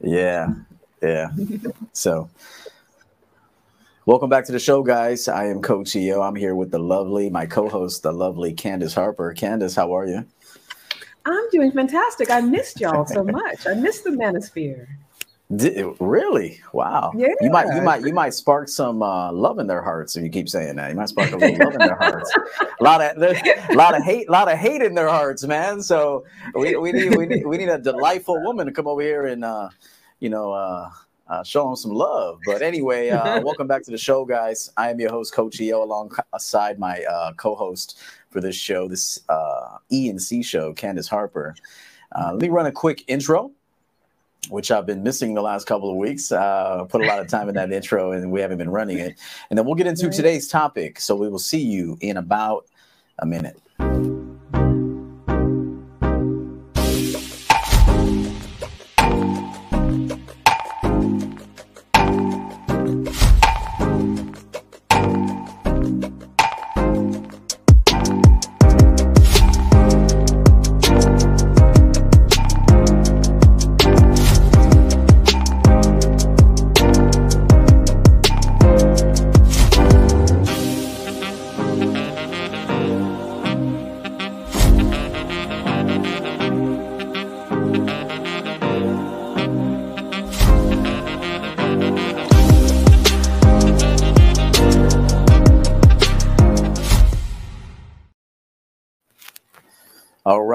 Yeah, yeah. so, welcome back to the show, guys. I am Coach EO. I'm here with the lovely, my co-host, the lovely Candice Harper. Candice, how are you? I'm doing fantastic. I missed y'all so much. I missed the manosphere. Did, really? Wow. Yeah. You might, you might, you might spark some uh, love in their hearts if you keep saying that. You might spark a little love in their hearts. A lot of, a lot of hate, a lot of hate in their hearts, man. So we, we need, we need, we need a delightful woman to come over here and, uh, you know, uh, uh, show them some love. But anyway, uh, welcome back to the show, guys. I am your host, Coach EO, alongside my uh, co-host for this show, this uh, E and C show, Candice Harper. Uh, let me run a quick intro which I've been missing the last couple of weeks. Uh, put a lot of time in that intro, and we haven't been running it. And then we'll get into today's topic. So we will see you in about a minute.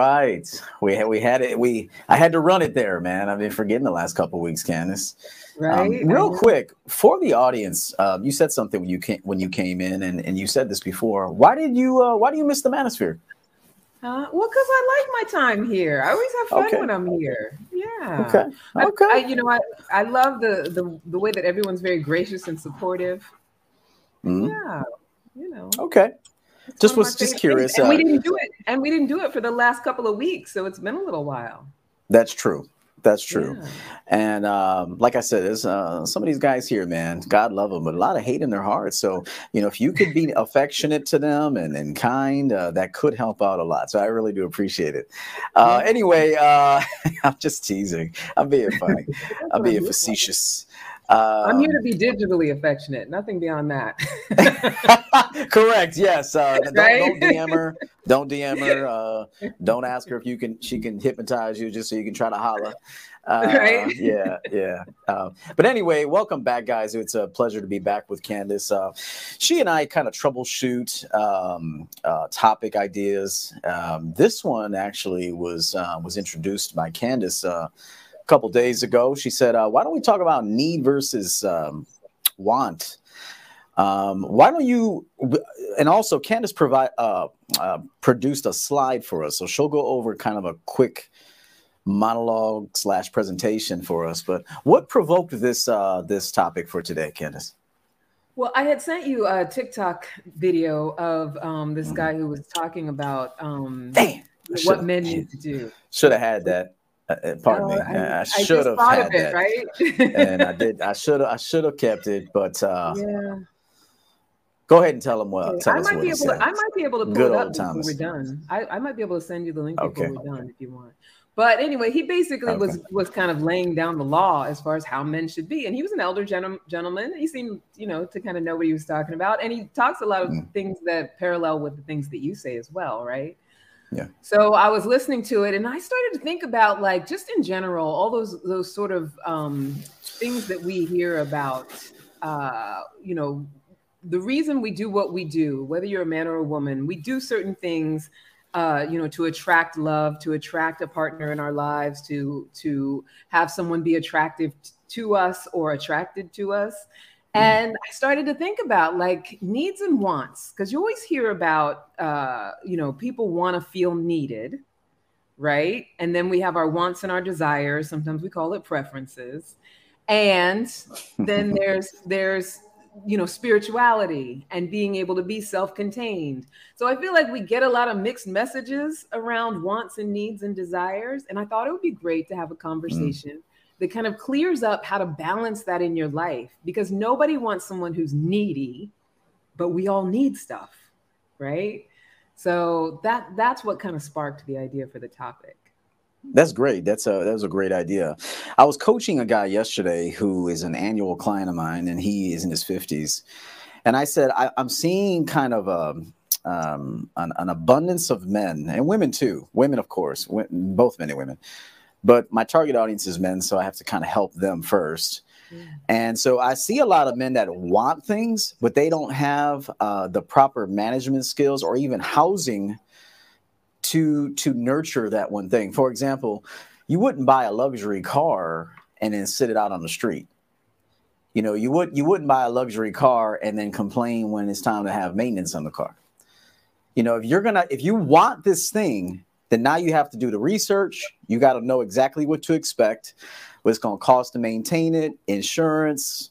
Right, we had we had it. We I had to run it there, man. I've been forgetting the last couple weeks, Candice. Um, right. Um, real quick for the audience, um, you said something when you came when you came in, and, and you said this before. Why did you uh, Why do you miss the Manosphere? Uh, well, because I like my time here. I always have fun okay. when I'm here. Yeah. Okay. Okay. I, I, you know, I, I love the, the the way that everyone's very gracious and supportive. Mm-hmm. Yeah. You know. Okay just was just curious. Uh, we didn't do it, and we didn't do it for the last couple of weeks, so it's been a little while. That's true. That's true. Yeah. And um, like I said, there's uh, some of these guys here, man. God love them, but a lot of hate in their hearts. So you know, if you could be affectionate to them and, and kind, uh, that could help out a lot. So I really do appreciate it. Uh. Anyway, uh, I'm just teasing. I'm being funny. I'm being facetious. Um, I'm here to be digitally affectionate. Nothing beyond that. correct. Yes. Uh, don't, right? don't, DM her. Don't DM her. Uh, don't ask her if you can. She can hypnotize you just so you can try to holler. Uh, right. Yeah. Yeah. Uh, but anyway, welcome back, guys. It's a pleasure to be back with Candice. Uh, she and I kind of troubleshoot um, uh, topic ideas. Um, this one actually was uh, was introduced by Candice a couple days ago. She said, uh, "Why don't we talk about need versus um, want? Um, why don't you?" And also, Candice provide uh, uh, produced a slide for us, so she'll go over kind of a quick monologue slash presentation for us. But what provoked this uh, this topic for today, Candice? Well, I had sent you a TikTok video of um, this mm-hmm. guy who was talking about um, Damn, what men need to do. Should have had that. Uh, uh, pardon me. I, I should have had it, that, right? and I did. I should have. I should have kept it, but uh, yeah. Go ahead and tell them what. Tell I might be able. To, I might be able to pull Good it up before we're done. I, I might be able to send you the link before okay. we're done if you want. But anyway, he basically okay. was was kind of laying down the law as far as how men should be, and he was an elder gen- gentleman. He seemed, you know, to kind of know what he was talking about, and he talks a lot of mm. things that parallel with the things that you say as well, right? Yeah. So I was listening to it and I started to think about like just in general, all those those sort of um, things that we hear about uh, you know, the reason we do what we do, whether you're a man or a woman, we do certain things uh, you know, to attract love, to attract a partner in our lives, to to have someone be attractive to us or attracted to us. Mm. and i started to think about like needs and wants because you always hear about uh, you know people want to feel needed right? And then we have our wants and our desires. Sometimes we call it preferences. And then there's there's you know spirituality and being able to be self-contained. So i feel like we get a lot of mixed messages around wants and needs and desires. And i thought it would be great to have a mm. conversation mm that kind of clears up how to balance that in your life because nobody wants someone who's needy, but we all need stuff, right? So that that's what kind of sparked the idea for the topic. That's great. That's a that was a great idea. I was coaching a guy yesterday who is an annual client of mine, and he is in his fifties. And I said, I, am seeing kind of a um, an, an, abundance of men and women too. Women, of course, both men and women. But my target audience is men, so I have to kind of help them first. And so I see a lot of men that want things, but they don't have uh, the proper management skills or even housing to to nurture that one thing. For example, you wouldn't buy a luxury car and then sit it out on the street. You know, you would you wouldn't buy a luxury car and then complain when it's time to have maintenance on the car. You know, if you're gonna if you want this thing, then now you have to do the research. You got to know exactly what to expect what it's going to cost to maintain it, insurance.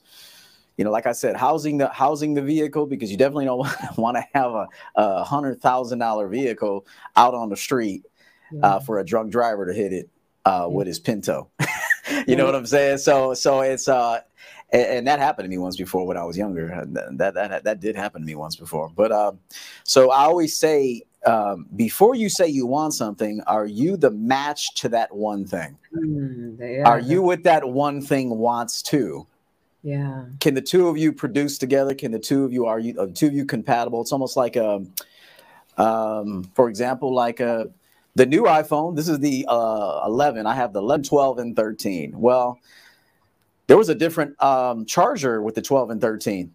You know, like I said, housing the housing the vehicle because you definitely don't want to have a, a hundred thousand dollar vehicle out on the street uh, yeah. uh, for a drunk driver to hit it uh, yeah. with his Pinto. you know what I'm saying? So so it's uh and, and, that happened to me once before when I was younger. That that that did happen to me once before. But uh, so I always say um, before you say you want something, are you the match to that one thing? Mm, are you what that one thing wants to? Yeah. Can the two of you produce together? Can the two of you are you are the two of you compatible? It's almost like a, um, for example, like a the new iPhone. This is the uh, 11. I have the 11, 12, and 13. Well, there was a different um, charger with the 12 and 13.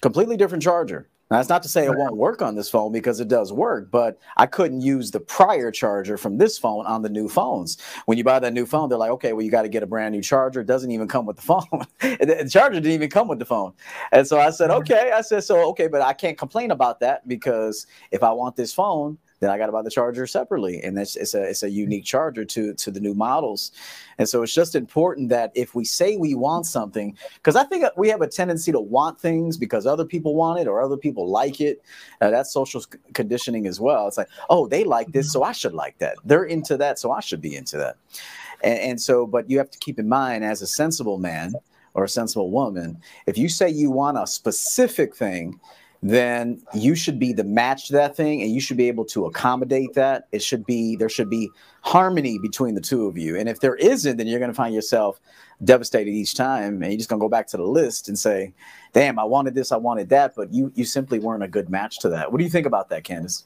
Completely different charger. Now, that's not to say it won't work on this phone because it does work, but I couldn't use the prior charger from this phone on the new phones. When you buy that new phone, they're like, okay, well, you got to get a brand new charger. It doesn't even come with the phone. the charger didn't even come with the phone. And so I said, mm-hmm. okay. I said, so, okay, but I can't complain about that because if I want this phone, then I got to buy the charger separately, and that's it's a it's a unique charger to to the new models, and so it's just important that if we say we want something, because I think we have a tendency to want things because other people want it or other people like it. Uh, that's social conditioning as well. It's like, oh, they like this, so I should like that. They're into that, so I should be into that. And, and so, but you have to keep in mind, as a sensible man or a sensible woman, if you say you want a specific thing then you should be the match to that thing and you should be able to accommodate that. It should be, there should be harmony between the two of you. And if there isn't, then you're going to find yourself devastated each time. And you're just going to go back to the list and say, damn, I wanted this, I wanted that. But you, you simply weren't a good match to that. What do you think about that, Candice?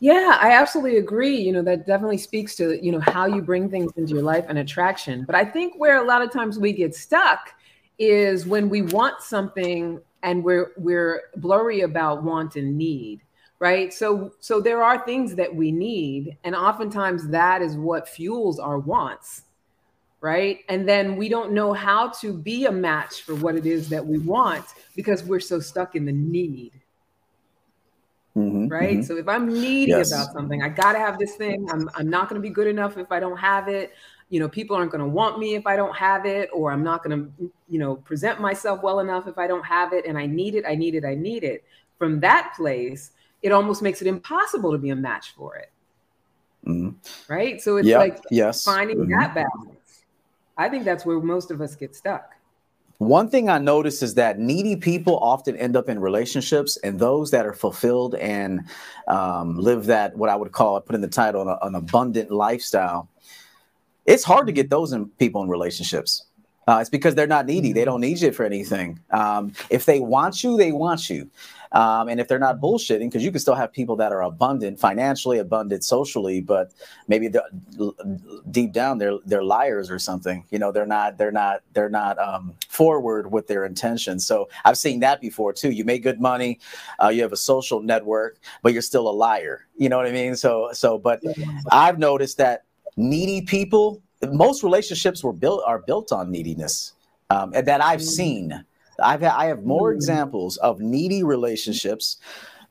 Yeah, I absolutely agree. You know, that definitely speaks to, you know, how you bring things into your life and attraction. But I think where a lot of times we get stuck is when we want something and we're we're blurry about want and need right? So so there are things that we need and oftentimes that is what fuels our wants right? And then we don't know how to be a match for what it is that we want because we're so stuck in the need. Mm-hmm, right? mm-hmm. so if i'm needy yes. about something i gotta have this thing. I'm, I'm not going to be good enough if i don't have it you know people aren't going to want me if i don't have it or i'm not going to you know present myself well enough if i don't have it and i need it i need it i need it. From that place it almost makes it impossible to be a match for it. Mm-hmm. right? So it's like yes. finding mm-hmm. that balance. I think that's where most of us get stuck. One thing I notice is that needy people often end up in relationships, and those that are fulfilled and um, live that what I would call, I put in the title, an, an abundant lifestyle, it's hard to get those in, people in relationships. Uh, it's because they're not needy. They don't need you for anything. Um, if they want you, they want you. Um, and if they're not bullshitting, because you can still have people that are abundant, financially abundant, socially, but maybe deep down they're they're liars or something. You know, they're not they're not they're not um, forward with their intentions. So I've seen that before too. You make good money, uh, you have a social network, but you're still a liar. You know what I mean? So so, but I've noticed that needy people most relationships were built are built on neediness um, and that i've mm. seen i've i have more mm. examples of needy relationships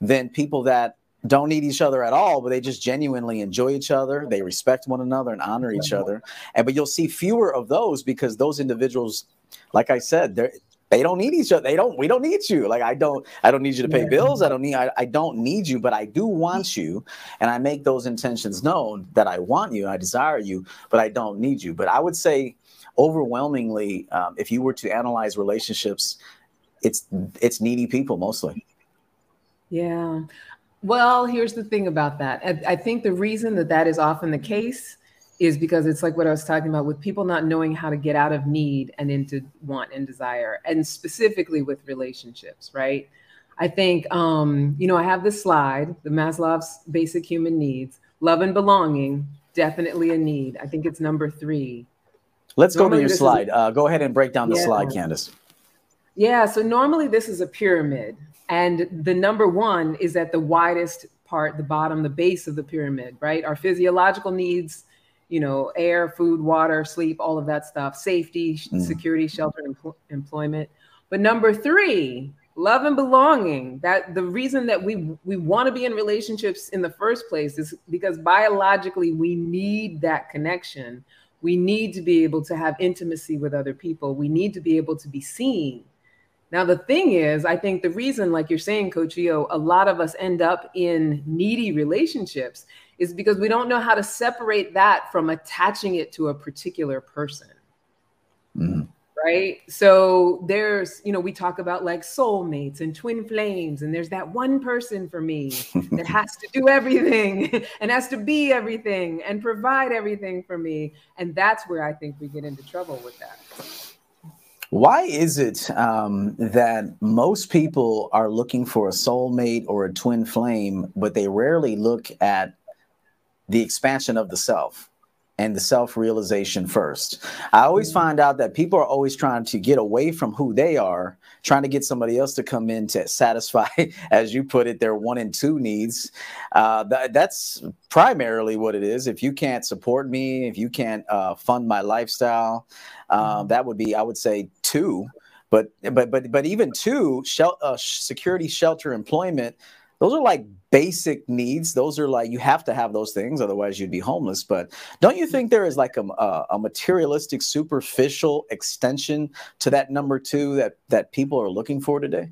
than people that don't need each other at all but they just genuinely enjoy each other they respect one another and honor each other and but you'll see fewer of those because those individuals like i said they're they don't need each other. They don't. We don't need you. Like I don't. I don't need you to pay bills. I don't need. I, I don't need you. But I do want you, and I make those intentions known that I want you. I desire you, but I don't need you. But I would say, overwhelmingly, um, if you were to analyze relationships, it's it's needy people mostly. Yeah. Well, here's the thing about that. I, I think the reason that that is often the case is because it's like what I was talking about with people not knowing how to get out of need and into want and desire, and specifically with relationships, right? I think, um, you know, I have this slide, the Maslow's basic human needs, love and belonging, definitely a need. I think it's number three. Let's normally go to your slide. Is, uh, go ahead and break down the yeah. slide, Candice. Yeah, so normally this is a pyramid, and the number one is at the widest part, the bottom, the base of the pyramid, right? Our physiological needs, you know, air, food, water, sleep, all of that stuff, safety, mm. security, shelter, empl- employment. But number three, love and belonging. That the reason that we we want to be in relationships in the first place is because biologically we need that connection. We need to be able to have intimacy with other people. We need to be able to be seen now, the thing is, I think the reason, like you're saying, Coach Eo, a lot of us end up in needy relationships is because we don't know how to separate that from attaching it to a particular person. Mm-hmm. Right. So there's, you know, we talk about like soulmates and twin flames, and there's that one person for me that has to do everything and has to be everything and provide everything for me. And that's where I think we get into trouble with that. Why is it um, that most people are looking for a soulmate or a twin flame, but they rarely look at the expansion of the self? and the self realization first. I always mm-hmm. find out that people are always trying to get away from who they are, trying to get somebody else to come in to satisfy, as you put it, their one and two needs. Uh, th- that's primarily what it is. If you can't support me, if you can't uh, fund my lifestyle, mm-hmm. that would be, I would say, two. But but but but even two, shel- uh, security, shelter, employment those are like basic needs. Those are like you have to have those things otherwise you'd be homeless. But don't you think there is like a, a, materialistic superficial extension to that number two that that people are looking for today?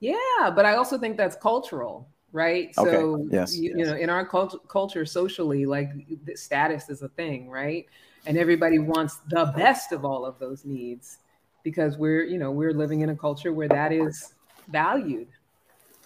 Yeah but i also think that's cultural right? Okay. so yes, you, yes. you know in our cult- culture socially like status is a thing right? And everybody wants the best of all of those needs because we're you know we're living in a culture where that is valued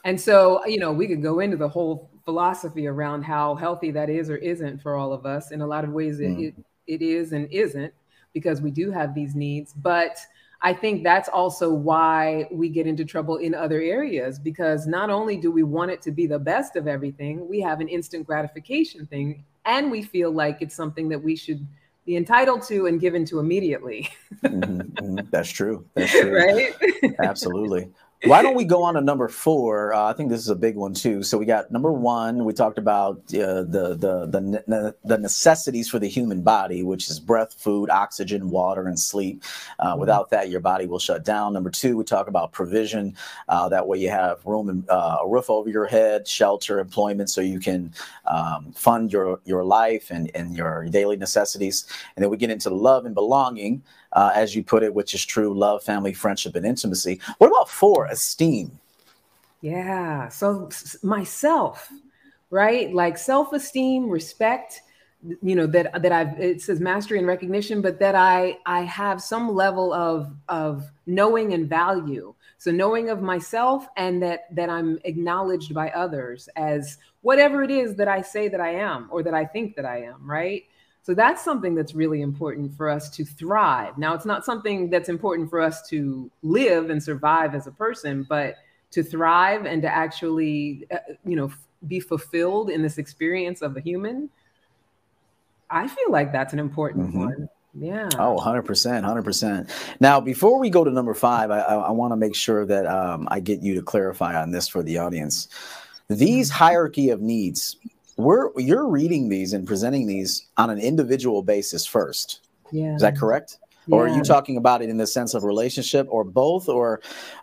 and so, you know, we could go into the whole philosophy around how healthy that is or isn't for all of us. In a lot of ways, mm. it, it is and isn't because we do have these needs. But I think that's also why we get into trouble in other areas because not only do we want it to be the best of everything, we have an instant gratification thing, and we feel like it's something that we should be entitled to and given to immediately. mm-hmm, mm-hmm. That's true. That's true. Right? Absolutely. Why don't we go on to number four? Uh, I think this is a big one too. So we got number one. We talked about uh, the the the the necessities for the human body, which is breath, food, oxygen, water, and sleep. Uh, mm-hmm. Without that, your body will shut down. Number two, we talk about provision. Uh, that way, you have room and uh, a roof over your head, shelter, employment, so you can um, fund your your life and and your daily necessities. And then we get into love and belonging uh, as you put it, which is true love, family, friendship, and intimacy. What about four, esteem? Yeah. So myself, right? Like self esteem, respect you know that that i've it says mastery and recognition but that i i have some level of of knowing and value so knowing of myself and that that i'm acknowledged by others as whatever it is that i say that i am or that i think that i am right so that's something that's really important for us to thrive. Now, it's not something that's important for us to live and survive as a person, but to thrive and to actually, uh, you know, be fulfilled in this experience of a human. I feel like that's an important mm-hmm. one. Yeah. Oh, 100%. 100%. Now, before we go to number five, I, I, I want to make sure that um, I get you to clarify on this for the audience. These mm-hmm. hierarchy of needs, we're you're reading these and presenting these on an individual basis first. Yeah. Is that correct? Yeah. Or are you talking about it in the sense of relationship or both? Or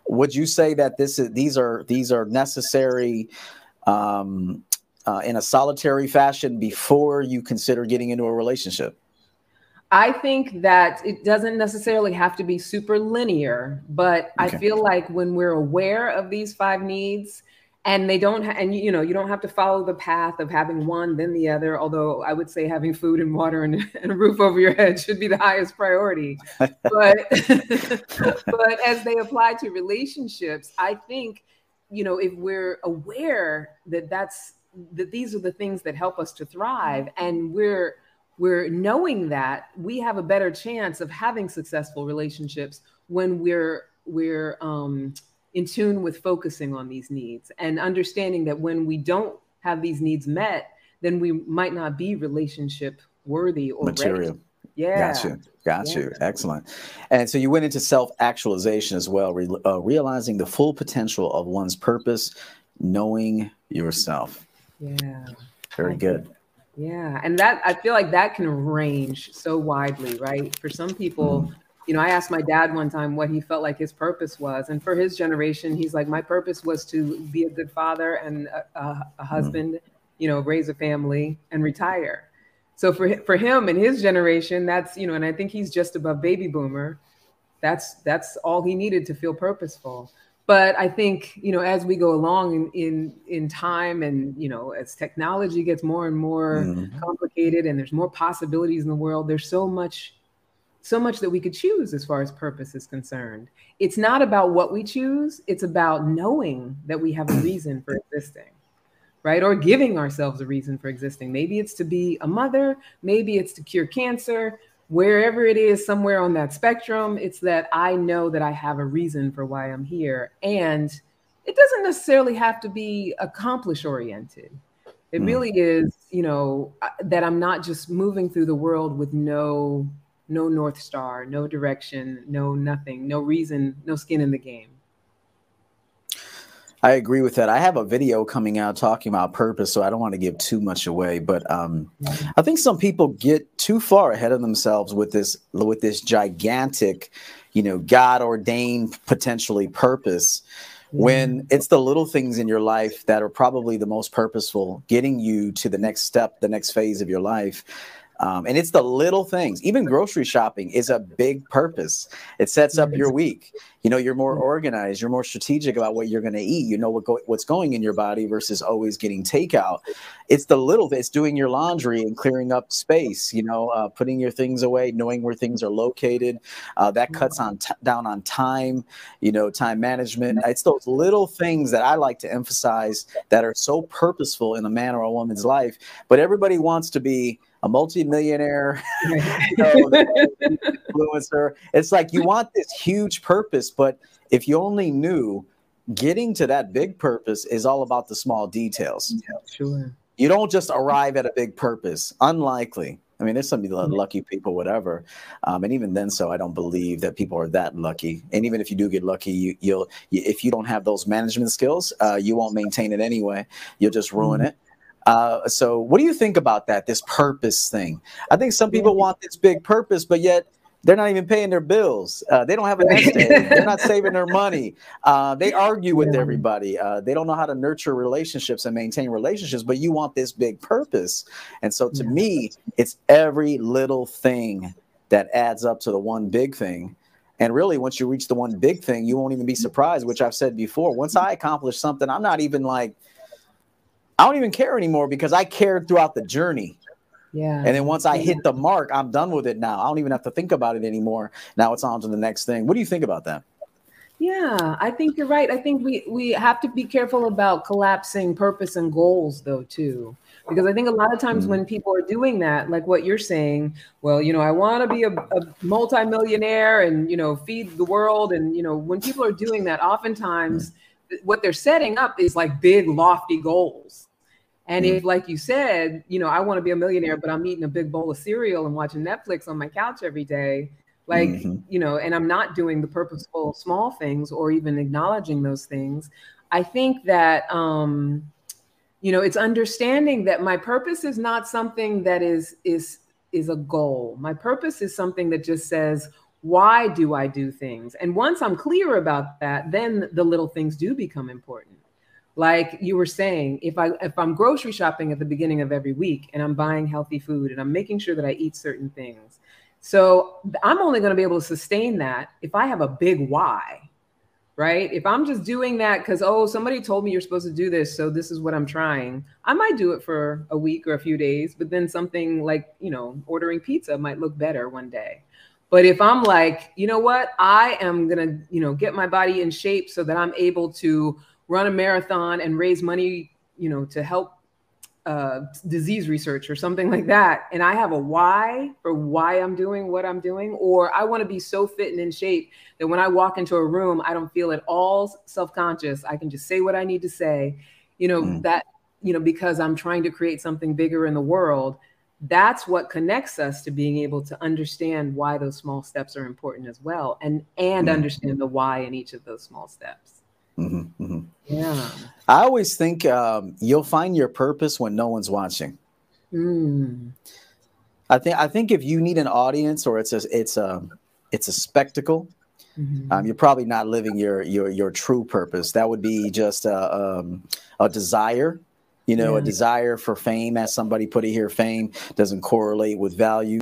would you say that this is these are these are necessary um, uh, in a solitary fashion before you consider getting into a relationship? I think that it doesn't necessarily have to be super linear, but okay. I feel like when we're aware of these five needs, and they don't ha- and you know you don't have to follow the path of having one then the other although i would say having food and water and, and a roof over your head should be the highest priority. But but as they apply to relationships i think you know if we're aware that that's that these are the things that help us to thrive and we're we're knowing that we have a better chance of having successful relationships when we're we're um, in tune with focusing on these needs and understanding that when we don't have these needs met, then we might not be relationship worthy or material. Ready. Yeah. Got you. Got yeah. you. Excellent. And so you went into self actualization as well, re- uh, realizing the full potential of one's purpose, knowing yourself. Yeah. Very good. Yeah. And that, I feel like that can range so widely, right? For some people, mm. You know, I asked my dad one time what he felt like his purpose was. And for his generation, he's like, my purpose was to be a good father and a, a, a mm. husband, mm. you know, raise a family and retire so for for him and his generation, that's you know, and I think he's just above baby boomer. That's that's all he needed to feel purposeful. But I think you know, as we go along in in, in time, and you know, as technology gets more and more mm-hmm. complicated, and there's more possibilities in the world, there's so much so much that we could choose as far as purpose is concerned. It's not about what we choose, it's about knowing that we have a reason for existing right? Or giving ourselves a reason for existing. Maybe it's to be a mother, maybe it's to cure cancer, wherever it is, somewhere on that spectrum, it's that I know that I have a reason for why I'm here. And it doesn't necessarily have to be accomplish oriented. It mm. really is, you know, uh, that I'm not just moving through the world with no no north star, no direction, no nothing, no reason, no skin in the game. I agree with that. I have a video coming out talking about purpose, so I don't want to give too much away. But um, I think some people get too far ahead of themselves with this with this gigantic, you know, God ordained potentially purpose. When it's the little things in your life that are probably the most purposeful, getting you to the next step, the next phase of your life. Um, and it's the little things. Even grocery shopping is a big purpose. It sets up your week. You know, you're more organized. You're more strategic about what you're going to eat. You know what go- what's going in your body versus always getting takeout. It's the little. It's doing your laundry and clearing up space. You know, uh, putting your things away, knowing where things are located. Uh, that cuts on t- down on time. You know, time management. It's those little things that I like to emphasize that are so purposeful in a man or a woman's life. But everybody wants to be a multimillionaire you know, influencer. It's like you want this huge purpose, but if you only knew getting to that big purpose is all about the small details. Yeah, sure. You don't just arrive at a big purpose. Unlikely. I mean, there's some lucky people, whatever, um, and even then, so I don't believe that people are that lucky. And even if you do get lucky, you, will you, if you don't have those management skills, uh, you won't maintain it anyway. You'll just ruin mm-hmm. it. Uh, so, what do you think about that? This purpose thing. I think some people want this big purpose, but yet they're not even paying their bills. Uh, they don't have a nest egg. They're not saving their money. Uh, they argue with everybody. Uh, they don't know how to nurture relationships and maintain relationships. But you want this big purpose, and so to me, it's every little thing that adds up to the one big thing. And really, once you reach the one big thing, you won't even be surprised. Which I've said before. Once I accomplish something, I'm not even like I don't even care anymore because I cared throughout the journey. Yeah. And then once I hit the mark, I'm done with it now. I don't even have to think about it anymore. Now it's on to the next thing. What do you think about that? Yeah, I think you're right. I think we we have to be careful about collapsing purpose and goals though too. Because I think a lot of times mm-hmm. when people are doing that, like what you're saying, well, you know, I want to be a, a multimillionaire and you know feed the world, and you know, when people are doing that, oftentimes mm-hmm. what they're setting up is like big, lofty goals and mm if, like you said, you know, I want to be a millionaire, but I'm eating a big bowl of cereal and watching Netflix on my couch every day, like, mm-hmm. you know, and I'm not doing the purposeful small things or even acknowledging those things. I think that, um, you know, it's understanding that my purpose is not something that is is is a goal. My purpose is something that just says, why do I do things? And once I'm clear about that, then the little things do become important like you were saying if i if i'm grocery shopping at the beginning of every week and i'm buying healthy food and i'm making sure that i eat certain things. So i'm only going to be able to sustain that if i have a big why right? If i'm just doing that because oh somebody told me you're supposed to do this so this is what i'm trying i might do it for a week or a few days but then something like you know ordering pizza might look better one day. But if i'm like you know what? I am going to you know get my body in shape so that i'm able to run a marathon and raise money, you know, to help uh, disease research or something like that, and I have a why for why I'm doing what I'm doing, or I want to be so fit and in shape that when I walk into a room, I don't feel at all self conscious. I can just say what I need to say, you know, mm. that, you know, because I'm trying to create something bigger in the world. That's what connects us to being able to understand why those small steps are important as well, and and mm. understand the why in each of those small steps. Mm-hmm, mm-hmm. Yeah. I always think um, you'll find your purpose when no one's watching. Mm. I think I think if you need an audience or it's a it's a it's a spectacle, mm-hmm. um, you're probably not living your your your true purpose. That would be just a um, a desire, you know, yeah. a desire for fame. As somebody put it here, fame doesn't correlate with value.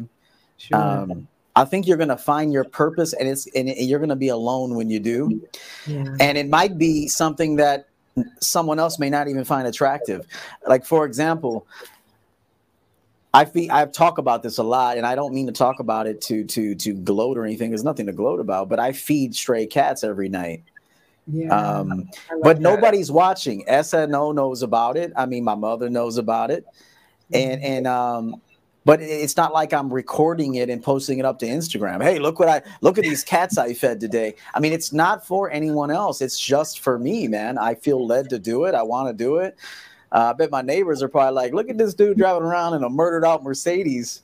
Sure. Um, I think you're going to find your purpose, and it's and you're going to be alone when you do. Yeah. And it might be something that someone else may not even find attractive. Like for example, I feel I've talked about this a lot, and I don't mean to talk about it to to to gloat or anything. There's nothing to gloat about, but I feed stray cats every night. Yeah, um, but that. nobody's watching. SNO knows about it. I mean, my mother knows about it, and and um, but it's not like I'm recording it and posting it up to Instagram. Hey, look what I look at these cats I fed today. I mean, it's not for anyone else. It's just for me, man. I feel led to do it. I want to do it. Uh, I bet my neighbors are probably like, look at this dude driving around in a murdered out Mercedes,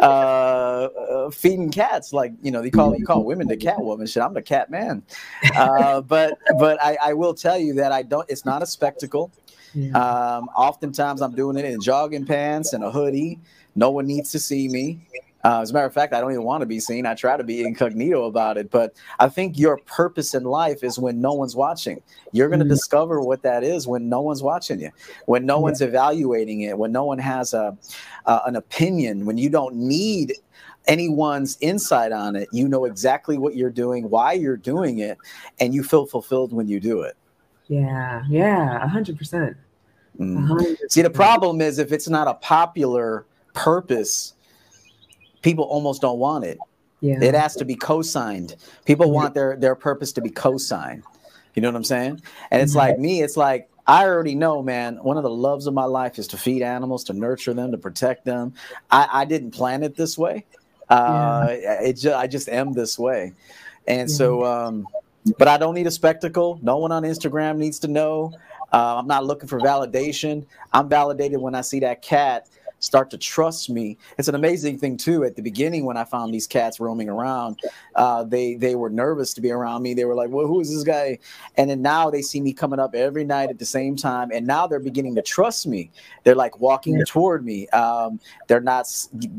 uh, uh, feeding cats. Like, you know, they call you call women the cat woman. Shit, I'm the cat man. Uh, but but I, I will tell you that I don't. It's not a spectacle. Um, oftentimes I'm doing it in jogging pants and a hoodie. No one needs to see me. Uh, as a matter of fact, I don't even want to be seen. I try to be incognito about it. But I think your purpose in life is when no one's watching. You're going to mm-hmm. discover what that is when no one's watching you, when no yeah. one's evaluating it, when no one has a uh, an opinion, when you don't need anyone's insight on it. You know exactly what you're doing, why you're doing it, and you feel fulfilled when you do it. Yeah, yeah, a hundred percent. Mm. See, the problem is if it's not a popular purpose, people almost don't want it. Yeah. It has to be co-signed. People want their their purpose to be co-signed. You know what I'm saying? And it's like me, it's like I already know, man, one of the loves of my life is to feed animals, to nurture them, to protect them. I, I didn't plan it this way. Uh, yeah. it just, I just am this way. And yeah. so, um, but I don't need a spectacle. No one on Instagram needs to know. Uh, I'm not looking for validation. I'm validated when I see that cat start to trust me. It's an amazing thing too. At the beginning, when I found these cats roaming around, uh, they they were nervous to be around me. They were like, "Well, who is this guy?" And then now they see me coming up every night at the same time, and now they're beginning to trust me. They're like walking yeah. toward me. Um, they're not.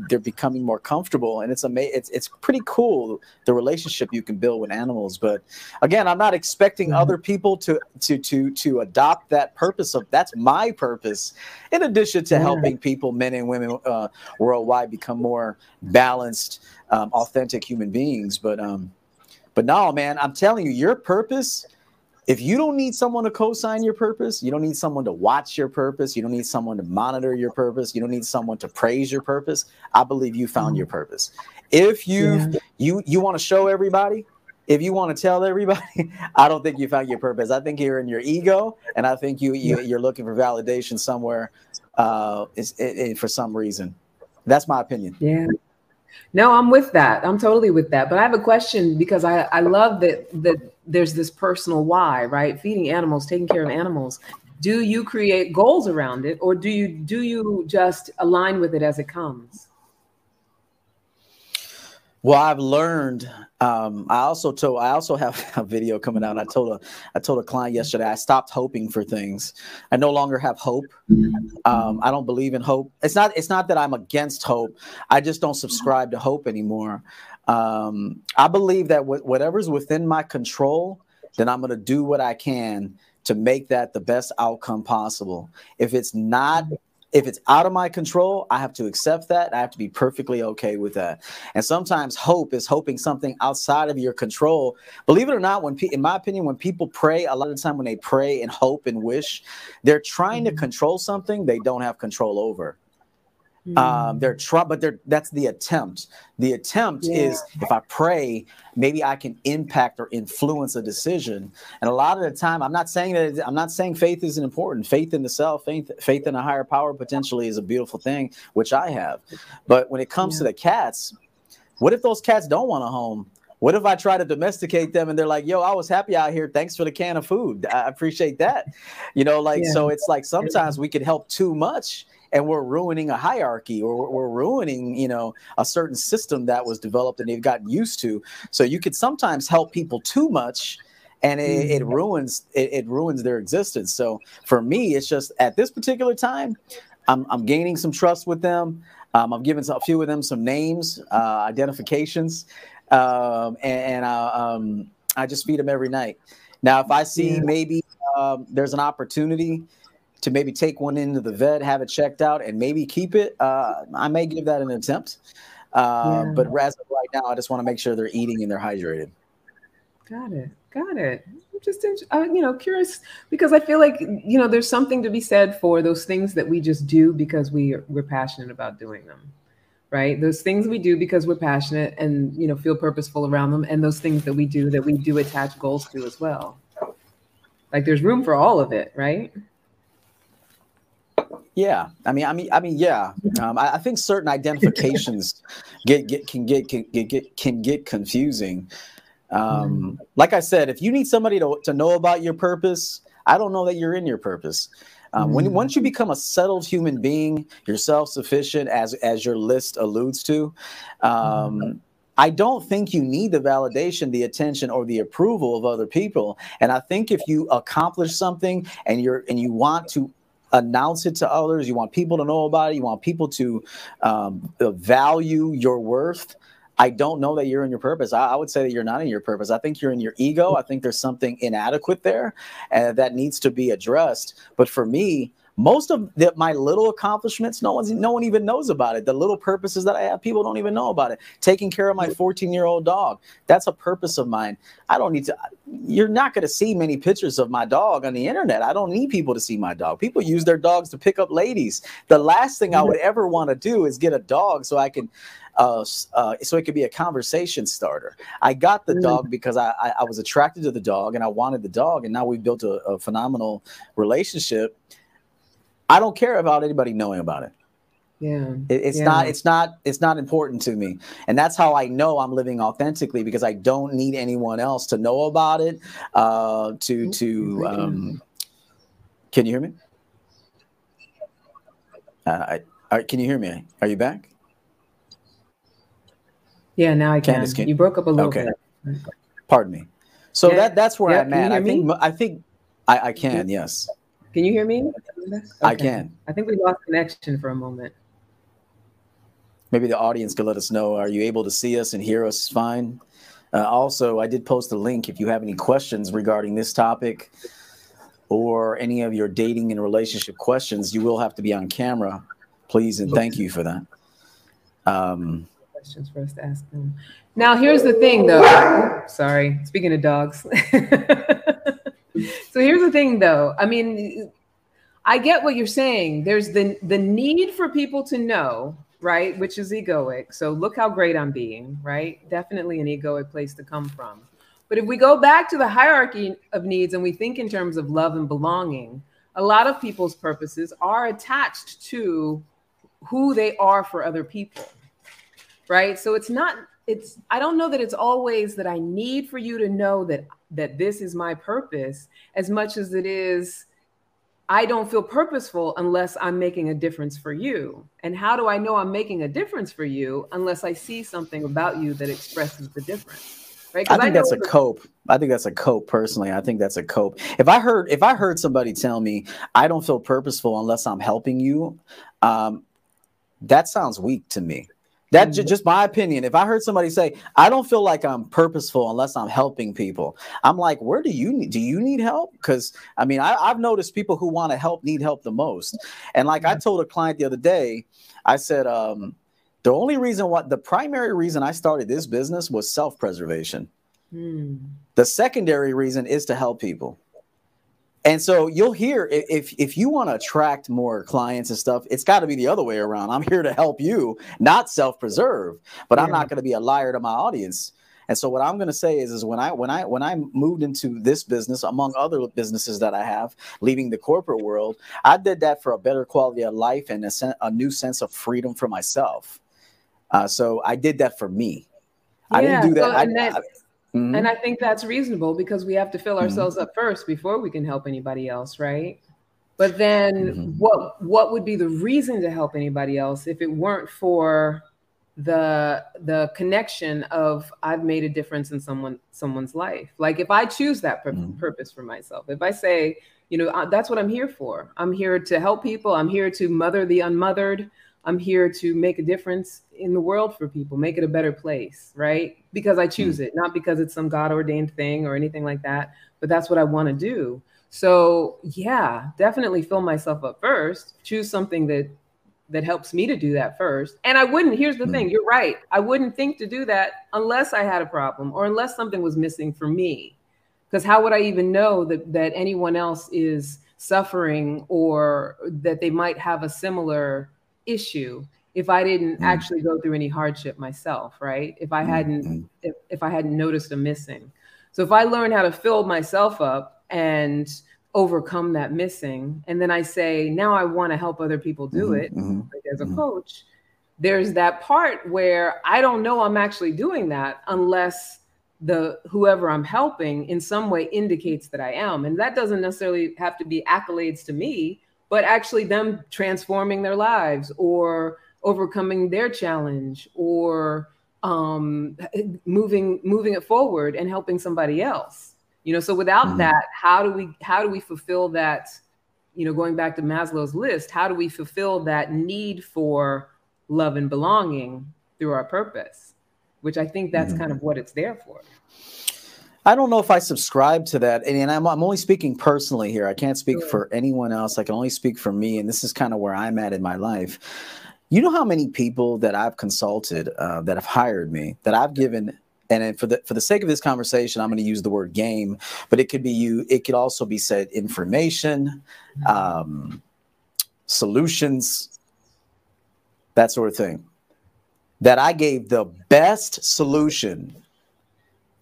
They're becoming more comfortable, and it's amazing. It's it's pretty cool the relationship you can build with animals. But again, I'm not expecting mm-hmm. other people to to to to adopt that purpose of that's my purpose. In addition to yeah. helping people, men and women uh, worldwide become more balanced, um, authentic human beings. But um, but no, man, I'm telling you, your purpose. If you don't need someone to co-sign your purpose, you don't need someone to watch your purpose, you don't need someone to monitor your purpose, you don't need someone to praise your purpose. I believe you found your purpose. If you yeah. you you want to show everybody, if you want to tell everybody, I don't think you found your purpose. I think you're in your ego, and I think you, you are looking for validation somewhere, uh, is, for some reason. That's my opinion. Yeah. No, I'm with that. I'm totally with that. But I have a question because I, I love that that there's this personal why, right? Feeding animals, taking care of animals. Do you create goals around it, or do you do you just align with it as it comes? Well, I've learned. Um, I also told. I also have a video coming out. I told a. I told a client yesterday. I stopped hoping for things. I no longer have hope. Um, I don't believe in hope. It's not. It's not that I'm against hope. I just don't subscribe to hope anymore. Um, I believe that wh- whatever's within my control, then I'm going to do what I can to make that the best outcome possible. If it's not if it's out of my control, I have to accept that. I have to be perfectly okay with that. And sometimes hope is hoping something outside of your control. Believe it or not, when pe- in my opinion, when people pray, a lot of the time when they pray and hope and wish, they're trying to mm-hmm. control something they don't have control over. Um, they're trying, but they're that's the attempt. The attempt yeah. is if I pray, maybe I can impact or influence a decision. And a lot of the time, I'm not saying that I'm not saying faith isn't important. Faith in the self, faith, faith in a higher power, potentially is a beautiful thing, which I have. But when it comes yeah. to the cats, what if those cats don't want a home? What if I try to domesticate them and they're like, yo, I was happy out here. Thanks for the can of food. I appreciate that. You know, like, yeah. so it's like sometimes we can help too much and we're ruining a hierarchy or we're ruining you know a certain system that was developed and they've gotten used to. So you could sometimes help people too much and it, it mm-hmm. ruins it, it, ruins their existence. So for me it's just at this particular time i'm, I'm gaining some trust with them. Um, i'm giving a few of them some names uh, identifications um, and, and uh, um, i just feed them every night. Now if i see maybe um, there's an opportunity to maybe take one into the vet, have it checked out, and maybe keep it, uh, I may give that an attempt. Uh, yeah. But as of right now, I just want to make sure they're eating and they're hydrated. Got it. Got it. I'm just, uh, you know, curious because I feel like, you know, there's something to be said for those things that we just do because we we're passionate about doing them, right? Those things we do because we're passionate and you know feel purposeful around them, and those things that we do that we do attach goals to as well. Like there's room for all of it, right? Yeah, I mean, I mean, I mean, yeah. Um, I, I, think certain identifications get get can get can get, can get confusing. Um, mm-hmm. Like I said, if you need somebody to to know about your purpose, I don't know that you're in your purpose. Um, When mm-hmm. once you become a settled human being, you're self sufficient, as as your list alludes to. Um, mm-hmm. I don't think you need the validation, the attention, or the approval of other people. And I think if you accomplish something and you're and you want to announce it to others. You want people to know about it. You want people to um, value your worth. I don't know that you're in your purpose. I, I, would say that you're not in your purpose. I think you're in your ego. I think there's something inadequate there and that needs to be addressed. But for me, most of the, my little accomplishments no one's no one even knows about it. The little purposes that i have people don't even know about it. Taking care of my 14 year old dog that's a purpose of mine. I don't need to you're not going to see many pictures of my dog on the internet. I don't need people to see my dog. People use their dogs to pick up ladies. The last thing i would ever want to do is get a dog so i can uh, uh, so it could be a conversation starter. I got the dog mm. because I, I, I, was attracted to the dog and I wanted the dog, and now we've built a, a phenomenal relationship. I don't care about anybody knowing about it. Yeah. It, it's yeah. not it's not it's not important to me. And that's how I know I'm living authentically because I don't need anyone else to know about it. Uh to to um can you hear me? Uh, I, can you hear me? Are you back? Yeah, now I can. Candice, can you broke up a little okay. bit. Pardon me. So yeah. that that's where yeah, I'm at. I think? I think I, I can, yes. Can you hear me? Okay. I can. I think we lost connection for a moment. Maybe the audience could let us know. Are you able to see us and hear us fine? Uh, also, I did post a link if you have any questions regarding this topic or any of your dating and relationship questions. You will have to be on camera, please, and thank you for that. Um, questions for us to ask them. Now, here's the thing, though. Sorry, speaking of dogs. so here's the thing though. I mean, I get what you're saying. There's the the need for people to know, right? Which is egoic. So look how great I'm being, right? Definitely an egoic place to come from. But if we go back to the hierarchy of needs and we think in terms of love and belonging, a lot of people's purposes are attached to who they are for other people. Right? So it's not it's I don't know that it's always that I need for you to know that that this is my purpose as much as it is I don't feel purposeful unless I'm making a difference for you. And how do I know I'm making a difference for you unless I see something about you that expresses the difference? Right? I think I that's a cope. I think that's a cope personally. I think that's a cope. If I heard if I heard somebody tell me I don't feel purposeful unless I'm helping you, um, that sounds weak to me. That's just my opinion. If I heard somebody say, "I don't feel like I'm purposeful unless I'm helping people," I'm like, "Where do you need? Do you need help?" Because I mean, I, have noticed people who want to help need help the most. And like I told a client the other day, I said, um, "The only reason what the primary reason I started this business was self preservation. Mm. The secondary reason is to help people." And so you'll hear if if you want to attract more clients and stuff, it's got to be the other way around. I'm here to help you, not self-preserve, but yeah. I'm not going to be a liar to my audience. And so what I'm going to say is, is when I when I when I moved into this business, among other businesses that I have, leaving the corporate world, I did that for a better quality of life and a, sen- a new sense of freedom for myself. Uh, so I did that for me. Yeah, I didn't do that. So, I, that I, mm-hmm. And I think that's reasonable because we have to fill mm-hmm. ourselves mm-hmm. up first before we can help anybody else, right? But then mm-hmm. what what would be the reason to help anybody else if it weren't for the the connection of I've made a difference in someone someone's life. Like if I choose that pur- mm-hmm. purpose for myself, if I say, you know, that's what I'm here for. I'm here to help people. I'm here to mother the unmothered. I'm here to make a difference in the world for people, make it a better place, right? Because I choose mm-hmm. it, not because it's some God ordained thing or anything like that, but that's what I want to do. So, yeah, definitely fill myself up first. Choose something that that helps me to do that first. And I wouldn't, here's the mm. thing, you're right. I wouldn't think to do that unless I had a problem or unless something was missing for me. Because how would I even know that that anyone else is suffering or that they might have a similar issue if I didn't mm. actually go through any hardship myself, right? If I hadn't mm. if, if I hadn't noticed a missing. So if I learn how to fill myself up and overcome that missing and then i say now i want to help other people do mm-hmm, it mm-hmm, like as a mm-hmm. coach there's that part where i don't know i'm actually doing that unless the whoever i'm helping in some way indicates that i am and that doesn't necessarily have to be accolades to me but actually them transforming their lives or overcoming their challenge or um, moving moving it forward and helping somebody else you know so without mm-hmm. that how do we how do we fulfill that you know going back to maslow's list how do we fulfill that need for love and belonging through our purpose which i think that's mm-hmm. kind of what it's there for I don't know if I subscribe to that. And, I'm, I'm only speaking personally here. I can't speak sure. for anyone else. I can only speak for me. And this is kind of where I'm at in my life. You know how many people that I've consulted uh, that have hired me, that I've given and for the for the sake of this conversation, I'm going to use the word game, but it could be you. It could also be said information, um, solutions, that sort of thing. That I gave the best solution,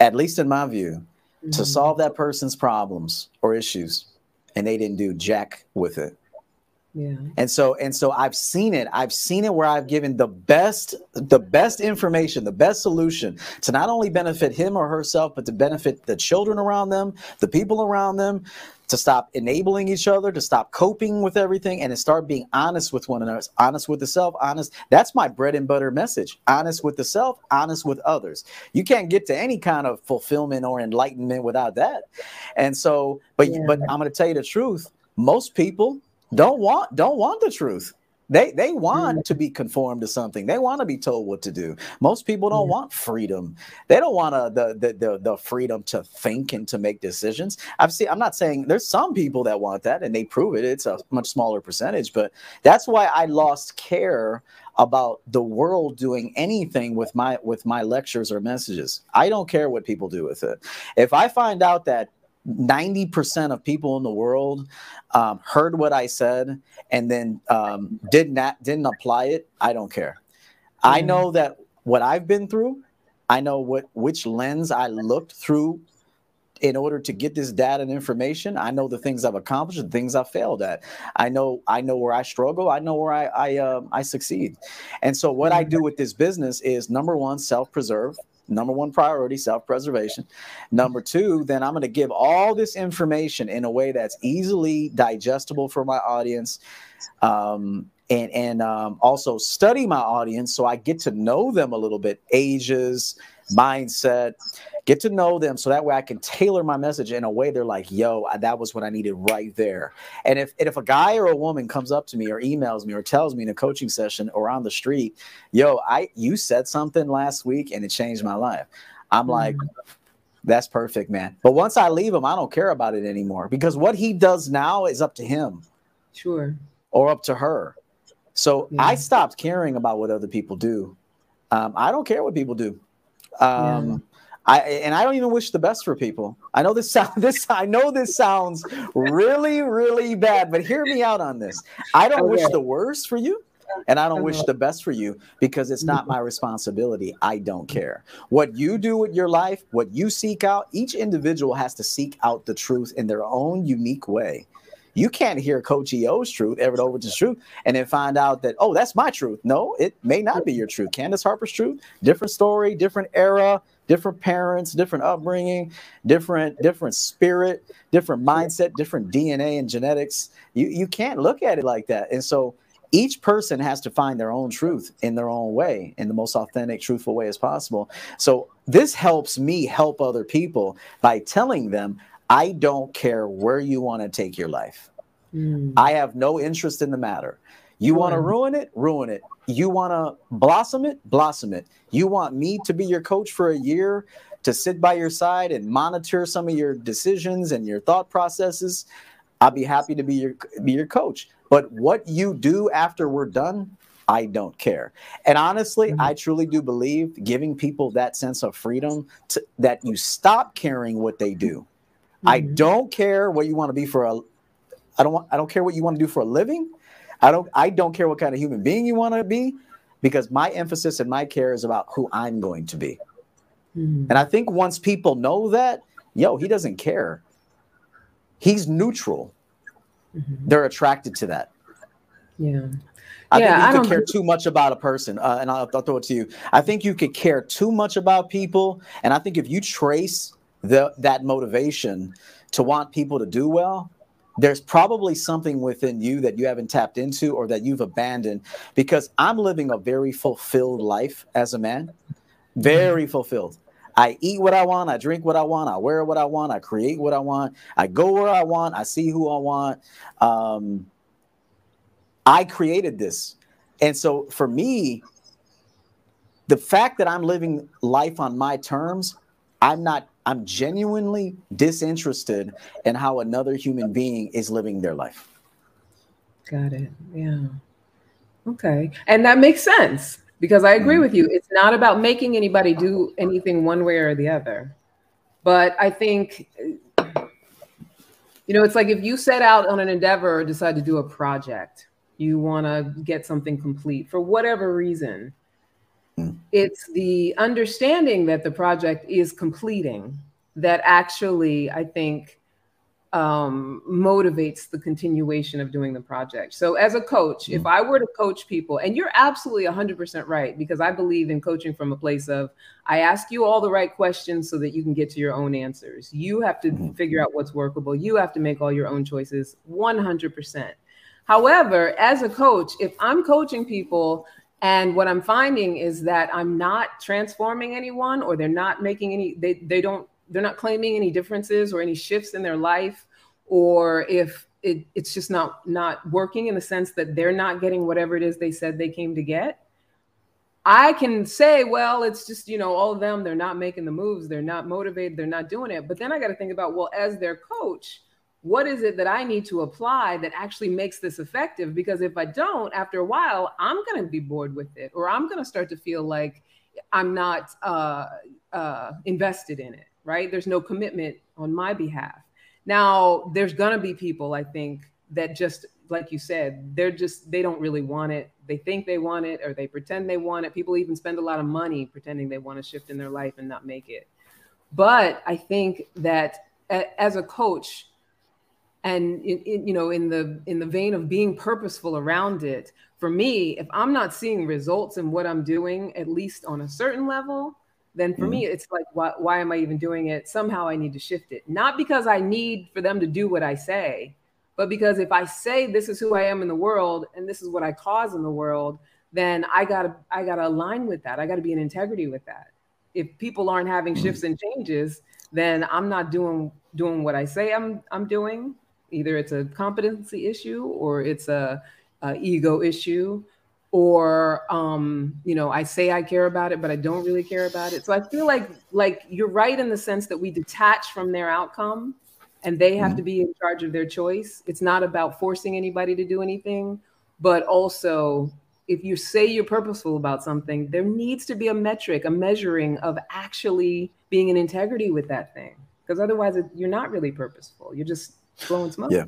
at least in my view, mm-hmm. to solve that person's problems or issues, and they didn't do jack with it. Yeah. And so and so I've seen it. I've seen it where I've given the best the best information, the best solution to not only benefit him or herself, but to benefit the children around them, the people around them, to stop enabling each other, to stop coping with everything, and to start being honest with one another, honest with the self, honest. That's my bread and butter message. Honest with the self, honest with others. You can't get to any kind of fulfillment or enlightenment without that. And so, but yeah. but I'm gonna tell you the truth. Most people don't want don't want the truth. They they want mm. to be conformed to something. They want to be told what to do. Most people don't want freedom. They don't want the, the the the freedom to think and to make decisions. I've seen. I'm not saying there's some people that want that and they prove it. It's a much smaller percentage, but that's why I lost care about the world doing anything with my with my lectures or messages. I don't care what people do with it. If I find out that 90% of people in the world um, heard what I said and then um, did not didn't apply it, I don't care. Mm. I know that what I've been through, I know what which lens I looked through in order to get this data and information. I know the things I've accomplished, the things I've failed at. I know I know where I struggle. I know where I I, uh, I succeed. And so what I do with this business is number one, self preserve number one priority self-preservation. Number two then i'm going to give all this information in a way that's easily digestible for my audience um, and and um, also study my audience so i get to know them a little bit ages mindset get to know them so that way I can tailor my message in a way they're like, yo, that was what I needed right there. And if, and if a guy or a woman comes up to me or emails me or tells me in a coaching session or on the street, yo, I you said something last week and it changed my life. I'm mm-hmm. like, that's perfect, man. But once I leave him, I don't care about it anymore because what he does now is up to him. Sure. Or up to her. So yeah. I stopped caring about what other people do. Um, I don't care what people do. Um, yeah. I and I don't even wish the best for people. I know this sound this I know this sounds really really bad, but hear me out on this. I don't okay. wish the worst for you and I don't wish uh-huh. the best for you because it's not my responsibility. I don't care. What you do with your life, what you seek out, each individual has to seek out the truth in their own unique way. You can't hear Coach EO's truth, Everett Overton's truth, and then find out that, oh, that's my truth. No, it may not be your truth. Candice Harper's truth, different story, different era, different parents, different upbringing, different different spirit, different mindset, different DNA and genetics. You you can't look at it like that. And so each person has to find their own truth in their own way, in the most authentic, truthful way as possible. So this helps me help other people by telling them, I don't care where you want to take your life. Mm. I have no interest in the matter. You want to ruin it? Ruin it. You want to blossom it? Blossom it. You want me to be your coach for a year, to sit by your side and monitor some of your decisions and your thought processes? I'll be happy to be your be your coach. But what you do after we're done, I don't care. And honestly, mm-hmm. I truly do believe giving people that sense of freedom to, that you stop caring what they do. Mm-hmm. I don't care what you want to be for a I don't want I don't care what you want to do for a living. I don't I don't care what kind of human being you want to be because my emphasis and my care is about who I'm going to be. Mm-hmm. And I think once people know that, yo, he doesn't care. He's neutral. Mm-hmm. They're attracted to that. Yeah. I yeah, think you I could care too much about a person, uh, and I'll, I'll, throw it to you. I think you could care too much about people, and I think if you trace the that motivation to want people to do well, there's probably something within you that you haven't tapped into or that you've abandoned. Because I'm living a very fulfilled life as a man, very mm-hmm. fulfilled. I eat what I want, I drink what I want, I wear what I want, I create what I want, I go where I want, I see who I want. Um, I created this. And so for me, the fact that I'm living life on my terms, I'm not, I'm genuinely disinterested in how another human being is living their life. Got it. Yeah. Okay. And that makes sense because I agree mm-hmm. with you. It's not about making anybody do anything one way or the other. But I think, you know, it's like if you set out on an endeavor or decide to do a project, you want to get something complete for whatever reason. Mm. It's the understanding that the project is completing that actually, I think, um, motivates the continuation of doing the project. So, as a coach, if mm. I were to coach people, and you're absolutely 100% right, because I believe in coaching from a place of I ask you all the right questions so that you can get to your own answers. You have to mm-hmm. figure out what's workable, you have to make all your own choices 100%. However, as a coach, if I'm coaching people, and what I'm finding is that I'm not transforming anyone or they're not making any, they, they don't they're not claiming any differences or any shifts in their life or if it, it's just not not working in the sense that they're not getting whatever it is they said they came to get. I can say well it's just you know all of them they're not making the moves they're not motivated they're not doing it. But then i got to think about well as their coach what is it that i need to apply that actually makes this effective because if i don't after a while i'm going to be bored with it or i'm going to start to feel like i'm not uh, uh, invested in it right? There's no commitment on my behalf. Now, there's going to be people, I think, that just, like you said, they're just, they don't really want it. They think they want it or they pretend they want it. People even spend a lot of money pretending they want to shift in their life and not make it. But I think that as a coach, and in, in, you know in the in the vein of being purposeful around it for me if i'm not seeing results in what i'm doing at least on a certain level then for mm me it's like why, why am i even doing it? Somehow i need to shift it. Not because i need for them to do what i say but because if i say this is who i am in the world and this is what i cause in the world then i gotta i gotta align with that. I gotta be in integrity with that. If people aren't having mm shifts and changes then i'm not doing doing what i say i'm i'm doing either it's a competency issue or it's a, a ego issue or um, you know i say i care about it but i don't really care about it so i feel like like you're right in the sense that we detach from their outcome and they have mm-hmm. to be in charge of their choice it's not about forcing anybody to do anything but also if you say you're purposeful about something, there needs to be a metric, a measuring of actually being in integrity with that thing. Because otherwise, you're not really purposeful. You're just blowing smoke. Yeah.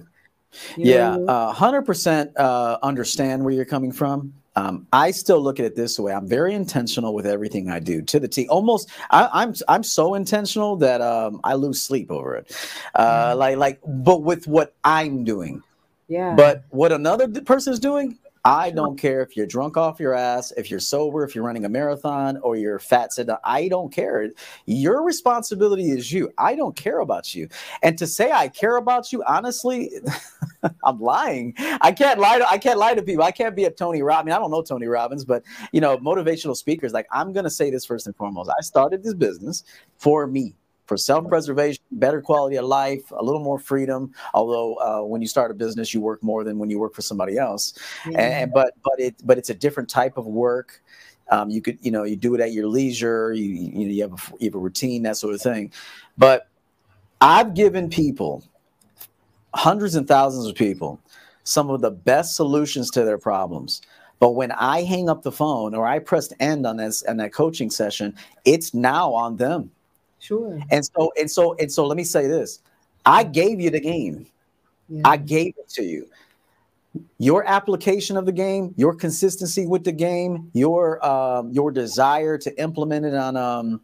You yeah. Hundred percent uh, understand where you're coming from. Um, I still look at it this way. I'm very intentional with everything I do to the T. Almost, I, am I'm, I'm so intentional that um, I lose sleep over it. Uh, mm. Like like, but with what I'm doing. Yeah. But what another person is doing, I don't care if you're drunk off your ass, if you're sober, if you're running a marathon, or you're fat. Said I don't care. Your responsibility is you. I don't care about you. And to say I care about you, honestly, I'm lying. I can't lie. To, I can't lie to people. I can't be a Tony Robbins. I, mean, I don't know Tony Robbins, but you know, motivational speakers. Like I'm gonna say this first and foremost. I started this business for me for self-preservation, better quality of life, a little more freedom. Although uh, when you start a business, you work more than when you work for somebody else. Yeah. And, but but it but it's a different type of work. Um, you could you know you do it at your leisure. You you, know, you have a you have a routine that sort of thing. But I've given people hundreds and thousands of people some of the best solutions to their problems. But when I hang up the phone or I pressed end on this on that coaching session, it's now on them. Sure. And so and so and so let me say this. I gave you the game. Yeah. I gave it to you. Your application of the game, your consistency with the game, your um, your desire to implement it on um,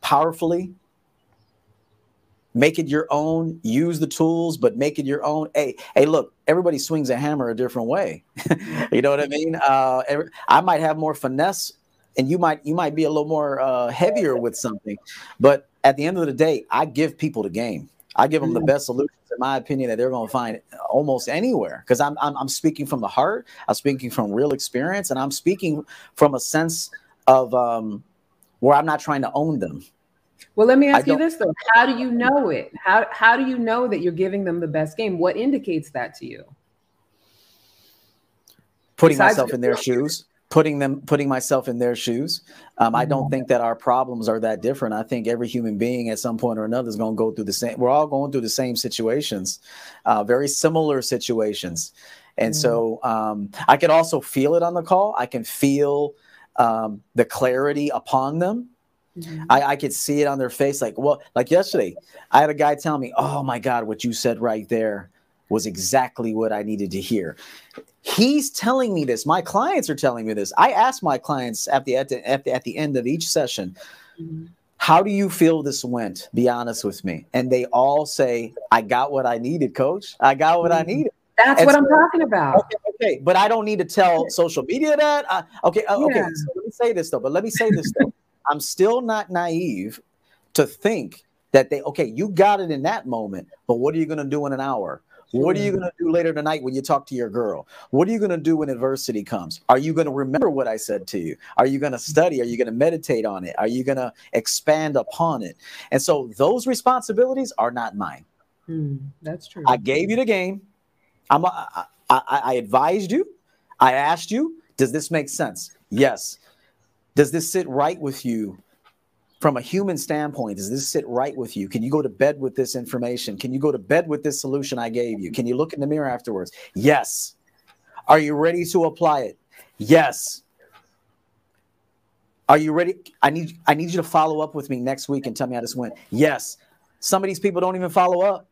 powerfully, make it your own. Use the tools, but make it your own. Hey, hey, look, everybody swings a hammer a different way. you know what I mean? Uh, every, I might have more finesse and you might you might be a little more uh, heavier with something but at the end of the day i give people the game. I give them the mm. best solutions in my opinion that they're going to find almost anywhere because I'm, I'm, I'm speaking from the heart i'm speaking from real experience and i'm speaking from a sense of um, where i'm not trying to own them. Well let me ask you this though. How do you know it? How, how do you know that you're giving them the best game? What indicates that to you? Putting Besides myself in their shoes putting them putting myself in their shoes um, i don't mm-hmm. think that our problems are that different i think every human being at some point or another is going to go through the same we're all going through the same situations uh, very similar situations and mm-hmm. so um, i can also feel it on the call i can feel um, the clarity upon them mm-hmm. I, I could see it on their face like well like yesterday i had a guy tell me oh my god what you said right there was exactly what I needed to hear. He's telling me this. My clients are telling me this. I ask my clients at the at the, at the, at the end of each session, mm-hmm. "How do you feel this went? Be honest with me." And they all say, "I got what I needed, coach. I got what mm-hmm. I needed." That's and what so, I'm talking about. Okay, okay, but I don't need to tell social media that. Uh, okay, uh, okay. So let me say this though. But let me say this though. I'm still not naive to think that they okay. You got it in that moment, but what are you going to do in an hour? What are you going to do later tonight when you talk to your girl? What are you going to do when adversity comes? Are you going to remember what I said to you? Are you going to study? Are you going to meditate on it? Are you going to expand upon it? And so those responsibilities are not mine. Hmm, that's true. I gave you the game. I'm a, I, I, I advised you. I asked you, does this make sense? Yes. Does this sit right with you from a human standpoint, does this sit right with you? Can you go to bed with this information? Can you go to bed with this solution I gave you? Can you look in the mirror afterwards? Yes. Are you ready to apply it? Yes. Are you ready? I need I need you to follow up with me next week and tell me how this went. Yes. Some of these people don't even follow up.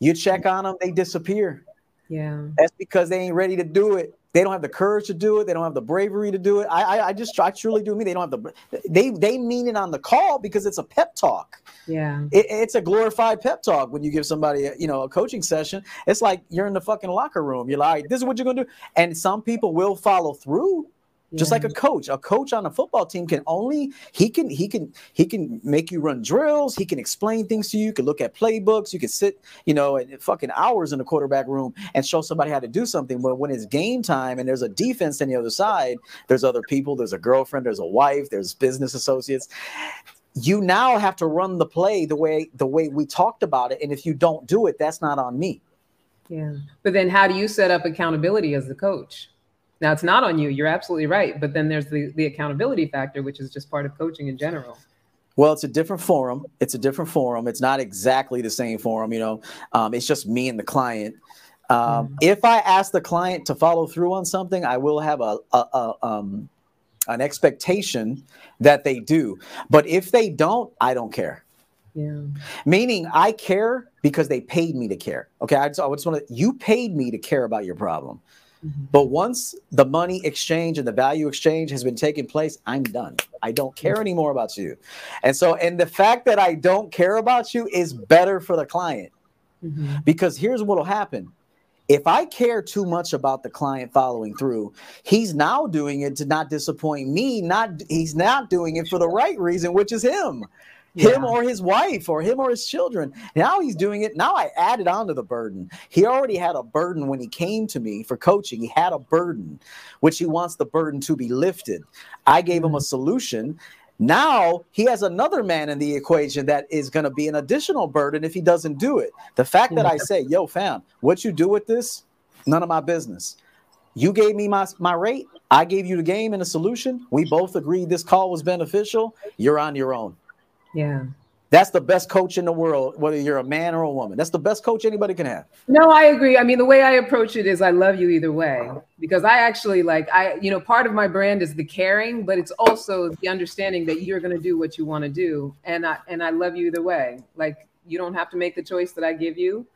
You check on them, they disappear. Yeah. That's because they ain't ready to do it. They don't have the courage to do it. They don't have the bravery to do it. I, I, I just, I truly do mean they don't have the. They, they mean it on the call because it's a pep talk. Yeah, it, it's a glorified pep talk when you give somebody, a, you know, a coaching session. It's like you're in the fucking locker room. You're like, this is what you're gonna do, and some people will follow through just like a coach. A coach on a football team can only he can he can he can make you run drills. He can explain things to you. You can look at playbooks. You can sit you know and fucking hours in the quarterback room and show somebody how to do something. But when it's game time and there's a defense on the other side there's other people there's a girlfriend there's a wife there's business associates. You now have to run the play the way the way we talked about it. And if you don't do it that's not on me. Yeah. But then how do you set up accountability as the coach now it's not on you. You're absolutely right. But then there's the, the accountability factor, which is just part of coaching in general. Well, it's a different forum. It's a different forum. It's not exactly the same forum. You know, um, it's just me and the client. Um, mm-hmm. If I ask the client to follow through on something, I will have a, a, a um, an expectation that they do. But if they don't, I don't care. Yeah. Meaning, I care because they paid me to care. Okay, I just, I just want to. You paid me to care about your problem. Mm-hmm. But once the money exchange and the value exchange has been taking place, I'm done. I don't care anymore about you. And so, and the fact that I don't care about you is better for the client. Mm-hmm. Because here's what will happen if I care too much about the client following through, he's now doing it to not disappoint me. Not he's not doing it for the right reason, which is him. Yeah. Him or his wife or him or his children. Now he's doing it. Now I added on to the burden. He already had a burden when he came to me for coaching. He had a burden, which he wants the burden to be lifted. I gave him a mm-hmm. solution now he has another man in the equation that is going to be an additional burden if he doesn't do it. The fact that I say, yo, fam, what you do with this, none of my business. You gave me my, my rate. I gave you the game and a solution. We both agreed this call was beneficial. You're on your own. Yeah. That's the best coach in the world, whether you're a man or a woman. That's the best coach anybody can have. No, I agree. I mean, the way I approach it is I love you either way because I actually like, I, you know, part of my brand is the caring, but it's also the understanding that you're going to do what you want to do. And I, and I love you either way. Like, you don't have to make the choice that I give you.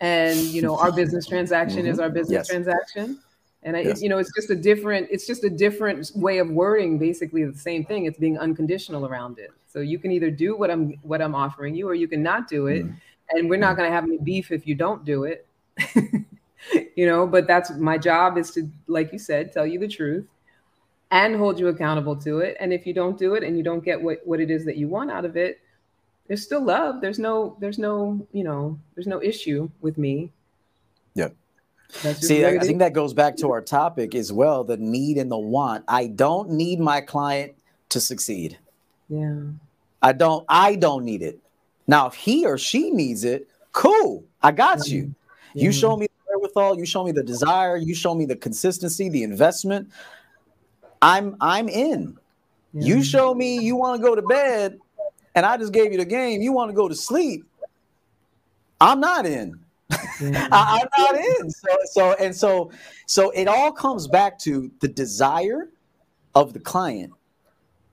And, you know, our business transaction mm-hmm. is our business yes. transaction and I, yes. you know it's just a different it's just a different way of wording basically the same thing. It's being unconditional around it. So you can either do what i'm what i'm offering you or you can not do it. Mm. and we're not mm. going to have any beef if you don't do it. You know but that's my job is to like you said tell you the truth and hold you accountable to it. And if you don't do it and you don't get what what it is that you want out of it there's still love. There's no there's no you know there's no issue with me. Yeah See, I, think that goes back to our topic as well the need and the want. I don't need my client to succeed. Yeah. I don't I don't need it. Now, if he or she needs it, cool. I got mm-hmm. you. You show me the wherewithal, you show me the desire, you show me the consistency, the investment. I'm I'm in. Yeah. You show me you want to go to bed and I just gave you the game, you want to go to sleep. I'm not in. I, am not in. So, so and so, so it all comes back to the desire of the client.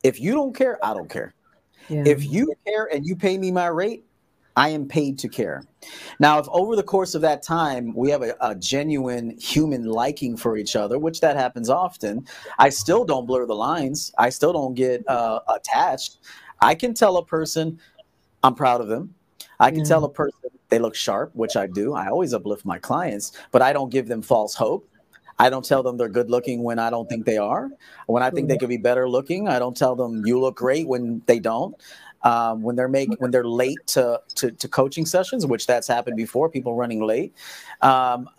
If you don't care, I don't care. Yeah. If you care and you pay me my rate, I am paid to care. Now, if over the course of that time we have a, a, genuine human liking for each other, which that happens often, I still don't blur the lines. I still don't get uh, attached. I can tell a person I'm proud of them. I can tell a person they look sharp, which I do. I always uplift my clients, but I don't give them false hope. I don't tell them they're good looking when I don't think they are. When I think they could be better looking, I don't tell them you look great when they don't. Um, when they're make when they're late to, to, to coaching sessions, which that's happened before, people running late. Um,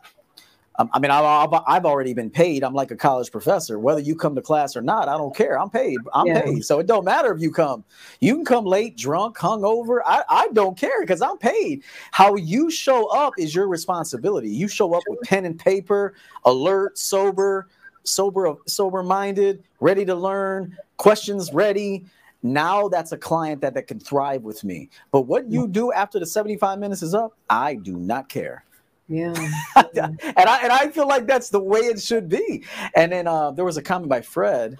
Um, I mean, I've, I've already been paid. I'm like a college professor. Whether you come to class or not, I don't care. I'm paid. I'm yeah. paid. So it don't matter if you come. You can come late, drunk, hungover. I, I don't care because I'm paid. How you show up is your responsibility. You show up with pen and paper, alert, sober, sober, sober minded, ready to learn, questions ready. Now that's a client that, that can thrive with me. But what you do after the 75 minutes is up, I do not care. Yeah. and I and I feel like that's the way it should be. And then uh, there was a comment by Fred.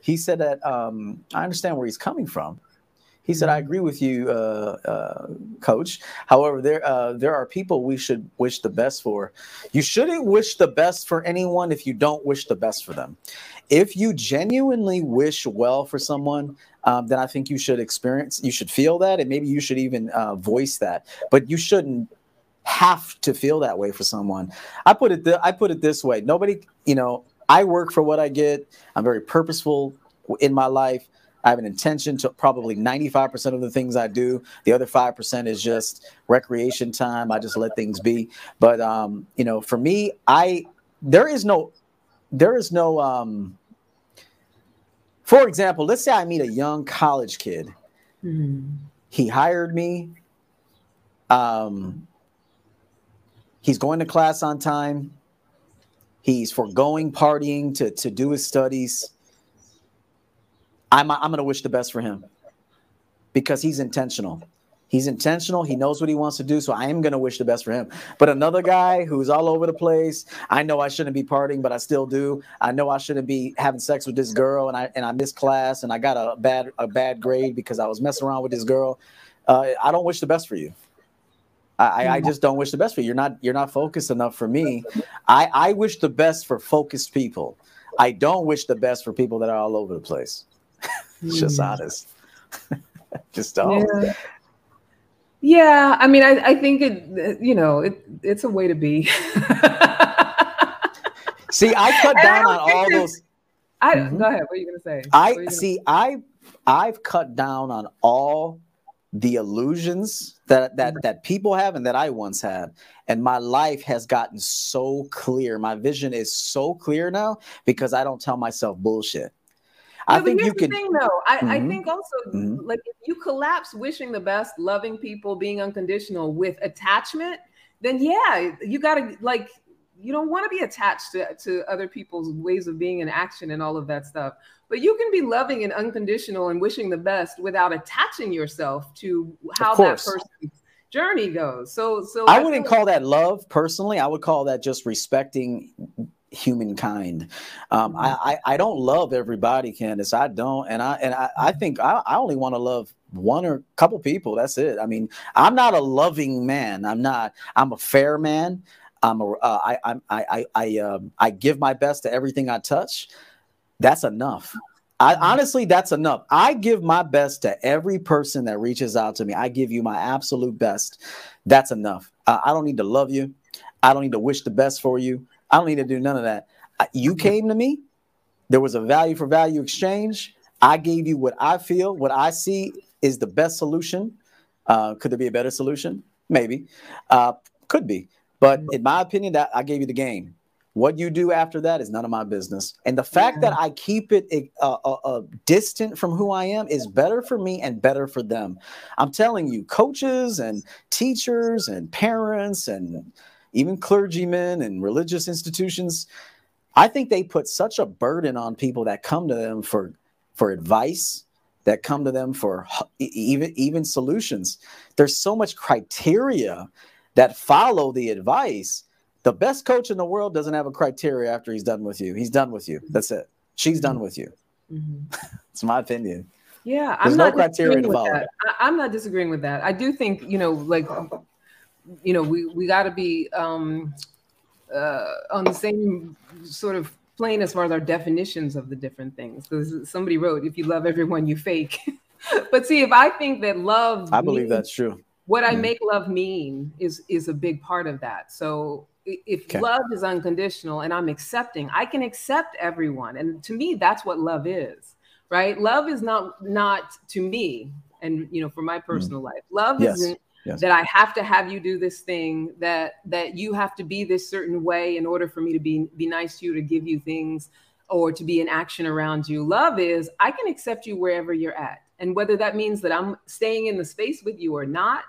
He said that um, I understand where he's coming from. He said, "I mm-hmm. agree with you, uh, uh, Coach. However, there uh, there are people we should wish the best for. You shouldn't wish the best for anyone if you don't wish the best for them. If you genuinely wish well for someone, um, then I think you should experience, you should feel that, and maybe you should even uh, voice that. But you shouldn't have to feel that way for someone. I put it th- I put it this way. Nobody, you know, I work for what I get. I'm very purposeful in my life. I have an intention to probably 95% of the things I do. The other 5% is just recreation time. I just let things be. But um, you know, for me, I there is no there is no um for example, let's say I meet a young college kid. Mm-hmm. He hired me. Um, He's going to class on time. He's foregoing partying to, to do his studies. I'm, I'm going to wish the best for him because he's intentional. He's intentional. He knows what he wants to do. So I am going to wish the best for him. But another guy who's all over the place, I know I shouldn't be partying, but I still do. I know I shouldn't be having sex with this girl, and I and I missed class, and I got a bad a bad grade because I was messing around with this girl. Uh, I don't wish the best for you. I, I, just don't wish the best for you. You're not you're not focused enough for me. I, I wish the best for focused people. I don't wish the best for people that are all over the place. it's just mm. honest. just don't. Yeah. yeah. I mean, I, I think it. You know, it it's a way to be. see, I cut down I on all those. I mm-hmm. go ahead. What are you gonna say? I see. I I've cut down on all the illusions that that that people have and that I once had and my life has gotten so clear my vision is so clear now because I don't tell myself bullshit I think you can. Thing, though, I, mm-hmm. I think also mm-hmm. like if you collapse wishing the best, loving people, being unconditional with attachment, then yeah, you gotta like you don't want to be attached to, to other people's ways of being in action and all of that stuff. But you can be loving and unconditional and wishing the best without attaching yourself to how that person's journey goes. So, so I, I wouldn't call that love personally. I would call that just respecting humankind. Um, mm-hmm. I, I, I don't love everybody, Candice. I don't, and I and I, I think I, I only want to love one or a couple people. That's it. I mean, I'm not a loving man. I'm not. I'm a fair man. I'm a, uh, I, I, I, I, um, I give my best to everything I touch that's enough. I honestly, that's enough. I give my best to every person that reaches out to me. I give you my absolute best. That's enough. Uh, I don't need to love you. I don't need to wish the best for you. I don't need to do none of that. You came to me. There was a value for value exchange. I gave you what I feel, what I see is the best solution. Uh, could there be a better solution? Maybe. Uh, could be. But in my opinion, that I gave you the game. What you do after that is none of my business. And the fact that I keep it uh, uh, uh, distant from who I am is better for me and better for them. I'm telling you, coaches and teachers and parents and even clergymen and religious institutions, I think they put such a burden on people that come to them for for advice, that come to them for even even solutions. There's so much criteria that follow the advice the best coach in the world doesn't have a criteria after he's done with you. He's done with you. That's it. She's done with you. Mm-hmm. it's my opinion. Yeah, There's I'm no criteria to follow. That. I, am not disagreeing with that. I do think you know, like, you know, we we got to be um, uh, on the same sort of plane as far as our definitions of the different things. Because somebody wrote, "If you love everyone, you fake." but see, if I think that love, I believe that's true. What mm. I make love mean is is a big part of that. So if okay. love is unconditional and I'm accepting, I can accept everyone. And to me, that's what love is, right? Love is not not to me, and you know, for my mm. personal mm. life, love yes. isn't yes. that I have to have you do this thing, that that you have to be this certain way in order for me to be be nice to you, to give you things, or to be in action around you. Love is I can accept you wherever you're at. And whether that means that I'm staying in the space with you or not,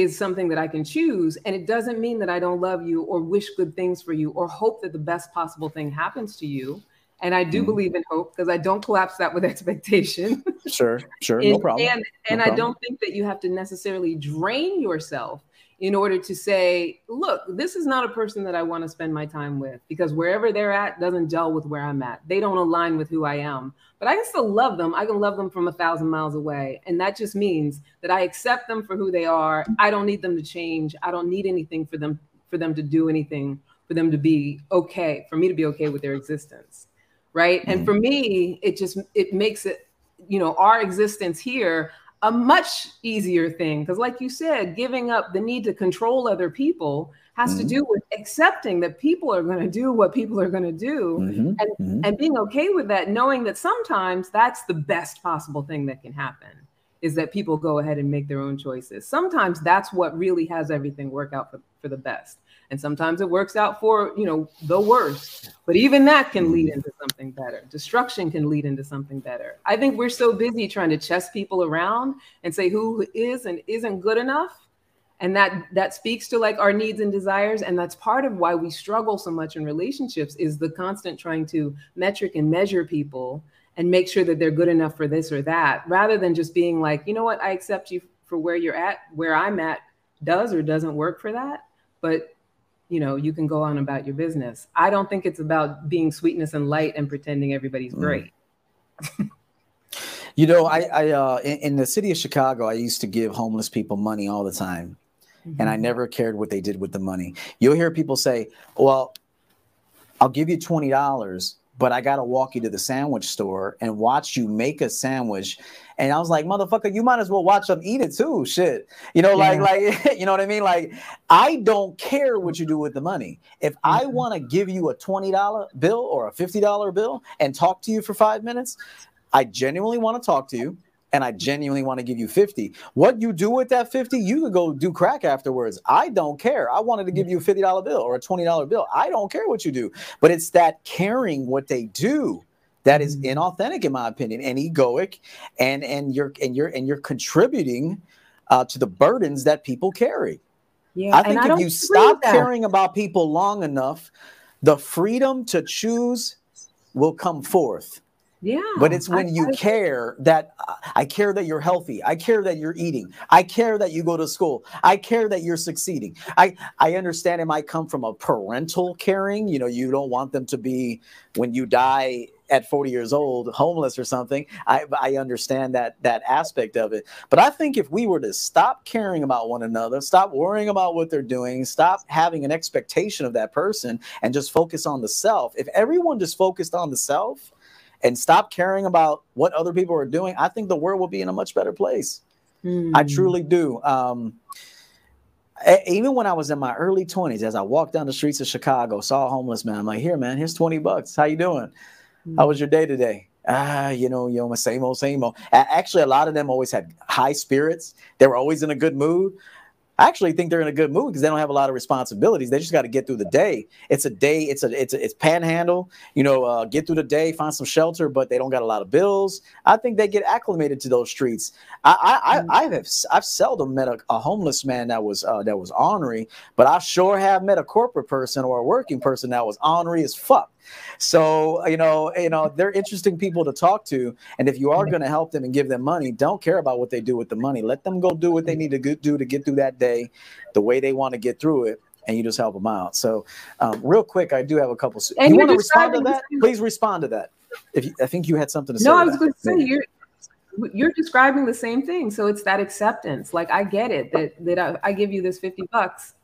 is something that I can choose. And it doesn't mean that I don't love you or wish good things for you or hope that the best possible thing happens to you. And I do mm believe in hope because I don't collapse that with expectation. sure, sure, and, no problem. And, and no I problem. don't think that you have to necessarily drain yourself in order to say, look, this is not a person that I want to spend my time with because wherever they're at doesn't gel with where I'm at. They don't align with who I am. But I can still love them. I can love them from a thousand miles away. And that just means that I accept them for who they are. I don't need them to change. I don't need anything for them for them to do anything, for them to be okay, for me to be okay with their existence. Right. Mm-hmm. And for me, it just it makes it, you know, our existence here a much easier thing because like you said giving up the need to control other people has mm-hmm. to do with accepting that people are going to do what people are going to do mm-hmm. And, mm-hmm. and being okay with that knowing that sometimes that's the best possible thing that can happen is that people go ahead and make their own choices sometimes that's what really has everything work out for, for the best and sometimes it works out for you know the worst. But even that can lead mm-hmm. into something better. Destruction can lead into something better. I think we're so busy trying to chess people around and say who is and isn't good enough. And that that speaks to like our needs and desires. And that's part of why we struggle so much in relationships is the constant trying to metric and measure people and make sure that they're good enough for this or that rather than just being like you know what? I accept you for where you're at, where I'm at, does or doesn't work for that. But you know, you can go on about your business. I don't think it's about being sweetness and light and pretending everybody's mm. great. you know, I, I uh, in, in, the city of Chicago, I used to give homeless people money all the time, mm-hmm. and I mm-hmm. never cared what they did with the money. You'll hear people say, "Well, I'll give you twenty dollars." but I gotta walk you to the sandwich store and watch you make a sandwich. And I was like, motherfucker, you might as well watch them eat it too. Shit. You know, like, like, you know what I mean? Like, I don't care what you do with the money. If mm-hmm. I want to give you a $20 bill or a $50 bill and talk to you for five minutes, I genuinely want to talk to you and I genuinely want to give you 50. What you do with that 50, you could go do crack afterwards. I don't care. I wanted to give you a $50 bill or a $20 bill. I don't care what you do. But it's that caring what they do that is mm-hmm. inauthentic in my opinion and egoic and and you're and you're and you're contributing uh, to the burdens that people carry. Yeah, I think if you stop caring about people long enough, the freedom to choose will come forth. Yeah. But it's when I, you I, care that I care that you're healthy. I care that you're eating. I care that you go to school. I care that you're succeeding. I I understand it might come from a parental caring. You know, you don't want them to be when you die at 40 years old homeless or something i i understand that that aspect of it but i think if we were to stop caring about one another stop worrying about what they're doing stop having an expectation of that person and just focus on the self if everyone just focused on the self and stop caring about what other people are doing, I think the world will be in a much better place. Mm. I truly do. Um, even when I was in my early 20s, as I walked down the streets of Chicago, saw a homeless man, I'm like, here, man, here's 20 bucks. How you doing? Mm. How was your day today? Ah, you know, you know, my same old, same old. Actually, a lot of them always had high spirits. They were always in a good mood. I actually think they're in a good mood because they don't have a lot of responsibilities. They just got to get through the day. It's a day. It's a it's a, it's panhandle. You know, uh, get through the day, find some shelter, but they don't got a lot of bills. I think they get acclimated to those streets. I I. I, I have I've seldom met a, a homeless man that was uh, that was ornery, but I sure have met a corporate person or a working person that was ornery as fuck. So you know, you know, they're interesting people to talk to, and if you are going to help them and give them money, don't care about what they do with the money. Let them go do what they need to do to get through that day, the way they want to get through it, and you just help them out. So, um, real quick, I do have a couple. And you want to respond to that? Please respond to that. If you, I think you had something to say. No, I was going to say you're you're describing the same thing. So it's that acceptance. Like I get it that that I, I give you this fifty bucks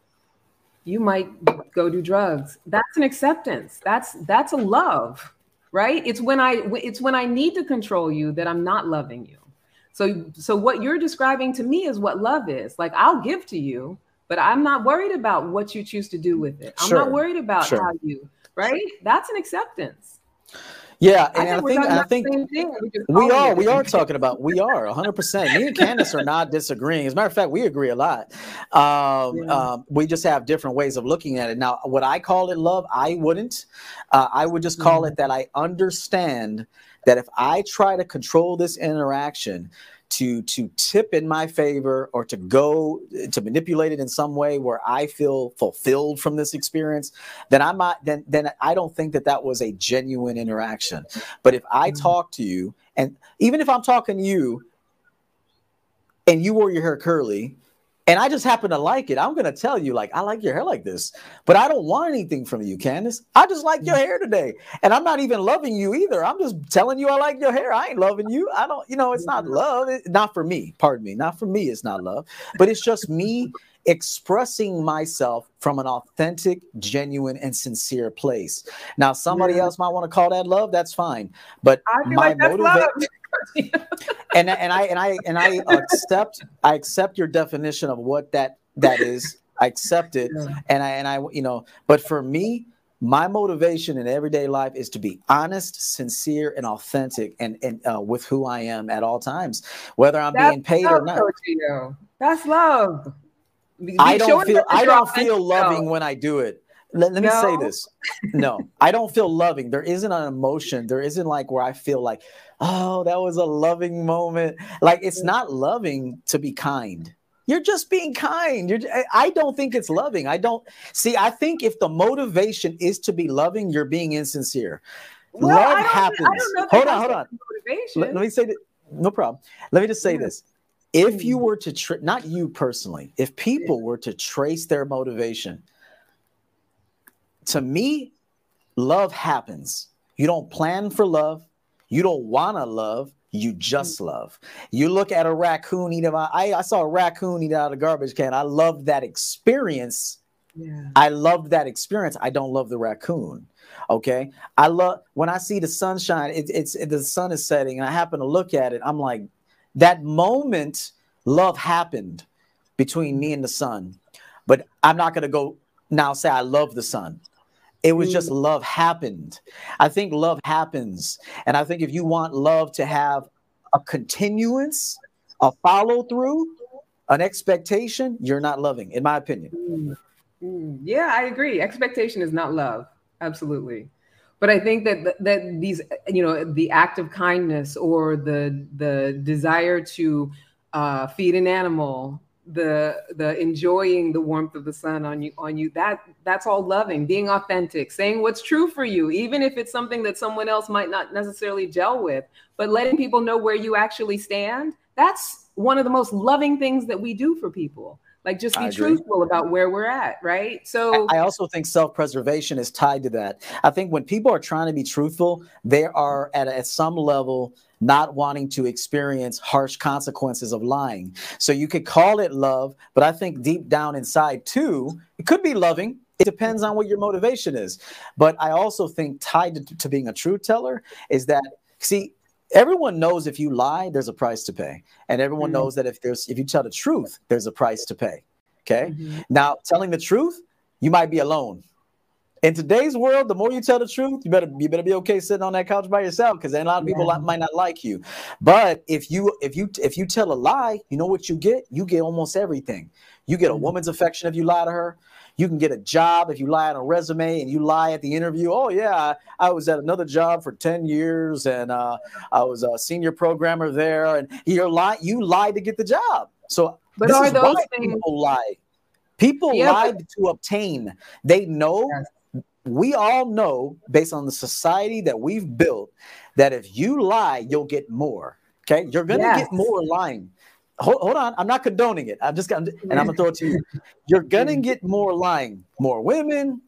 you might go do drugs. That's an acceptance. That's that's a love right? It's when i it's when i need to control you that i'm not loving you. So so what you're describing to me is what love is. Like i'll give to you but i'm not worried about what you choose to do with it. I'm sure. not worried about sure. how you right? That's an acceptance yeah, and I think I think, I think we are we are talking about we are 100. percent Me and Candice are not disagreeing. As a matter of fact, we agree a lot. Um, yeah. um, we just have different ways of looking at it. Now, what I call it love, I wouldn't. Uh, I would just call mm-hmm. it that I understand that if I try to control this interaction, to to tip in my favor or to go to manipulate it in some way where I feel fulfilled from this experience, then I'm not then then I don't think that that was a genuine interaction. But if I mm-hmm. talk to you and even if I'm talking to you and you wore your hair curly and I just happen to like it, I'm gonna tell you, like, I like your hair like this, but I don't want anything from you, Candice. I just like your mm. hair today. And I'm not even loving you either. I'm just telling you I like your hair. I ain't loving you. I don't, you know, it's not mm-hmm. love. It, not for me, pardon me. Not for me, it's not love. But it's just me expressing myself from an authentic, genuine, and sincere place. Now, somebody yeah. else might want to call that love. That's fine. But i my like motivation. And and I and I and I accept I accept your definition of what that that is. I accept it, yeah. and I and I you know. But for me, my motivation in everyday life is to be honest, sincere, and authentic, and and uh, with who I am at all times, whether I'm That's being paid or not. That's love. Be I don't feel I don't feel loving when I do it. Let, let no. me say this. No, I don't feel loving. There isn't an emotion. There isn't like where I feel like, oh, that was a loving moment. Like it's not loving to be kind. You're just being kind. You're, I don't think it's loving. I don't see. I think if the motivation is to be loving, you're being insincere. Well, Love happens. hold on, hold on. Let, let, me say that. No problem. Let me just say yeah. this if you were to tra- not you personally if people were to trace their motivation to me love happens. You don't plan for love. You don't want to love. You just mm. love. You look at a raccoon eat out I, I saw a raccoon eat out of a garbage can. I love that experience. Yeah. i love that experience. I don't love the raccoon okay? I love when i see the sunshine it, it's it, the sun is setting and i happen to look at it i'm like that moment, love happened between me and the sun. But I'm not going to go now say I love the sun. It was just mm. love happened. I think love happens. And I think if you want love to have a continuance, a follow through, an expectation, you're not loving, in my opinion. Mm. Mm. Yeah, I agree. Expectation is not love. Absolutely but I think that that these you know the act of kindness or the the desire to uh, feed an animal, the the enjoying the warmth of the sun on you on you. That that's all loving, being authentic, saying what's true for you, even if it's something that someone else might not necessarily gel with, but letting people know where you actually stand. That's one of the most loving things that we do for people. Like just be truthful about where we're at right? So i also think self-preservation is tied to that. I think when people are trying to be truthful they are at, at some level not wanting to experience harsh consequences of lying so you could call it love but i think deep down inside too it could be loving it depends on what your motivation is but i also think tied to, to being a truth teller is that see everyone knows if you lie, there's a price to pay. And everyone mm-hmm. knows that if there's if you tell the truth, there's a price to pay. Okay. Mm-hmm. Now, telling the truth, you might be alone. In today's world, the more you tell the truth, you better you better be okay sitting on that couch by yourself because then a lot of people yeah. might not like you. But if you if you if you tell a lie, you know what you get? You get almost everything. You get a mm-hmm. woman's affection if you lie to her. You can get a job if you lie on a resume and you lie at the interview. Oh yeah, I, was at another job for ten years and uh, I was a senior programmer there. And you're lie. You lied to get the job. So but this are those things- people lie? People yeah, lied but- to obtain. They know. Yes we all know based on the society that we've built that if you lie you'll get more okay you're gonna yes. get more lying hold, hold on, I'm not condoning it. I'm just gonna, and I'm gonna throw it to you. You're gonna get more lying, more women,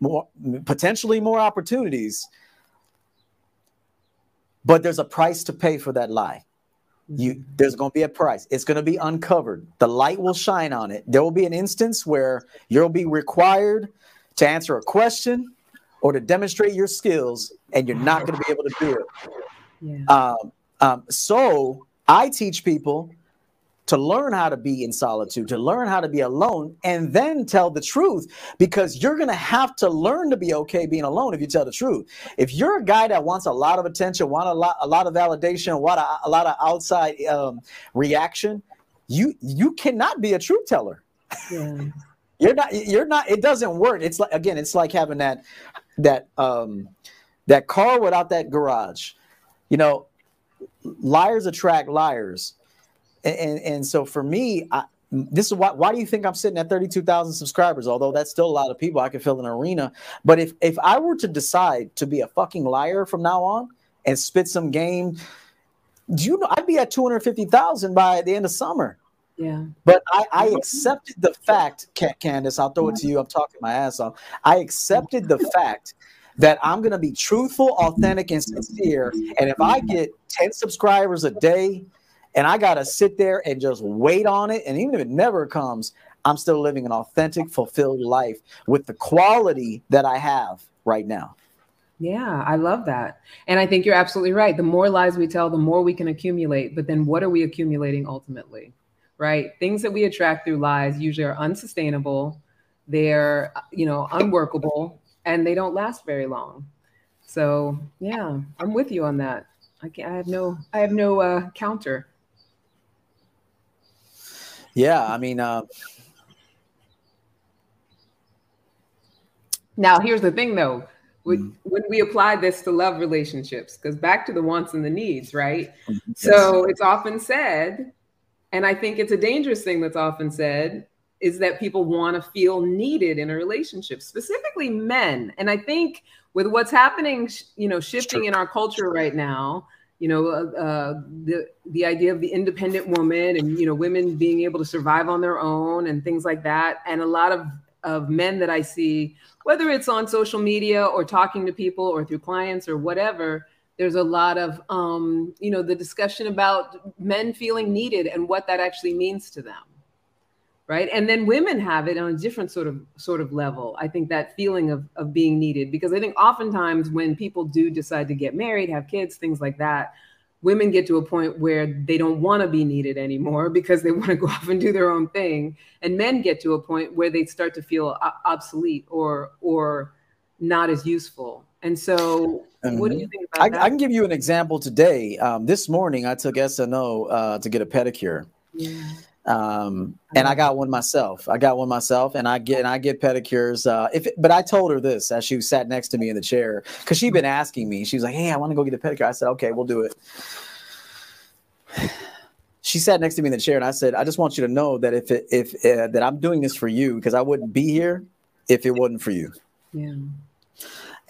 more potentially more opportunities, but there's a price to pay for that lie. You mm-hmm. there's going to be a price. It's going to be uncovered. The light will shine on it. There will be an instance where you'll be required to answer a question or to demonstrate your skills, and you're not going to be able to do it. Yeah. Um, um, so I teach people to learn how to be in solitude, to learn how to be alone, and then tell the truth because you're going to have to learn to be okay being alone if you tell the truth. If you're a guy that wants a lot of attention, want a lot, a lot of validation, want a, a lot of outside um, reaction, you you cannot be a truth teller. Yeah. You're not. You're not. It doesn't work. It's like again, it's like having that that um, that car without that garage. You know, liars attract liars and, and, so for me, I, this is why why do you think I'm sitting at 32,000 subscribers? Although that's still a lot of people, I could fill an arena. But if if I were to decide to be a fucking liar from now on and spit some game, do you know I'd be at 250,000 by the end of summer. Yeah. But I, I accepted the fact, Candice, I'll throw it to you. I'm talking my ass off. I accepted the fact that I'm going to be truthful, authentic, and sincere. And if I get 10 subscribers a day, and I got to sit there and just wait on it. And even if it never comes, I'm still living an authentic, fulfilled life with the quality that I have right now. Yeah, I love that. And I think you're absolutely right. The more lies we tell, the more we can accumulate. But then what are we accumulating ultimately? Right? Things that we attract through lies usually are unsustainable, they're, you know, unworkable, and they don't last very long. So, yeah, I'm with you on that. I, can't, I have no I have no uh, counter. Yeah, I mean, uh, now here's the thing though. When, mm-hmm. when we apply this to love relationships, because back to the wants and the needs, right? Mm-hmm. Yes. So it's often said, and I think it's a dangerous thing that's often said, is that people want to feel needed in a relationship, specifically men. And I think with what's happening, you know, shifting in our culture right now, you know, uh, uh, the the idea of the independent woman and you know women being able to survive on their own and things like that. And a lot of of men that I see, whether it's on social media or talking to people or through clients or whatever, there's a lot of um, you know the discussion about men feeling needed and what that actually means to them right? And then women have it on a different sort of sort of level. I think that feeling of, of being needed because i think oftentimes when people do decide to get married have kids things like that women get to a point where they don't want to be needed anymore because they want to go off and do their own thing. And men get to a point where they start to feel obsolete or or not as useful. And so mm-hmm. what do you think about I, that? I can give you an example today um, this morning i took sno uh, to get a pedicure yeah um, and I got one myself. I got one myself, and I get and I get pedicures. Uh, if but I told her this as she sat next to me in the chair because she'd been asking me. She was like, "Hey, I want to go get a pedicure." I said, "Okay, we'll do it." She sat next to me in the chair, and I said, "I just want you to know that if it, if uh, that I'm doing this for you because I wouldn't be here if it wasn't for you." Yeah.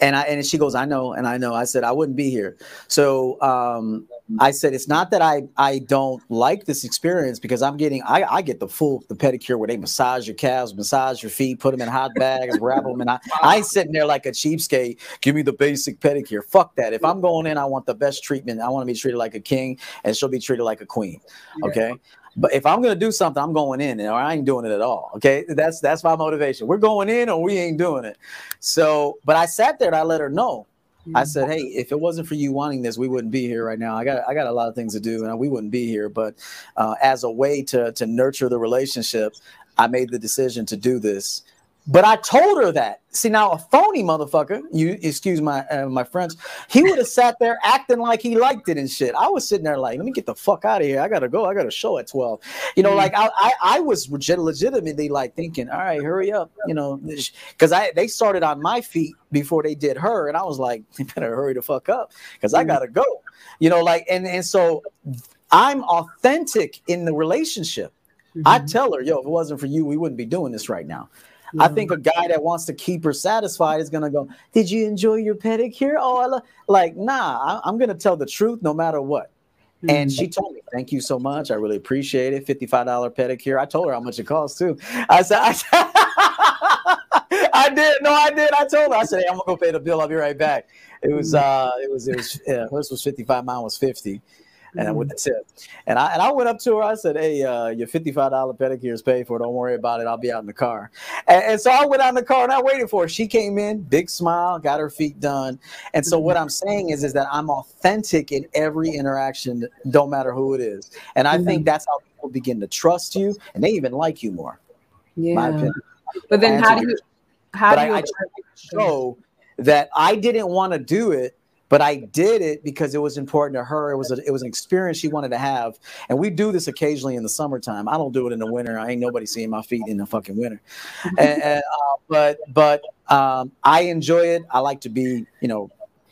And I and she goes, I know, and I know. I said I wouldn't be here. So um, I said it's not that I I don't like this experience because I'm getting I, I get the full the pedicure where they massage your calves, massage your feet, put them in hot bags, wrap them, and I I ain't sitting there like a cheapskate. Give me the basic pedicure. Fuck that. If I'm going in, I want the best treatment. I want to be treated like a king, and she'll be treated like a queen. Okay. But if I'm gonna do something, I'm going in, or I ain't doing it at all. Okay, that's that's my motivation. We're going in, or we ain't doing it. So, but I sat there and I let her know. I said, "Hey, if it wasn't for you wanting this, we wouldn't be here right now. I got I got a lot of things to do, and we wouldn't be here. But uh, as a way to to nurture the relationship, I made the decision to do this, but I told her that. See now, a phony motherfucker, you excuse my uh, my friends, he would have sat there acting like he liked it and shit. I was sitting there like, let me get the fuck out of here. I gotta go. I got a show at twelve. You know, mm-hmm. like I, I, I was legitimately like thinking, all right, hurry up. You know, because I they started on my feet before they did her, and I was like, you better hurry the fuck up because I mm. gotta go. You know, like and and so I'm authentic in the relationship. Mm-hmm. I tell her, yo, if it wasn't for you, we wouldn't be doing this right now. I think a guy that wants to keep her satisfied is gonna go, "Did you enjoy your pedicure?" Oh, I love. Like, nah, I, am gonna tell the truth no matter what. Mm-hmm. And she told me, "Thank you so much. I really appreciate it. Fifty-five dollar pedicure." I told her how much it costs too. I said, I, said, I did. No, I did. I told her. I said, "Hey, I'm gonna go pay the bill. I'll be right back." It was, mm-hmm. uh, it was, it was. Yeah, hers was fifty-five. Mine was fifty and mm-hmm. with the tip. And I and I went up to her. I said, "Hey, uh, your fifty-five dollar pedicure is paid for. Don't worry about it. I'll be out in the car." And, and, so I went out in the car and I waited for her. She came in, big smile, got her feet done. And so what mm-hmm. I'm saying is, is that I'm authentic in every interaction, don't matter who it is. And I mm-hmm. think that's how people begin to trust you, and they even like you more. Yeah. But then how do you? How but do you? I, I show that I didn't want to do it but I did it because it was important to her. It was a, it was an experience she wanted to have, and we do this occasionally in the summertime. I don't do it in the winter. I ain't nobody seeing my feet in the fucking winter, and, and, uh, but but um, I enjoy it. I like to be, you know,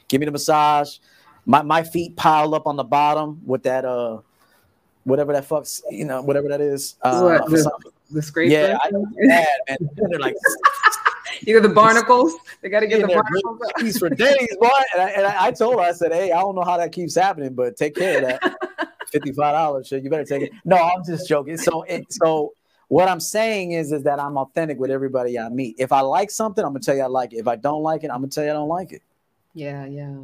give me the massage. My my feet piled up on the bottom with that uh whatever that fucks you know whatever that is. Uh, what, the, the scraper? Yeah, I, man. They're like you know the barnacles. They got to get the barnacles for days, boy. And, I, and I, I, told her, I said, "Hey, I don't know how that keeps happening, but take care of that. Fifty-five dollars, shit. You better take it." No, I'm just joking. So, it, so what I'm saying is, is that I'm authentic with everybody I meet. If I like something, I'm gonna tell you I like it. If I don't like it, I'm gonna tell you I don't like it. Yeah, yeah.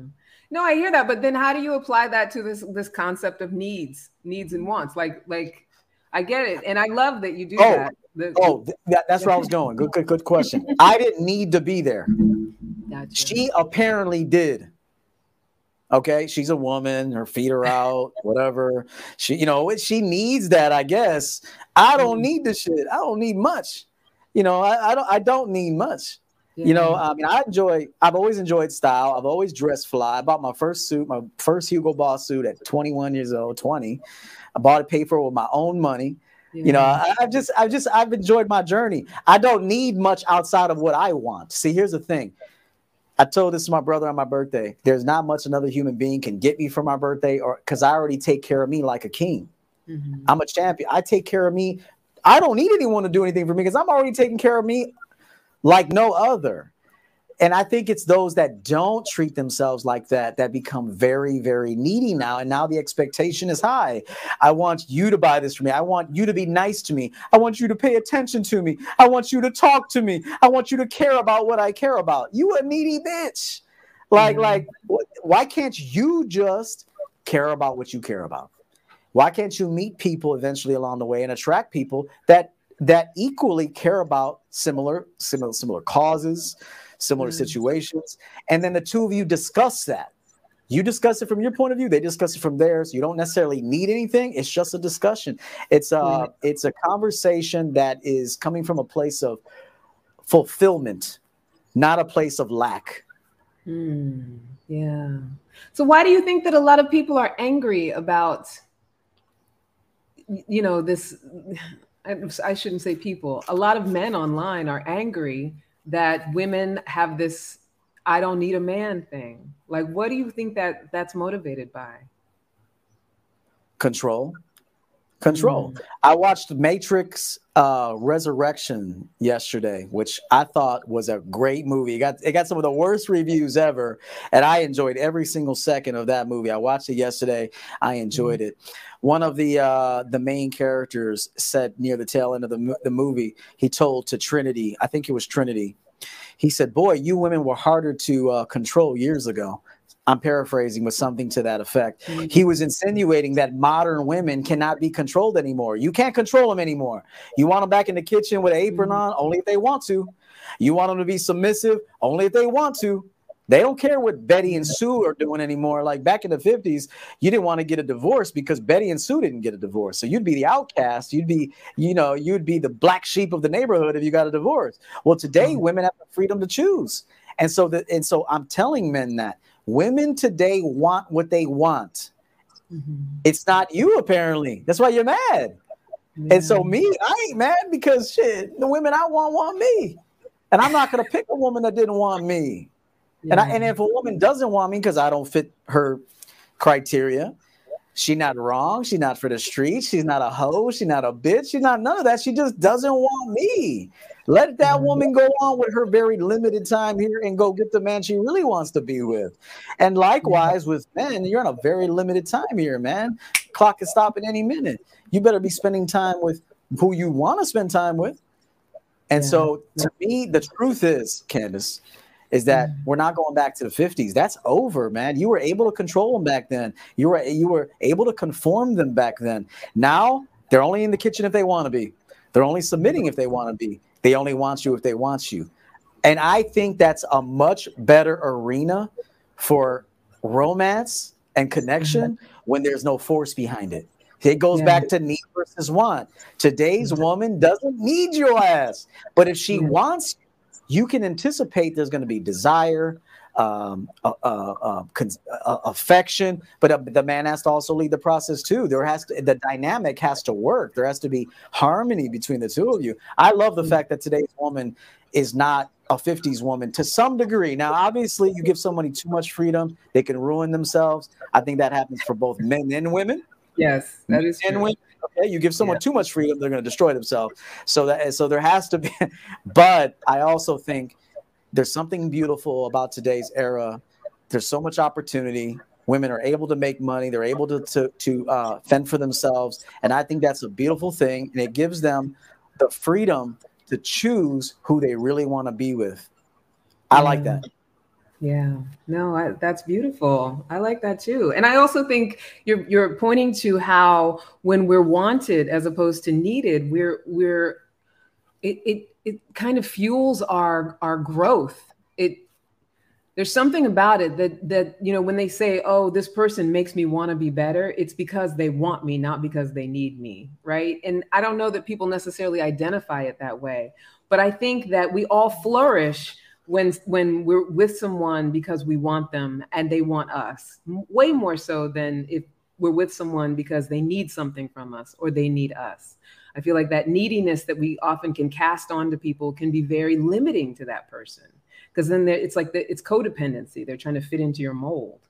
No, I hear that, but then how do you apply that to this this concept of needs, needs and wants? Like, like I get it, and I love that you do oh, that. The, oh, that, that's where I was going. Good, good, good question. I didn't need to be there. Gotcha. She apparently did. Okay, she's a woman. Her feet are out. Whatever. She, you know, she needs that. I guess. I don't mm-hmm. need the shit. I don't need much. You know, I, I don't. I don't need much. Yeah. You know, I mean, I enjoy. I've always enjoyed style. I've always dressed fly. I bought my first suit, my first Hugo Boss suit at 21 years old, 20. I bought it, paid for it with my own money. You know, I, have just, I've just, I've enjoyed my journey. I don't need much outside of what I want. See, here's the thing. I told this to my brother on my birthday. There's not much another human being can get me for my birthday, or because I already take care of me like a king. Mm-hmm. I'm a champion. I take care of me. I don't need anyone to do anything for me because I'm already taking care of me like no other. And I think it's those that don't treat themselves like that that become very, very needy now. And now the expectation is high. I want you to buy this for me. I want you to be nice to me. I want you to pay attention to me. I want you to talk to me. I want you to care about what I care about. You a needy bitch. Like, mm-hmm. like, why can't you just care about what you care about? Why can't you meet people eventually along the way and attract people that that equally care about similar, similar, similar causes, similar mm-hmm. situations, and then the two of you discuss that. You discuss it from your point of view, they discuss it from theirs. You don't necessarily need anything. It's just a discussion. It's a mm-hmm. it's a conversation that is coming from a place of fulfillment, not a place of lack. Mm, yeah. So why do you think that a lot of people are angry about you know this I shouldn't say people. A lot of men online are angry that women have this I don't need a man thing. Like what do you think that that's motivated by? Control. Control. Mm. I watched Matrix uh, Resurrection yesterday, which I thought was a great movie. It got it got some of the worst reviews ever, and I enjoyed every single second of that movie. I watched it yesterday. I enjoyed mm. it. One of the uh, the main characters said near the tail end of the the movie, he told to Trinity, I think it was Trinity, he said, "Boy, you women were harder to uh, control years ago." I'm paraphrasing with something to that effect. Mm-hmm. He was insinuating that modern women cannot be controlled anymore. You can't control them anymore. You want them back in the kitchen with an apron mm-hmm. on only if they want to. You want them to be submissive only if they want to. They don't care what Betty and Sue are doing anymore. Like back in the 50s, you didn't want to get a divorce because Betty and Sue didn't get a divorce. So you'd be the outcast. You'd be, you know, you'd be the black sheep of the neighborhood if you got a divorce. Well, today mm-hmm. women have the freedom to choose. And so the, and so I'm telling men that Women today want what they want. Mm-hmm. It's not you, apparently. That's why you're mad. Yeah. And so me, I ain't mad because shit, the women I want want me. And I'm not gonna pick a woman that didn't want me. Yeah. And I, and if a woman doesn't want me because I don't fit her criteria, she's not wrong. She's not for the streets. She's not a hoe. She's not a bitch. She's not none of that. She just doesn't want me. Let that mm-hmm. woman go on with her very limited time here and go get the man she really wants to be with. And mm-hmm. likewise with men, you're in a very limited time here, man. Clock is stopping any minute. You better be spending time with who you want to spend time with. And yeah. so mm-hmm. to me, the truth is, Candice, is that we're not going back to the 50s. That's over, man. You were able to control them back then. You were you were able to conform them back then. Now they're only in the kitchen if they want to be. They're only submitting if they want to be. They only want you if they want you. And I think that's a much better arena for romance and connection mm-hmm. when there's no force behind it. It goes yeah. back to need versus want. Today's mm-hmm. woman doesn't need your ass, but if she wants, you can anticipate there's going to be desire, um, uh, uh, uh, uh, affection, but uh, the man has to also lead the process too. There has to, the dynamic has to work. There has to be harmony between the two of you. I love the mm-hmm. fact that today's woman is not a 50s woman to some degree. Now, obviously, you give somebody too much freedom, they can ruin themselves. I think that happens for both men and women. Yes, that is and women. Okay, you give someone yeah. too much freedom, they're going to destroy themselves. So that so there has to be. But I also think there's something beautiful about today's era. There's so much opportunity. Women are able to make money. They're able to to, to uh, fend for themselves, and I think that's a beautiful thing. And it gives them the freedom to choose who they really want to be with. I yeah. like that. Yeah, no, I, that's beautiful. I like that too. And I also think you're you're pointing to how when we're wanted as opposed to needed, we're we're it it it kind of fuels our our growth. It there's something about it that that you know when they say oh this person makes me want to be better it's because they want me not because they need me right? And i don't know that people necessarily identify it that way but i think that we all flourish when when we're with someone because we want them and they want us way more so than if we're with someone because they need something from us or they need us I feel like that neediness that we often can cast onto people can be very limiting to that person because then it's like the, it's codependency. They're trying to fit into your mold,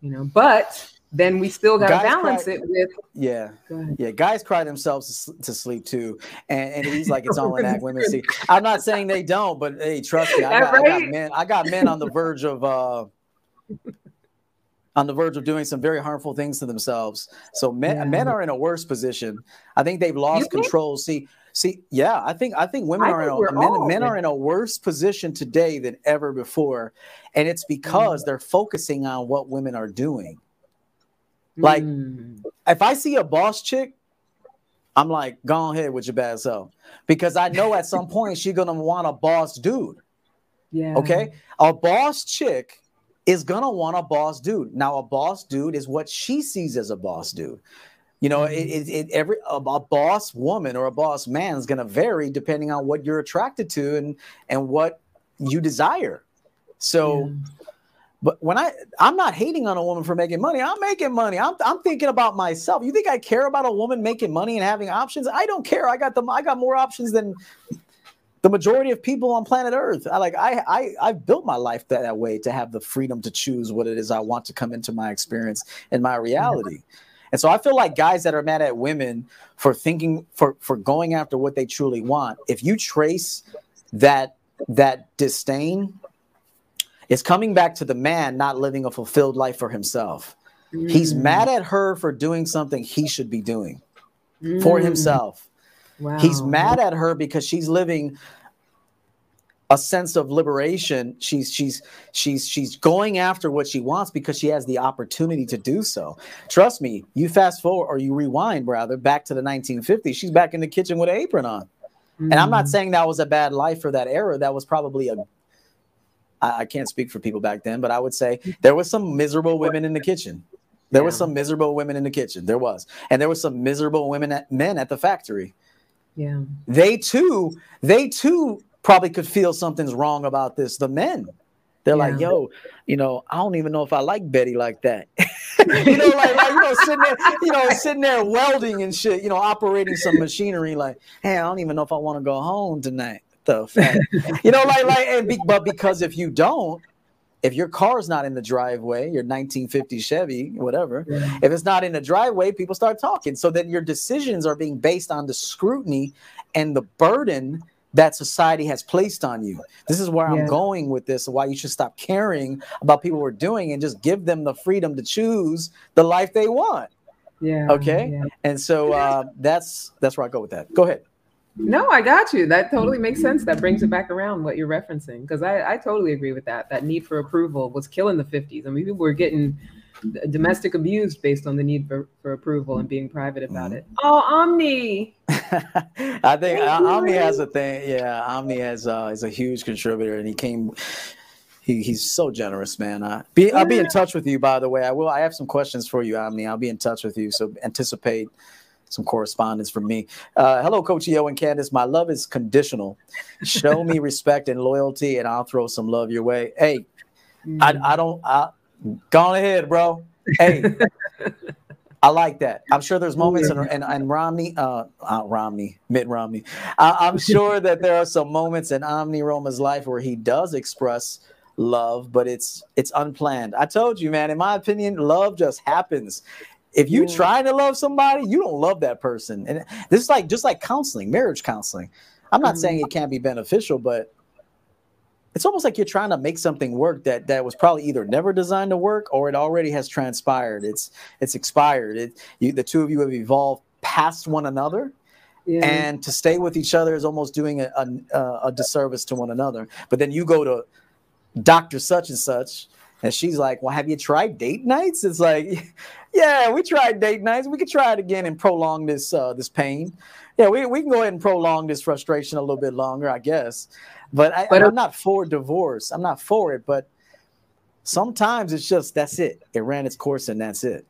you know. But then we still got to balance cry, it with yeah yeah guys cry themselves to sleep too and, and he's like it's all an act women see i'm not saying they don't but hey trust me I got, right? I got, men i got men on the verge of uh on the verge of doing some very harmful things to themselves so men yeah. men are in a worse position i think they've lost control see see yeah i think i think women I are in a, men, men are in a worse position today than ever before and it's because mm. they're focusing on what women are doing like, mm. if I see a boss chick, I'm like, go ahead with your bad self. Because I know at some point she's gonna want a boss dude. Yeah. Okay. A boss chick is gonna want a boss dude. Now, a boss dude is what she sees as a boss dude. You know, it, it, it every a, a, boss woman or a boss man is gonna vary depending on what you're attracted to and and what you desire. So yeah. But when I I'm not hating on a woman for making money. I'm making money. I'm I'm thinking about myself. You think I care about a woman making money and having options? I don't care. I got them. I got more options than the majority of people on planet Earth. I like I I I've built my life that, that way to have the freedom to choose what it is I want to come into my experience and my reality. And so I feel like guys that are mad at women for thinking for for going after what they truly want, if you trace that that disdain it's coming back to the man not living a fulfilled life for himself. Mm. He's mad at her for doing something he should be doing mm. for himself. Wow. He's mad at her because she's living a sense of liberation. She's she's she's she's going after what she wants because she has the opportunity to do so. Trust me, you fast forward or you rewind rather back to the 1950s. She's back in the kitchen with an apron on. Mm. And I'm not mm. saying that was a bad life for that era. That was probably a I, I can't speak for people back then, but I would say there was some miserable women in the kitchen. There yeah. was some miserable women in the kitchen. There was, and there was some miserable women at, men at the factory. Yeah, they too, they too probably could feel something's wrong about this. The men, they're yeah. like, "Yo, you know, I don't even know if I like Betty like that." you know, like, like, you know, sitting there, you know, sitting there welding and shit, you know, operating some machinery. Like, hey, I don't even know if I want to go home tonight the fuck? you know, like like and be, but because if you don't, if your car's not in the driveway, your 1950 Chevy, whatever, yeah. if it's not in the driveway, people start talking. So then your decisions are being based on the scrutiny and the burden that society has placed on you. This is where yeah. I'm going with this, why you should stop caring about people who are doing and just give them the freedom to choose the life they want. Yeah. Okay. Yeah. And so uh, that's that's where I go with that. Go ahead. No, I got you. That totally makes sense. That brings it back around what you're referencing because I, I totally agree with that. That need for approval was killing the 50s. I mean, people were getting domestic abuse based on the need for, for approval and being private about mm-hmm. it. Oh, Omni. I think Omni has a thing. Yeah, Omni has uh, is a huge contributor, and he came. He, he's so generous, man. I be I'll be in touch with you. By the way, I will. I have some questions for you, Omni. I'll be in touch with you. So anticipate some correspondence from me. Uh, hello, Coach EO and Candice. My love is conditional. Show me respect and loyalty, and I'll throw some love your way. Hey, mm. I, I don't. I, go on ahead, bro. Hey, I like that. I'm sure there's moments in, and, in Romney, uh, uh, Romney, Mitt Romney. I'm sure that there are some moments in Omni Roma's life where he does express love, but it's it's unplanned. I told you, man. In my opinion, love just happens. If you yeah. trying to love somebody, you don't love that person. And this is like just like counseling, marriage counseling. I'm not mm-hmm. saying it can't be beneficial, but it's almost like you're trying to make something work that that was probably either never designed to work or it already has transpired. It's it's expired. It you, the two of you have evolved past one another. Yeah. And to stay with each other is almost doing a, a, a disservice to one another. But then you go to Doctor Such and Such, and she's like, Well, have you tried date nights? It's like, Yeah, we tried date nights. We could try it again and prolong this uh, this pain. Yeah, we, we can go ahead and prolong this frustration a little bit longer, I guess. But, I, but I'm not for divorce. I'm not for it. But sometimes it's just that's it. It ran its course and that's it.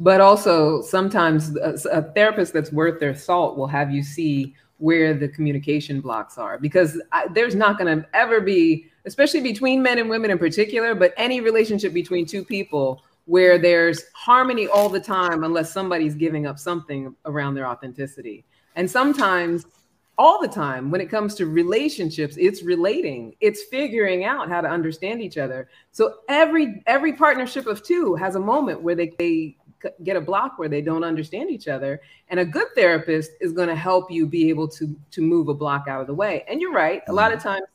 But also, sometimes a, a therapist that's worth their salt will have you see where the communication blocks are because I, there's not going to ever be especially between men and women in particular, but any relationship between two people where there's harmony all the time unless somebody's giving up something around their authenticity. And sometimes all the time when it comes to relationships it's relating it's figuring out how to understand each other. So every every partnership of two has a moment where they, they get a block where they don't understand each other. And a good therapist is going to help you be able to to move a block out of the way. And you're right a lot of mm-hmm. times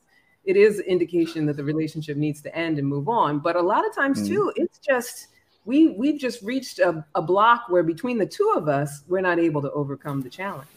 it is indication that the relationship needs to end and move on. But a lot of times mm. too it's just we we've just reached a, a block where between the two of us we're not able to overcome the challenge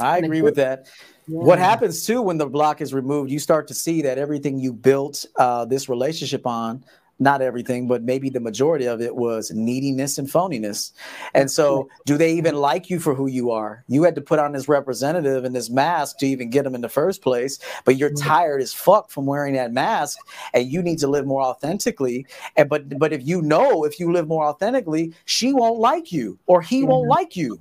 I agree with that. Yeah. What happens too when the block is removed, you start to see that everything you built uh, this relationship on, not everything, but maybe the majority of it was neediness and phoniness. And so, do they even like you for who you are? You had to put on this representative and this mask to even get them in the first place, but you're tired as fuck from wearing that mask, and you need to live more authentically. And but but if you know if you live more authentically, she won't like you or he yeah. won't like you.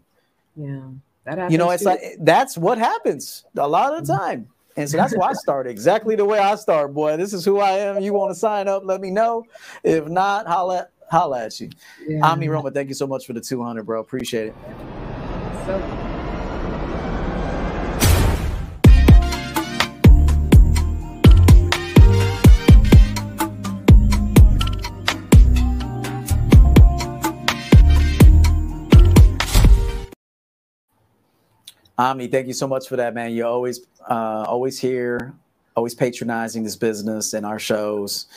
Yeah. That you know, it's too. like that's what happens a lot of the mm-hmm. time. And so that's why I started exactly the way I start, boy. This is who I am. You want to sign up? Let me know. If not, holla, holla at you. Yeah. Omni Roma, thank you so much for the 200, bro. Appreciate it. So- Omni, thank you so much for that, man. You're always uh, always here, always patronizing this business and our shows.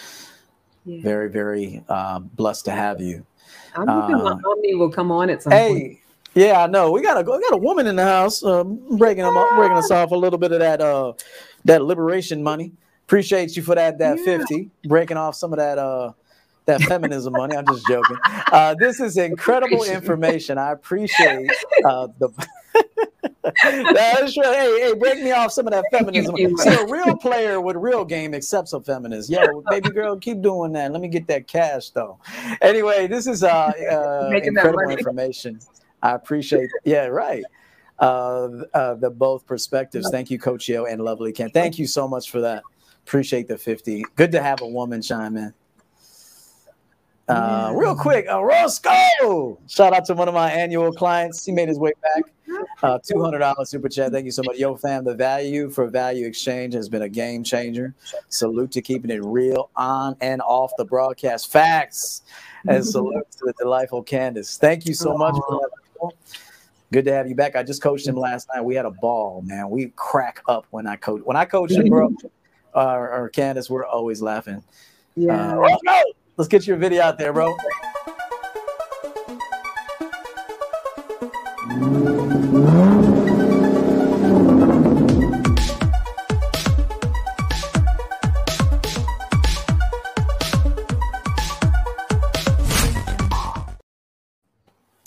Yeah. Very, very uh, blessed to have you. I'm hoping uh, Omni will come on at some point. hey, point. Yeah, I know. We got a we got a woman in the house uh, breaking them up, breaking us off a little bit of that uh that liberation money. Appreciate you for that that yeah. 50, breaking off some of that uh that feminism money. I'm just joking. Uh, this is incredible information. I appreciate uh, the That's right. Hey, hey, break me off some of that feminism. See, a real player with real game accepts a feminist. Yo, baby girl, keep doing that. Let me get that cash though. Anyway, this is uh, uh incredible information. I appreciate. It. Yeah, right. Uh, uh, the both perspectives. Thank you, Coach EO and Lovely Ken. Thank you so much for that. Appreciate the 50. Good to have a woman chime in. Uh, real quick, uh, Roscoe. Shout out to one of my annual clients. He made his way back. Uh, $200 super chat. Thank you so much. Yo, fam, the value for value exchange has been a game changer. Salute to keeping it real on and off the broadcast. Facts. And salute to the delightful Candice. Thank you so much Good to have you back. I just coached him last night. We had a ball, man. We crack up when I coach. When I coach him, bro, uh, or Candice, we're always laughing. Yeah. Uh, Let's get your video out there, bro.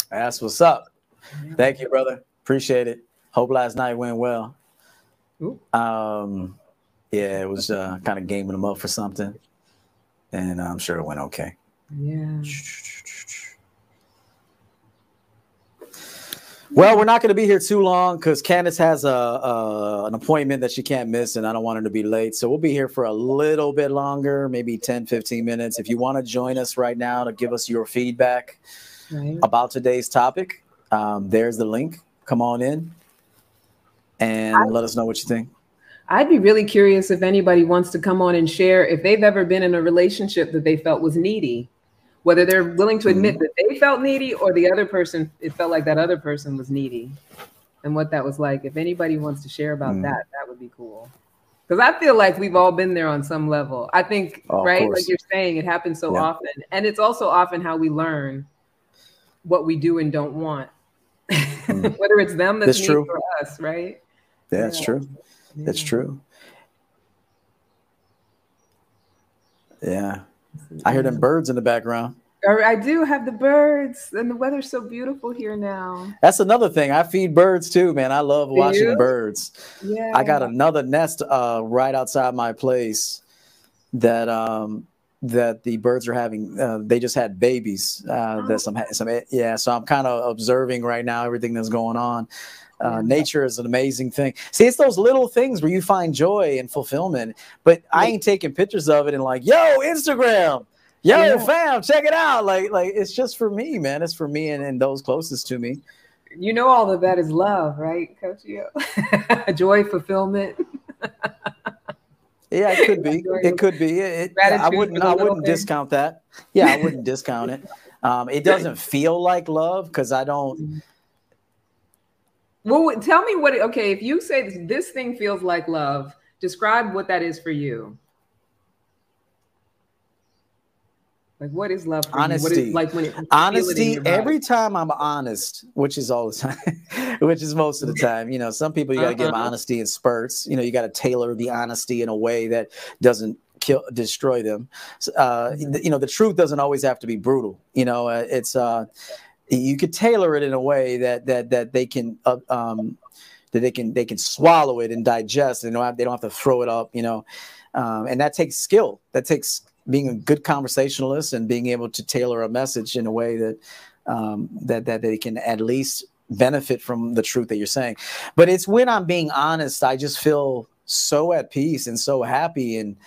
That's what's up. Thank you, brother. Appreciate it. Hope last night went well. Um, yeah, it was uh, kind of gaming them up for something and I'm sure it went okay. Yeah. Well, we're not going to be here too long because Candice has a, a, an appointment that she can't miss, and I don't want her to be late. So we'll be here for a little bit longer, maybe 10, 15 minutes. If you want to join us right now to give us your feedback right. about today's topic, um, there's the link. Come on in and I, let us know what you think. I'd be really curious if anybody wants to come on and share if they've ever been in a relationship that they felt was needy, whether they're willing to admit mm-hmm. that they felt needy or the other person, it felt like that other person was needy and what that was like. If anybody wants to share about mm. that, that would be cool. Because I feel like we've all been there on some level. I think, oh, right? Like you're saying, it happens so yeah. often. And it's also often how we learn what we do and don't want. Mm. Whether it's them that's, that's true for us, right? Yeah, that's yeah. true. That's true. Yeah. I hear them birds in the background. I do have the birds, and the weather's so beautiful here now. That's another thing. I feed birds too, man. I love watching birds. Yeah. I got another nest uh, right outside my place that um, that the birds are having. Uh, they just had babies. Uh, oh. That some some yeah. So I'm kind of observing right now everything that's going on. Uh, nature is an amazing thing. See, it's those little things where you find joy and fulfillment. But I ain't taking pictures of it and like, yo, Instagram, yo, yeah. fam, check it out. Like, like it's just for me, man. It's for me and, and those closest to me. You know, all of that is love, right, Coach EO? Joy, fulfillment. Yeah, it could be. It could be. It, I wouldn't. I wouldn't discount that. Yeah, I wouldn't discount it. Um, it doesn't feel like love because I don't. Well, tell me what. Okay, if you say this, this thing feels like love, describe what that is for you. Like, what is love? honesty. like when it, honesty. Every time I'm honest, which is all the time, which is most of the time. You know, some people you got to uh-huh. give honesty in spurts. You know, you got to tailor the honesty in a way that doesn't kill, destroy them. Uh, mm-hmm. You know, the truth doesn't always have to be brutal. You know, uh, it's uh, you could tailor it in a way that that that they can uh, um, that they can they can swallow it and digest, and they don't have, they don't have to throw it up. You know, um, and that takes skill. That takes being a good conversationalist and being able to tailor a message in a way that um, that that they can at least benefit from the truth that you're saying. But it's when I'm being honest, I just feel so at peace and so happy and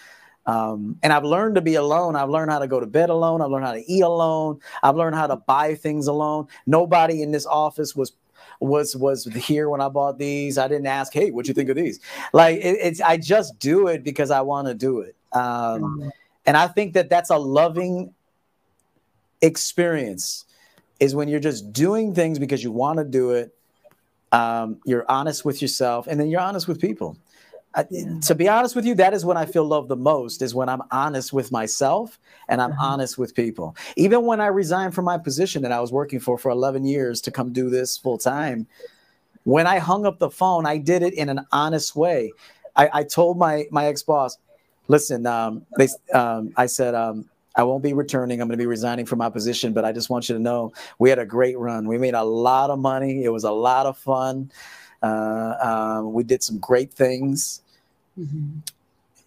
um, and I've learned to be alone. I've learned how to go to bed alone. I've learned how to eat alone. I've learned how to buy things alone. Nobody in this office was was was here when I bought these. I didn't ask, hey, what do you think of these? Like it, it's I just do it because I want to do it. Um, and I think that that's a loving experience is when you're just doing things because you want to do it. Um, you're honest with yourself and then you're honest with people. I, to be honest with you, that is when I feel love the most is when I'm honest with myself and I'm uh-huh. honest with people. Even when I resigned from my position that I was working for for 11 years to come do this full time, when I hung up the phone, I did it in an honest way. I, I told my my ex boss, listen, um, they, um, I said, um, I won't be returning. I'm going to be resigning from my position, but I just want you to know we had a great run. We made a lot of money. It was a lot of fun. Uh, um, we did some great things. Mm-hmm.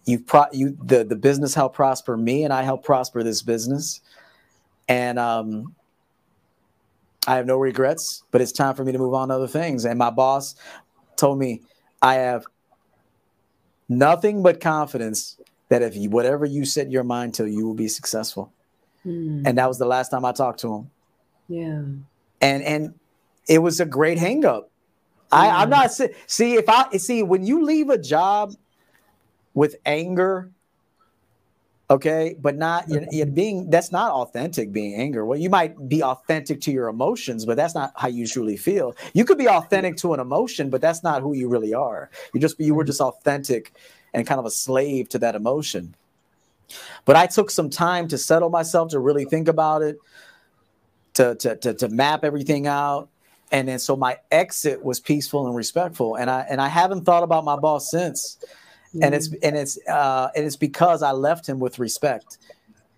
You, pro- you, the the business helped prosper me, and I helped prosper this business. And um, I have no regrets. But it's time for me to move on to other things. And my boss told me I have nothing but confidence that if you, whatever you set your mind to, you will be successful. Mm. And that was the last time I talked to him. Yeah. And and it was a great hangup. I, I'm not see if I see when you leave a job with anger, okay, but not you're, you're being that's not authentic being anger. Well, you might be authentic to your emotions, but that's not how you truly feel. You could be authentic to an emotion, but that's not who you really are. You just you were mm-hmm. just authentic and kind of a slave to that emotion. But I took some time to settle myself, to really think about it, to, to, to, to map everything out. And then so my exit was peaceful and respectful. And I and I haven't thought about my boss since. Mm-hmm. And it's and it's uh, and it's because I left him with respect.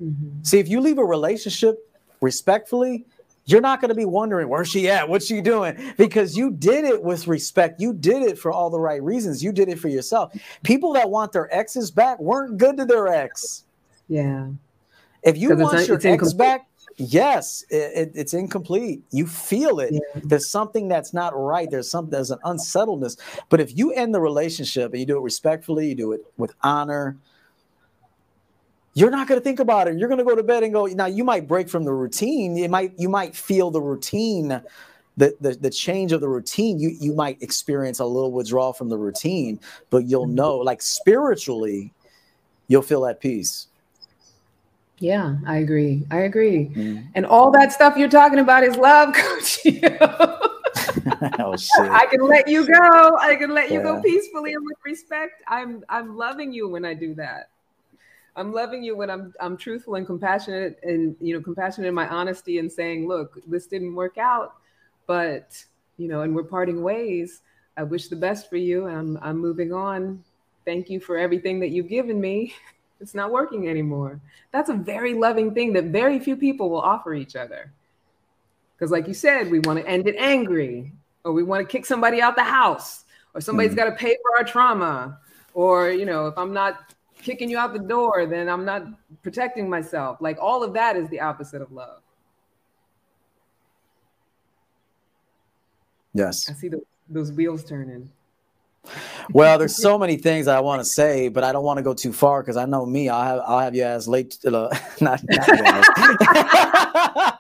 Mm-hmm. See, if you leave a relationship respectfully, you're not going to be wondering where's she at what's she doing because you did it with respect you did it for all the right reasons you did it for yourself people that want their exes back weren't good to their ex yeah if you want your ex incomplete. back yes it, it, it's incomplete you feel it yeah. there's something that's not right there's something there's an unsettledness but if you end the relationship and you do it respectfully you do it with honor you're not going to think about it. You're going to go to bed and go. Now you might break from the routine. You might you might feel the routine, the the, the change of the routine. You you might experience a little withdrawal from the routine, but you'll mm-hmm. know like spiritually, you'll feel at peace. Yeah, I agree. I agree. Mm. And all that stuff you're talking about is love, coach. oh shit. I can let you go. I can let you go peacefully and with respect. I'm I'm loving you when I do that. I'm loving you when I'm I'm truthful and compassionate and you know compassionate in my honesty and saying, look, this didn't work out, but you know, and we're parting ways. I wish the best for you. I'm I'm moving on. Thank you for everything that you've given me. It's not working anymore. That's a very loving thing that very few people will offer each other. Because, like you said, we want to end it angry, or we want to kick somebody out the house, or somebody's mm. got to pay for our trauma, or you know, if I'm not kicking you out the door, then I'm not protecting myself. Like all of that is the opposite of love. Yes. I see the, those wheels turning. Well, there's so many things I want to say, but I don't want to go too far because I know me. I'll have I'll have you ass late. To, uh, not, not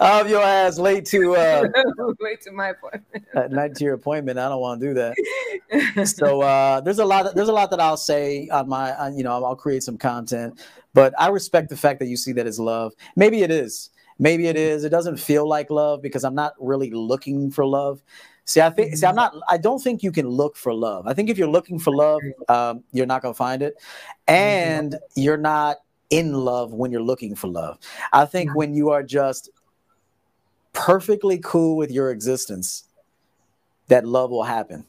I'll have your ass late to uh, late to my appointment. at night to your appointment. I don't want to do that. So uh, there's a lot. Of, there's a lot that I'll say on my. On, you know, I'll create some content, but I respect the fact that you see that as love. Maybe it is. Maybe it is. It doesn't feel like love because I'm not really looking for love. See, I think, see, I'm not, I don't think you can look for love. I think if you're looking for love, um, you're not going to find it. And you're not in love when you're looking for love. I think when you are just perfectly cool with your existence, that love will happen.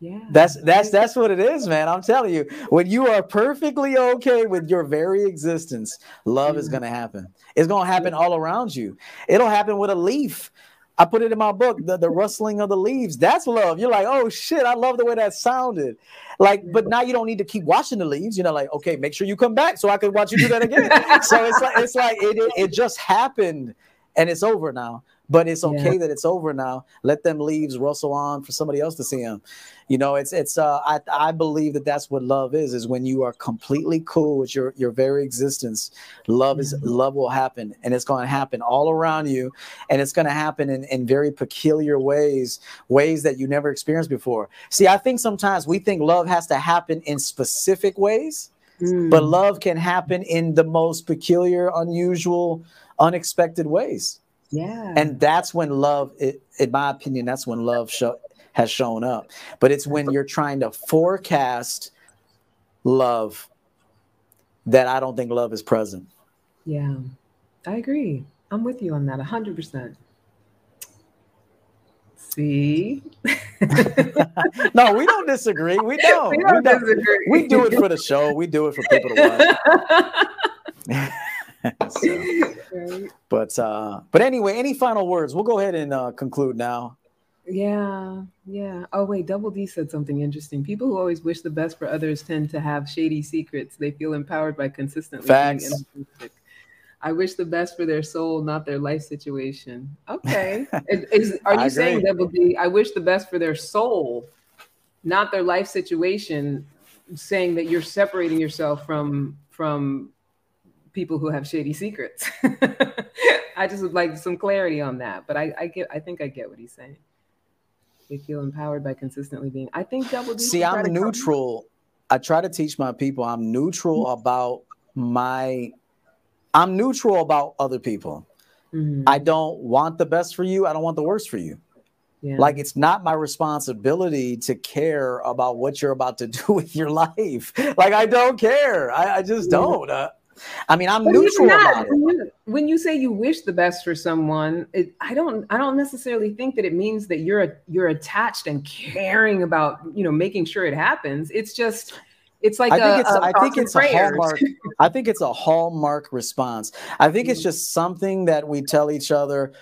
Yeah. That's that's that's what it is, man. I'm telling you. When you are perfectly okay with your very existence, love is going to happen. It's going to happen all around you. It'll happen with a leaf. I put it in my book, the, the rustling of the leaves. That's love. You're like, oh shit, I love the way that sounded. Like, but now you don't need to keep watching the leaves. You know, like, okay, make sure you come back so I can watch you do that again. so it's like it's like it, it, it just happened and it's over now but it's okay yeah. that it's over now. Let them leaves rustle on for somebody else to see them. You know, it's it's. Uh, I I believe that that's what love is. Is when you are completely cool with your your very existence. Love is mm-hmm. love will happen, and it's going to happen all around you, and it's going to happen in in very peculiar ways, ways that you never experienced before. See, I think sometimes we think love has to happen in specific ways. Mm. But love can happen in the most peculiar, unusual, unexpected ways. Yeah. And that's when love, it, in my opinion, that's when love show, has shown up. But it's when you're trying to forecast love that I don't think love is present. Yeah, I agree. I'm with you on that 100%. See? no, we don't disagree. We don't. We don't, we, don't. Disagree. we do it for the show. We do it for people to watch. so, but uh, but anyway, any final words? We'll go ahead and uh, conclude now. Yeah, yeah. Oh wait, Double D said something interesting. People who always wish the best for others tend to have shady secrets. They feel empowered by consistently Facts. I wish the best for their soul, not their life situation. Okay. is, are you saying, Double D, I wish the best for their soul, not their life situation, saying that you're separating yourself from from people who have shady secrets. I just would like some clarity on that. But I, I get I think I get what he's saying. They feel empowered by consistently being. I think double D. See, I'm neutral. I try to teach my people I'm neutral mm-hmm. about my I'm neutral about other people. Mm-hmm. I don't want the best for you. I don't want the worst for you. Yeah. Like it's not my responsibility to care about what you're about to do with your life. Like I don't care. I, I just don't. Uh, I mean, I'm but neutral about it. When you say you wish the best for someone, it, I don't. I don't necessarily think that it means that you're you're attached and caring about you know making sure it happens. It's just. It's like I think it's, a I think it's a hallmark. I think it's a hallmark response. I think it's mm. just something that we tell each other.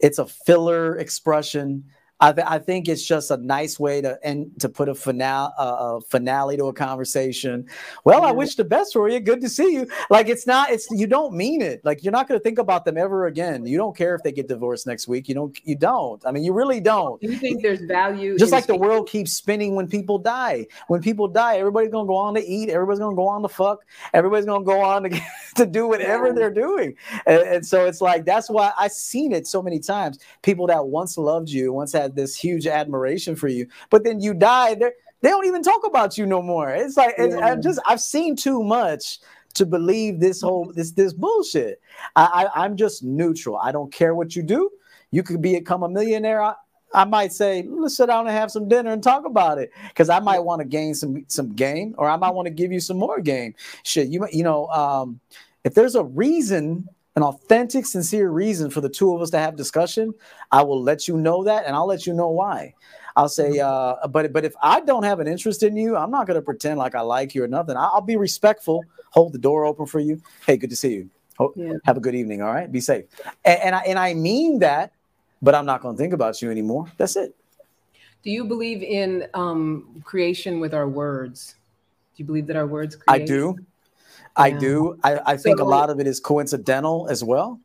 It's a filler expression I, th- I, think it's just a nice way to end to put a finale uh, a finale to a conversation. Well, I wish the best for you. Good to see you. Like it's not it's you don't mean it. Like you're not going to think about them ever again. You don't care if they get divorced next week. You don't you don't. I mean, you really don't. You think there's value just like the world keeps spinning when people die. When people die, everybody's going to go on to eat, everybody's going to go on to fuck, everybody's going to go on to to do whatever they're doing. And, and so it's like that's why I've seen it so many times. People that once loved you, once had had this huge admiration for you, but then you die, they they don't even talk about you no more. It's like yeah. I just I've seen too much to believe this whole this this bullshit. I, I am just neutral. I don't care what you do. You could become a millionaire. I, I might say, let's sit down and have some dinner and talk about it. Because I might want to gain some some game, or I might want to give you some more game. Shit, you you know, um, if there's a reason an authentic, sincere reason for the two of us to have discussion, I will let you know that, and I'll let you know why. I'll say, mm-hmm. uh, but but if I don't have an interest in you, I'm not going to pretend like I like you or nothing. I'll be respectful, hold the door open for you. Hey, good to see you. yeah. Have a good evening. All right, be safe. And, and I and I mean that, but I'm not going to think about you anymore. That's it. Do you believe in um, creation with our words? Do you believe that our words create? I do. I do. I, I think so, a lot of it is coincidental as well.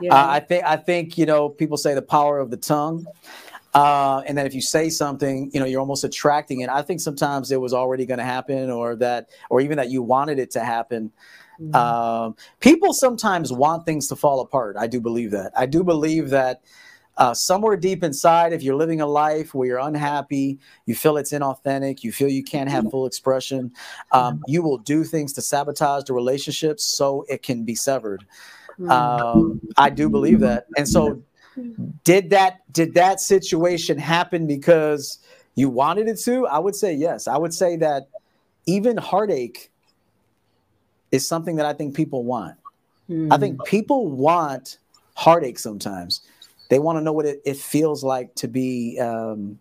Yeah. Uh, I think I think you know people say the power of the tongue. Uh, and then if you say something, you know, you're almost attracting it. I think sometimes it was already going to happen, or that, or even that you wanted it to happen. Mm-hmm. Um, people sometimes want things to fall apart. I do believe that. I do believe that uh, somewhere deep inside, if you're living a life where you're unhappy, you feel it's inauthentic, you feel you can't have full expression, um, you will do things to sabotage the relationship so it can be severed. Mm-hmm. Um, I do believe that, and so did that did that situation happen because you wanted it to? I would say yes. I would say that even heartache is something that I think people want. Mm. I think hmm. people want heartache sometimes. They want to know what it, it feels like to be um,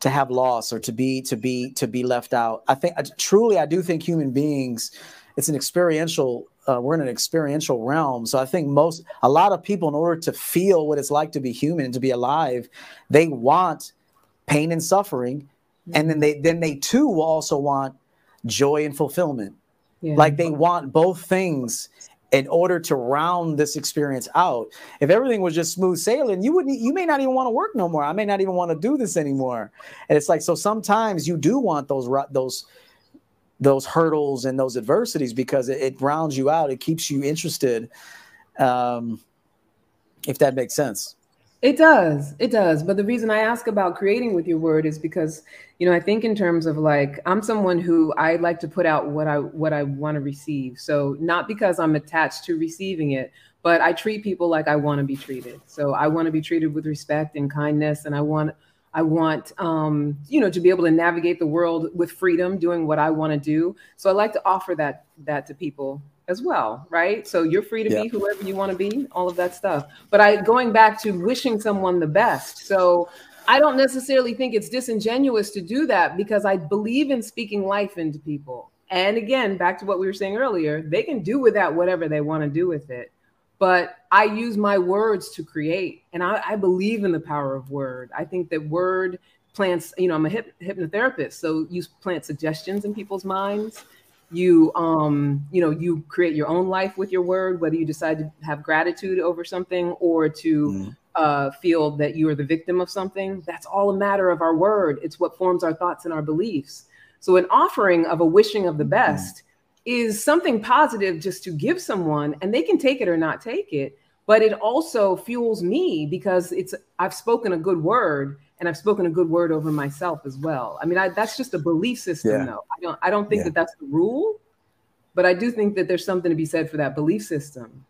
to have loss or to be to be to be left out. I think truly I do think human beings it's an experiential uh, we're in an experiential realm so i think most a lot of people in order to feel what it's like to be human and to be alive they want pain and suffering and then they then they too will also want joy and fulfillment yeah. like they want both things in order to round this experience out if everything was just smooth sailing you wouldn't you may not even want to work no more i may not even want to do this anymore and it's like so sometimes you do want those those those hurdles and those adversities because it, it rounds you out. It keeps you interested. Um, if that makes sense. It does. It does. But the reason I ask about creating with your word is because, you know, I think in terms of like I'm someone who I like to put out what I what I want to receive. So not because I'm attached to receiving it, but I treat people like I want to be treated. So I want to be treated with respect and kindness and I want I want, um, you know, to be able to navigate the world with freedom, doing what I want to do. So I like to offer that that to people as well, right? So you're free to be whoever you want to be, all of that stuff. But I going back to wishing someone the best. So I don't necessarily think it's disingenuous to do that because I believe in speaking life into people. And again, back to what we were saying earlier, they can do with that whatever they want to do with it but I use my words to create. And I, I, believe in the power of word. I think that word plants, you know, I'm a hip, hypnotherapist. So you plant suggestions in people's minds. You, um, you know, you create your own life with your word, whether you decide to have gratitude over something or to mm. uh, feel that you are the victim of something. That's all a matter of our word. It's what forms our thoughts and our beliefs. So an offering of a wishing of the mm-hmm. best. Mm is something positive just to give someone and they can take it or not take it but it also fuels me because it's i've spoken a good word and i've spoken a good word over myself as well i mean I, that's just a belief system yeah. though i don't i don't think yeah. that that's the rule but i do think that there's something to be said for that belief system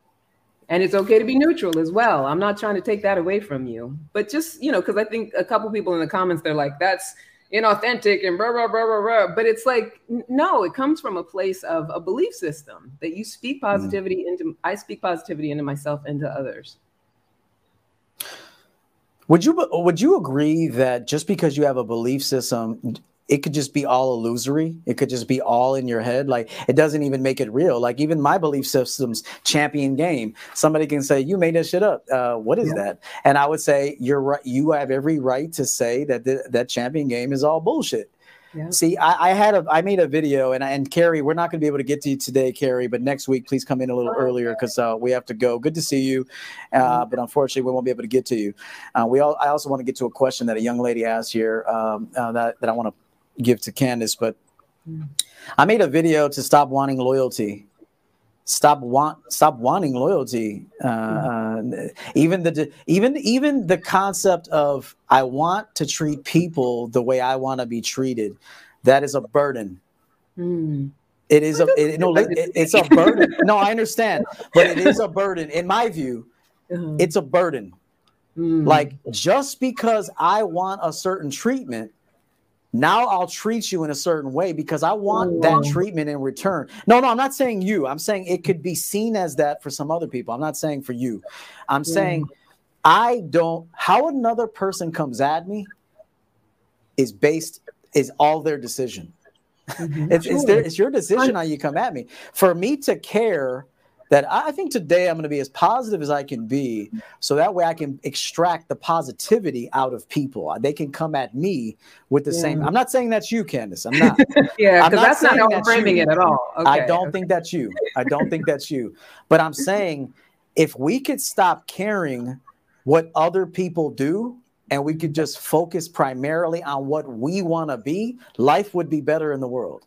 and it's okay to be neutral as well i'm not trying to take that away from you but just you know because i think a couple people in the comments they're like that's inauthentic and blah, blah, blah, blah, blah. But it's like, no, it comes from a place of a belief system that you speak mm. positivity mm. into, I speak positivity into myself and to others. Would you would you agree that just because you have a belief system it could just be all illusory. It could just be all in your head. Like it doesn't even make it real. Like even my belief system's champion game. Somebody can say, "You made that shit up. Uh, what is yeah. that?" And I would say, "You're right. You have every right to say that th- that champion game is all bullshit." Yeah. See, I, I, had a I made a video and and Carrie, we're not going to be able to get to you today, Carrie, but next week please come in a little oh, earlier because uh, we have to go. Good to see you, uh, mm-hmm. but unfortunately we won't be able to get to you. Uh, we all I also want to get to a question that a young lady asked here um, uh, that that I want to give to Candice, but I made a video to stop wanting loyalty. Stop want stop wanting loyalty. Uh, uh, even the even even the concept of I want to treat people the way I want to be treated. That is a burden. Mm. It is a it, no, it, it's a burden. No, I understand, but it is a burden. In my view, uh-huh. it's a burden. Mm. Like just because I want a certain treatment now I'll treat you in a certain way because I want that treatment in return. No, no, I'm not saying you. I'm saying it could be seen as that for some other people. I'm not saying for you. I'm saying I don't, how another person comes at me is based, is all their decision. Mm-hmm. it's, sure. it's, their, it's your decision how you come at me. For me to care that I think today I'm going to be as positive as I can be, so that way I can extract the positivity out of people. They can come at me with the yeah. same. I'm not saying that's you, Candice. I'm not. yeah, because that's not how I'm framing it at all. Okay. I don't think that's you. I don't think that's you. But I'm saying if we could stop caring what other people do and we could just focus primarily on what we want to be, life would be better in the world.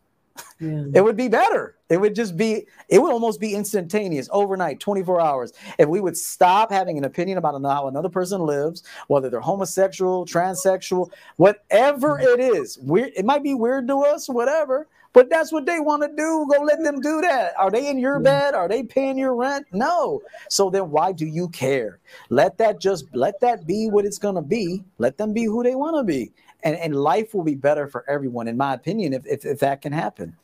Yeah. It would be better. It would just be, it would almost be instantaneous, overnight, 24 hours. If we would stop having an opinion about how another person lives, whether they're homosexual, transsexual, whatever mm-hmm. it is, weird, it might be weird to us, whatever, but that's what they want to do. Go let them do that. Are they in your bed? Are they paying your rent? No. So then why do you care? Let that just let that be what it's gonna be. Let them be who they want to be. And and life will be better for everyone, in my opinion, if if, if that can happen.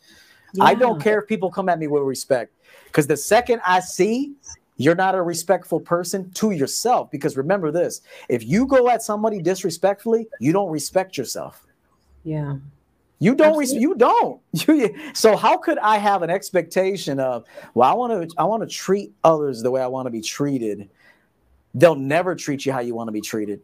Yeah. I don't care if people come at me with respect. Because the second I see you're not a respectful person to yourself, because remember this if you go at somebody disrespectfully, you don't respect yourself. Yeah. You don't. Res- you don't. so how could I have an expectation of? Well, I want to. I want to treat others the way I want to be treated. They'll never treat you how you want to be treated.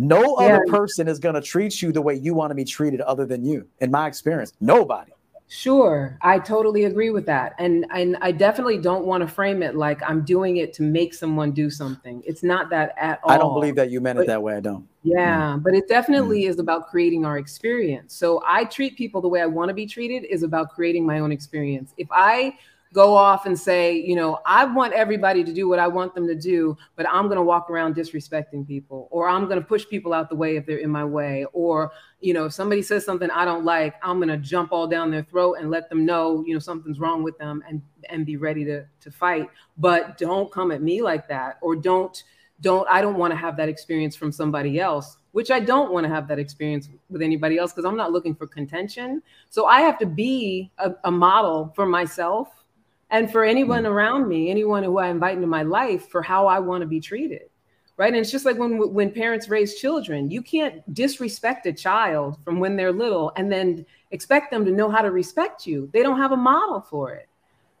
No yeah. other person is going to treat you the way you want to be treated, other than you. In my experience, nobody. Sure, I totally agree with that. And and I definitely don't want to frame it like I'm doing it to make someone do something. It's not that at all. I don't believe that you meant but, it that way. I don't. Yeah, mm. but it definitely mm. is about creating our experience. So I treat people the way I want to be treated is about creating my own experience. If I go off and say, you know, I want everybody to do what I want them to do, but I'm going to walk around disrespecting people, or I'm going to push people out the way if they're in my way, or, you know, if somebody says something I don't like, I'm going to jump all down their throat and let them know, you know, something's wrong with them and and be ready to to fight. But don't come at me like that, or don't don't I don't want to have that experience from somebody else which I don't want to have that experience with anybody else because I'm not looking for contention. So I have to be a, a model for myself and for anyone mm. around me, anyone who I invite into my life for how I want to be treated. Right. And it's just like when when parents raise children, you can't disrespect a child from when they're little and then expect them to know how to respect you. They don't have a model for it.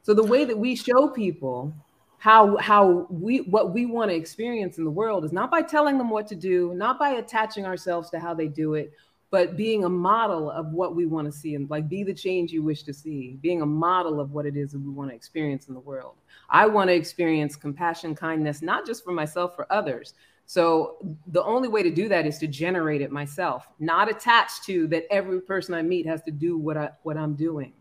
So the way that we show people how how we what we want to experience in the world is not by telling them what to do, not by attaching ourselves to how they do it, but being a model of what we want to see and like be the change you wish to see being a model of what it is that we want to experience in the world. I want to experience compassion kindness not just for myself for others. So the only way to do that is to generate it myself not attached to that every person i meet has to do what i what i'm doing.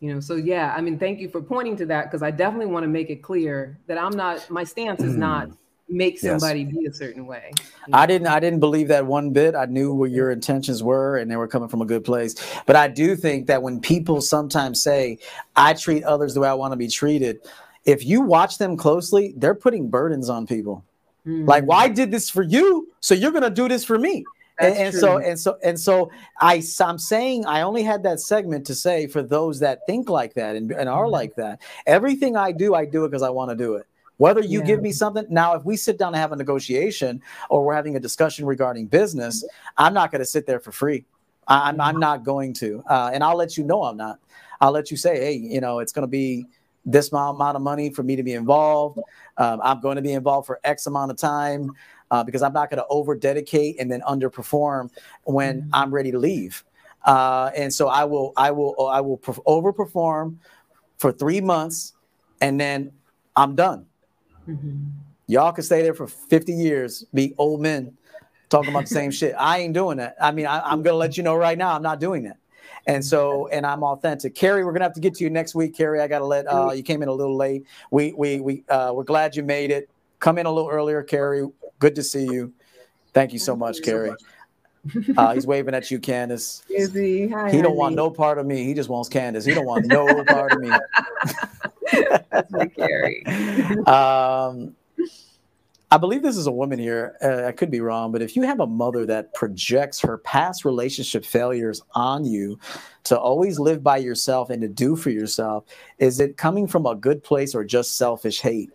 You know so yeah i mean thank you for pointing to that because i definitely want to make it clear that i'm not my stance is not hmm. Make somebody yes. be a certain way. know? I didn't I didn't believe that one bit. I knew what your intentions were and they were coming from a good place. But I do think that when people sometimes say, I treat others the way I want to be treated, if you watch them closely, they're putting burdens on people. Mm-hmm. Like, well, did this for you, so you're gonna do this for me. And, and so and so and so I I'm saying I only had that segment to say for those that think like that and, and are mm-hmm. like that. Everything I do, I do it because I want to do it. Whether you yeah. give me something now, if we sit down and have a negotiation or we're having a discussion regarding business, I'm not going to sit there for free. I, am I'm, I'm not going to, uh, and I'll let you know I'm not. I'll let you say, hey, you know, it's going to be this amount of money for me to be involved. Um, I'm going to be involved for X amount of time uh, because I'm not going to over dedicate and then underperform when mm-hmm. I'm ready to leave. Uh, and so I will, I will, I will overperform for three months, and then I'm done. Mm-hmm. Y'all can stay there for 50 years, be old men talking about the same shit. I ain't doing that. I mean, I, am gonna let you know right now, I'm not doing that. And so, and I'm authentic. Carrie, we're gonna have to get to you next week. Carrie, I gotta let uh, you came in a little late. We we we uh, we're glad you made it. Come in a little earlier, Carrie. Good to see you. Thank you so much, Carrie. Uh, he's waving at you, Candice. Hi, he don't want no part of me. He just wants Candice. He don't want no part of me. That's my Carrie. um, I believe this is a woman here. Uh, I could be wrong, but if you have a mother that projects her past relationship failures on you to always live by yourself and to do for yourself, is it coming from a good place or just selfish hate?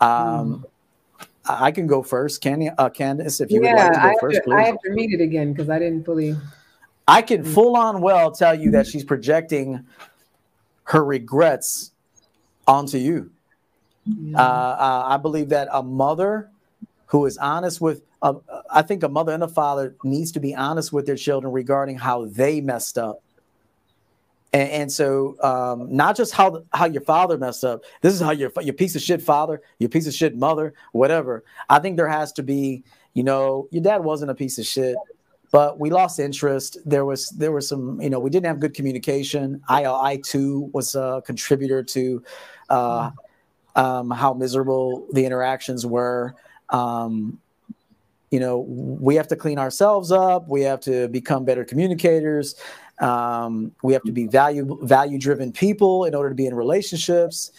Um, mm. I can go first. Can you, uh, Candice, if you yeah, would like to go first, to, please. I have to read it again because I didn't fully. I can mm. full on well tell you that she's projecting her regrets onto you. Uh, uh, I believe that a mother who is honest with, uh, I think a mother and a father needs to be honest with their children regarding how they messed up And, and so, um, not just how how your father messed up. This is how your your piece of shit father, your piece of shit mother, whatever. I think there has to be, you know, your dad wasn't a piece of shit, but we lost interest. There was there was some, you know, we didn't have good communication. I I too was a contributor to uh, um, how miserable the interactions were. Um, you know, we have to clean ourselves up. We have to become better communicators. Um, we have to be value value driven people in order to be in relationships.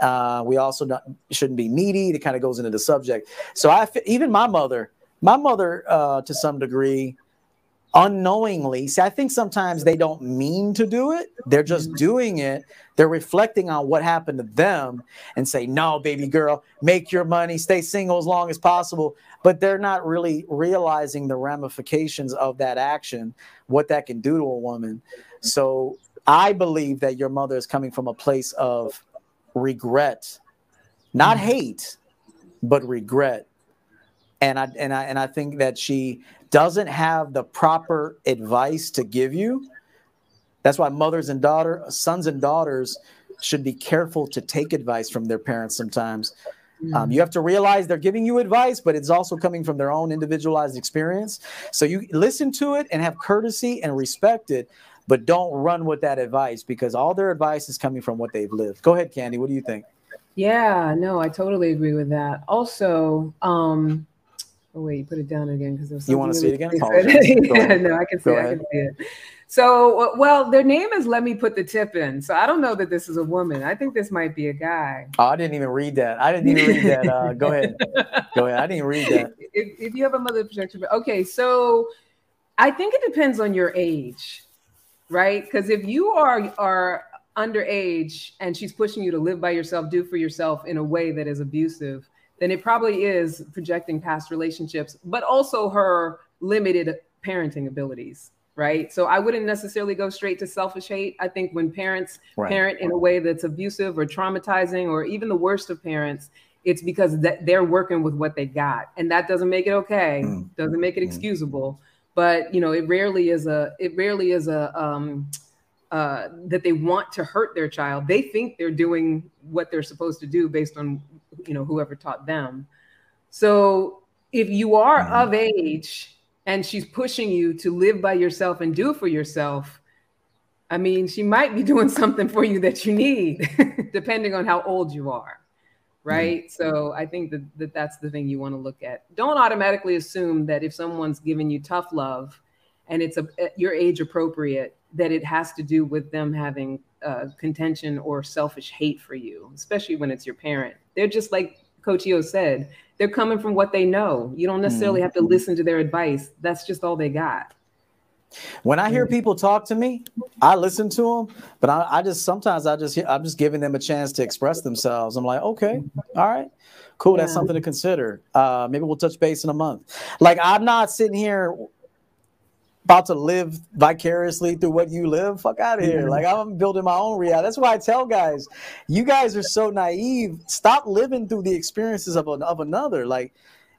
Uh, we also not, shouldn't be needy. It kind of goes into the subject. So I even my mother, my mother uh, to some degree, unknowingly. See, I think sometimes they don't mean to do it. They're just doing it. They're reflecting on what happened to them and say, "No, baby girl, make your money, stay single as long as possible." But they're not really realizing the ramifications of that action, what that can do to a woman. So, I believe that your mother is coming from a place of regret, not mm-hmm. hate, but regret. And I and I and I think that she doesn't have the proper advice to give you. That's why mothers and daughter, sons and daughters should be careful to take advice from their parents sometimes. Um, you have to realize they're giving you advice, but it's also coming from their own individualized experience. So you listen to it and have courtesy and respect it, but don't run with that advice because all their advice is coming from what they've lived. Go ahead, Candy. What do you think? Yeah, no, I totally agree with that. Also, um, Oh wait, you put it down again because there's. You want to see it again? yeah, no, I can see. It, I can see it. So, well, their name is "Let Me Put the Tip In." So I don't know that this is a woman. I think this might be a guy. Oh, I didn't even read that. I didn't even read that. Uh, go ahead. Go ahead. I didn't read that. If, if you have a mother projection, okay. So, I think it depends on your age, right? Because if you are are underage and she's pushing you to live by yourself, do for yourself in a way that is abusive then it probably is projecting past relationships, but also her limited parenting abilities, right? So I wouldn't necessarily go straight to selfish hate. I think when parents right. parent in a way that's abusive or traumatizing, or even the worst of parents, it's because that they're working with what they got, and that doesn't make it okay, mm. doesn't make it mm. excusable. But you know, it rarely is a it rarely is a um, uh, that they want to hurt their child. They think they're doing what they're supposed to do based on you know whoever taught them so if you are mm-hmm. of age and she's pushing you to live by yourself and do for yourself i mean she might be doing something for you that you need depending on how old you are right mm-hmm. so i think that, that that's the thing you want to look at don't automatically assume that if someone's giving you tough love and it's a your age appropriate that it has to do with them having uh, contention or selfish hate for you, especially when it's your parent. They're just like Coach EO said, they're coming from what they know. You don't necessarily have to mm-hmm. listen to their advice. That's just all they got. When I hear mm. people talk to me, I listen to them, but I, I just sometimes I just I'm just giving them a chance to express themselves. I'm like, okay, all right, cool, yeah. that's something to consider. Uh, maybe we'll touch base in a month. Like I'm not sitting here about to live vicariously through what you live, fuck out of here. Like I'm building my own reality. That's why I tell guys, you guys are so naive. Stop living through the experiences of, an, of another. Like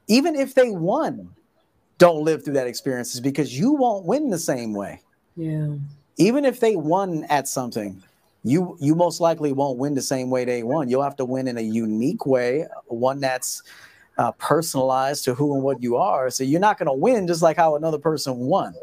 even if they won, don't live through that experiences because you won't win the same way. Yeah. Even if they won at something, you you most likely won't win the same way they won. You'll have to win in a unique way, one that's uh, personalized to who and what you are. So you're not going to win just like how another person won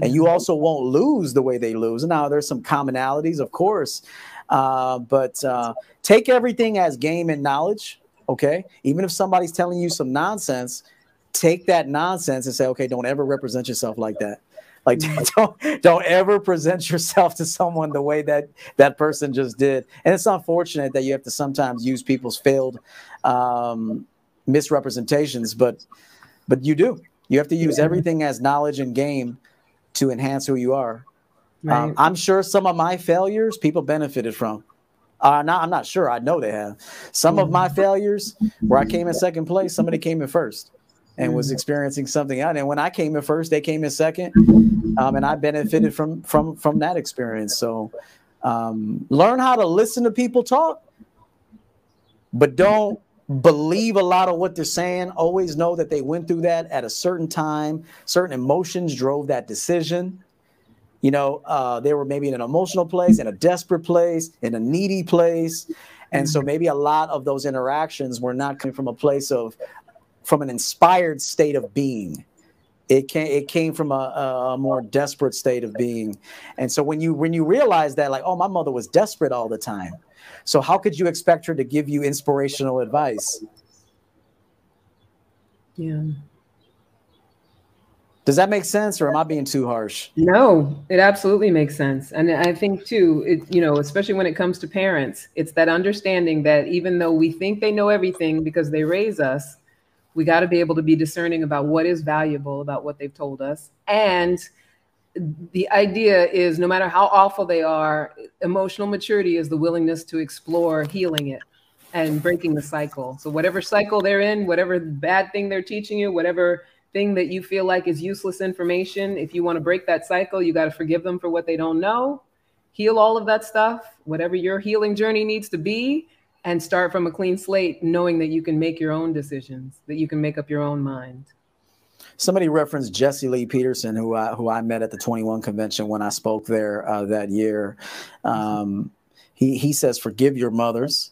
and you also won't lose the way they lose. Now, there's some commonalities, of course, uh, but uh, take everything as game and knowledge. Okay, even if somebody's telling you some nonsense, take that nonsense and say, okay, don't ever represent yourself like that. Like don't don't ever present yourself to someone the way that that person just did. And it's unfortunate that you have to sometimes use people's failed um, misrepresentations, but but you do. You have to use everything as knowledge and game to enhance who you are. Um, right. Um, I'm sure some of my failures people benefited from. Uh, not, I'm not sure. I know they have. Some of my failures, where I came in second place, somebody came in first and was experiencing something out. And when I came in first, they came in second, um, and I benefited from from from that experience. So um, learn how to listen to people talk, but don't believe a lot of what they're saying. Always know that they went through that at a certain time. Certain emotions drove that decision. You know, uh, they were maybe in an emotional place, in a desperate place, in a needy place. And so mm-hmm. maybe a lot of those interactions were not coming from a place of, from an inspired state of being. It came, it came from a, a more desperate state of being. And so when you when you realize that, like, oh, my mother was desperate all the time. So how could you expect her to give you inspirational advice? Yeah. Does that make sense, or am I being too harsh? No, it absolutely makes sense, and I think too, it you know, especially when it comes to parents, it's that understanding that even though we think they know everything because they raise us, we got to be able to be discerning about what is valuable about what they've told us, and the idea is no matter how awful they are, emotional maturity is the willingness to explore healing it and breaking the cycle. So whatever cycle they're in, whatever bad thing they're teaching you, whatever thing that you feel like is useless information, if you want to break that cycle, you got to forgive them for what they don't know, heal all of that stuff, whatever your healing journey needs to be, and start from a clean slate, knowing that you can make your own decisions, that you can make up your own mind. Somebody referenced Jesse Lee Peterson, who I, who I met at the 21 convention when I spoke there uh, that year. Um, he, he says, Forgive your mothers,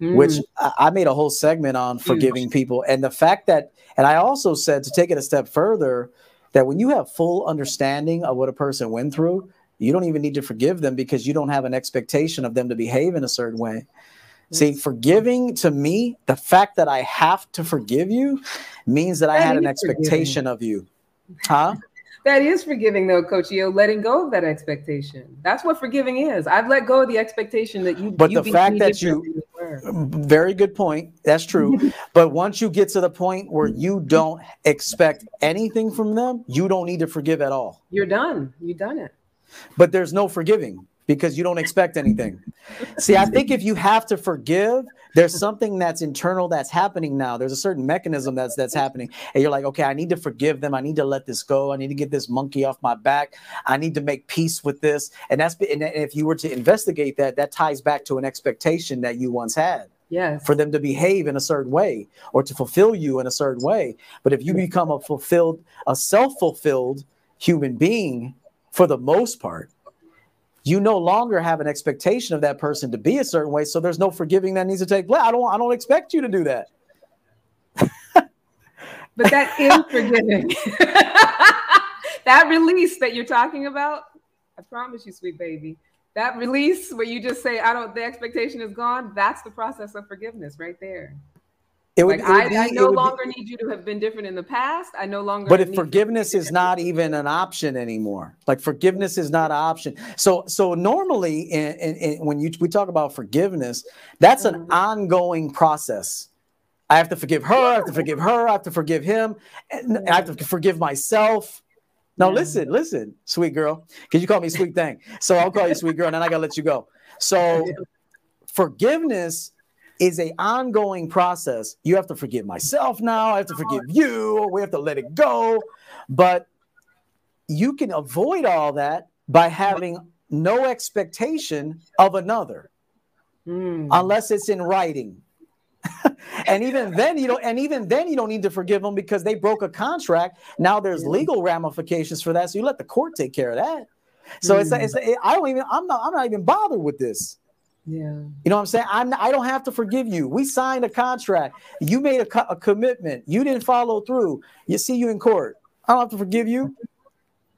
mm. which I, I made a whole segment on forgiving people. And the fact that and I also said to take it a step further that when you have full understanding of what a person went through, you don't even need to forgive them because you don't have an expectation of them to behave in a certain way. See, forgiving to me, the fact that I have to forgive you means that, that I had an expectation forgiving. of you. Huh? That is forgiving, though, Coach EO, letting go of that expectation. That's what forgiving is. I've let go of the expectation that you. But you the fact that you, mm, very good point. That's true. but once you get to the point where you don't expect anything from them, you don't need to forgive at all. You're done. You've done it. But there's no forgiving because you don't expect anything. See, I think if you have to forgive, there's something that's internal that's happening now. There's a certain mechanism that's that's happening, and you're like, okay, I need to forgive them. I need to let this go. I need to get this monkey off my back. I need to make peace with this. And that's and if you were to investigate that, that ties back to an expectation that you once had. Yes. For them to behave in a certain way or to fulfill you in a certain way. But if you become a fulfilled, a self-fulfilled human being for the most part, you no longer have an expectation of that person to be a certain way. So there's no forgiving that needs to take place. I don't I don't expect you to do that. but that is forgiving. that release that you're talking about, I promise you, sweet baby. That release where you just say, I don't the expectation is gone, that's the process of forgiveness right there. It would, like, it would be, I, I, no longer be, need you to have been different in the past. I no longer. But if forgiveness is not even an option anymore, like forgiveness is not an option. So, so normally, in, in, in, when you we talk about forgiveness, that's an mm-hmm. ongoing process. I have to forgive her. I have to forgive her. I have to forgive him. And I have to forgive myself. Now, yeah. listen, listen, sweet girl, because you call me sweet thing. So I'll call you sweet girl, and then I gotta let you go. So forgiveness is a ongoing process. You have to forgive myself now. I have to forgive you. We have to let it go. But you can avoid all that by having no expectation of another, mm. unless it's in writing. and even then you don't and even then you don't need to forgive them because they broke a contract now there's legal ramifications for that so you let the court take care of that so mm. it's, it's i don't even i'm not i'm not even bothered with this yeah. You know what I'm saying? I'm I don't have to forgive you. We signed a contract. You made a, co- a commitment. You didn't follow through. You see you in court. I don't have to forgive you.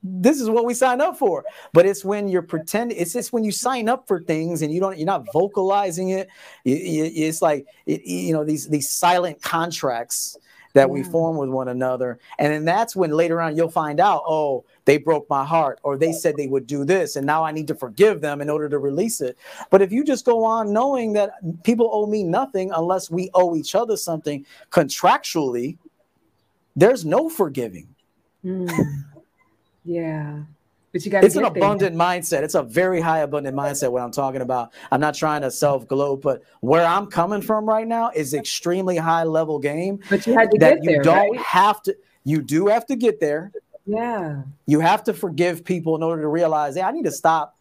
This is what we signed up for. But it's when you're pretending. It's just when you sign up for things and you don't. You're not vocalizing it. it, it it's like it, you know these these silent contracts that yeah. we form with one another. And then that's when later on you'll find out, oh, they broke my heart, or they said they would do this, and now I need to forgive them in order to release it. But if you just go on knowing that people owe me nothing unless we owe each other something contractually, there's no forgiving. Mm. Yeah. But you got it's an abundant there. mindset. It's a very high abundant mindset. What I'm talking about. I'm not trying to self gloat, but where I'm coming from right now is extremely high level game. But you had to that get you there, don't right? have to. You do have to get there. Yeah. You have to forgive people in order to realize, hey, I need to stop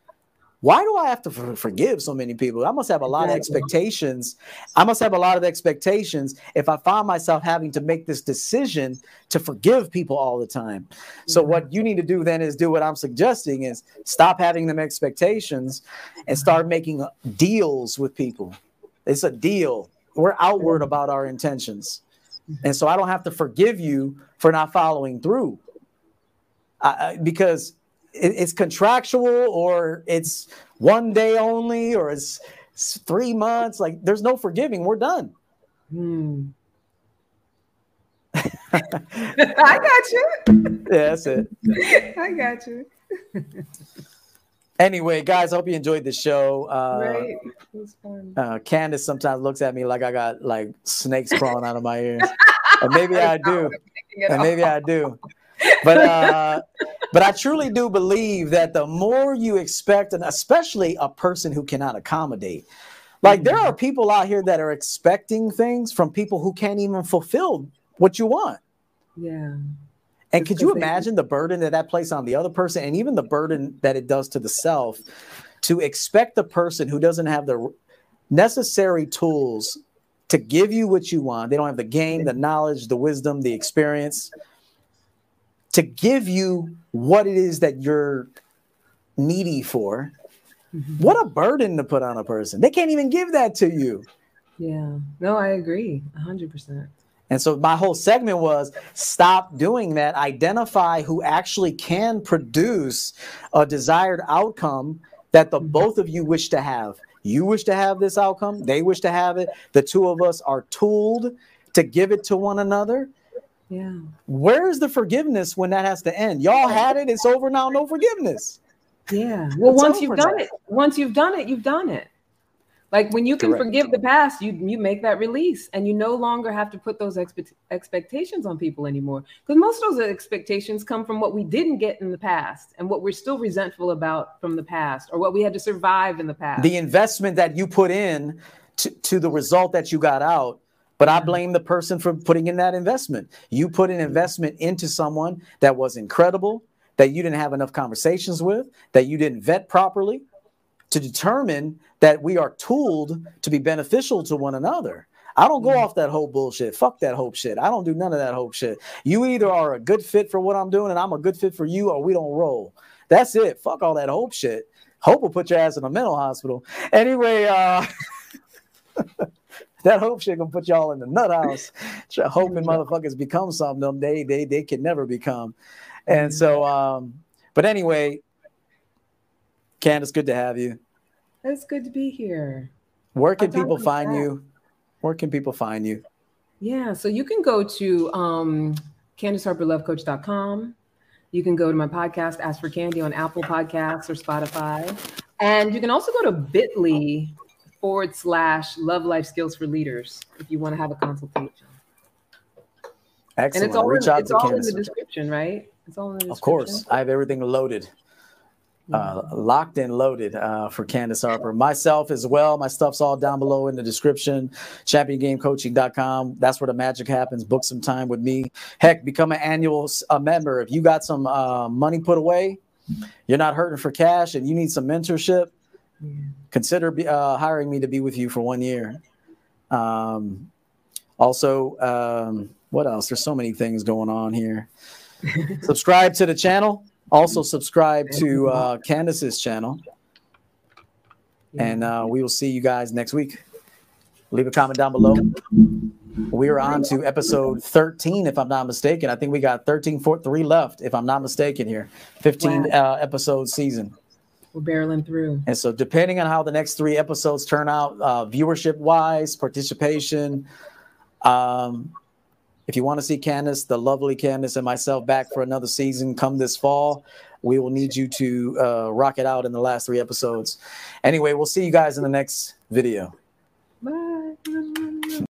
why do I have to forgive so many people? I must have a lot of expectations. I must have a lot of expectations if I find myself having to make this decision to forgive people all the time. So what you need to do then is do what I'm suggesting is stop having them expectations and start making deals with people. It's a deal. We're outward about our intentions. Mm-hmm. And so I don't have to forgive you for not following through. Uh, because it's contractual or it's one day only or it's, three months. Like there's no forgiving. We're done. Hmm. I got you. Yeah, that's it. I got you. anyway, guys, I hope you enjoyed the show. Uh, right. It was fun. Uh, Candice sometimes looks at me like I got like snakes crawling out of my ears. and maybe I do. And maybe I do but uh, but I truly do believe that the more you expect, and especially a person who cannot accommodate, like there are people out here that are expecting things from people who can't even fulfill what you want. Yeah. And could you imagine the burden that that places on the other person, and even the burden that it does to the self, to expect the person who doesn't have the necessary tools to give you what you want. They don't have the game, the knowledge, the wisdom, the experience to give you what it is that you're needy for. Mm-hmm. What a burden to put on a person. They can't even give that to you. Yeah. No, I agree 100%. And so my whole segment was stop doing that. Identify who actually can produce a desired outcome that the mm-hmm. both of you wish to have. You wish to have this outcome, they wish to have it. The two of us are tooled to give it to one another. Yeah. Where's the forgiveness when that has to end? Y'all had it, it's over now, no forgiveness. Yeah. Well, it's once you've done now. it, once you've done it, you've done it. Like when you can Correct. forgive the past, you you make that release, and you no longer have to put those expe- expectations on people anymore. Because most of those expectations come from what we didn't get in the past, and what we're still resentful about from the past, or what we had to survive in the past. The investment that you put in to, to the result that you got out but I blame the person for putting in that investment. You put an investment into someone that was incredible, that you didn't have enough conversations with, that you didn't vet properly to determine that we are tooled to be beneficial to one another. I don't go off that whole bullshit. Fuck that hope shit. I don't do none of that hope shit. You either are a good fit for what I'm doing and I'm a good fit for you, or we don't roll. That's it. Fuck all that hope shit. Hope will put your ass in a mental hospital. Anyway, uh that hope shit gonna put y'all in the nut house. Hoping motherfuckers become something they they they can never become. And so um, but anyway, Candice, good to have you. It's good to be here. Where can people find that. you? Where can people find you? Yeah, so you can go to um CandaceHarperLoveCoach.com. You can go to my podcast, Ask for Candy, on Apple Podcasts or Spotify. And you can also go to bit.ly forward slash love life skills for leaders if you want to have a consultation. Excellent. And it's all, Reach in, out it's to all in the description, right? It's all in the description. Of course. I have everything loaded. Uh, locked and loaded uh, for Candice Harper. Myself as well. My stuff's all down below in the description. ChampionGameCoaching.com. That's where the magic happens. Book some time with me. Heck, become an annual uh, member. If you got some uh, money put away, you're not hurting for cash, and you need some mentorship consider uh, hiring me to be with you for one year. Um, also, um, what else? There's so many things going on here. subscribe to the channel. Also, subscribe to uh, Candice's channel. And uh, we will see you guys next week. Leave a comment down below. We are on to episode 13, if I'm not mistaken. I think we got 13, 4, 3 left, if I'm not mistaken here. 15 wow. uh, episode season. We're barreling through. And so, depending on how the next three episodes turn out, uh, viewership wise, participation, um, if you want to see Candice, the lovely Candice, and myself back for another season come this fall, we will need you to uh, rock it out in the last three episodes. Anyway, we'll see you guys in the next video.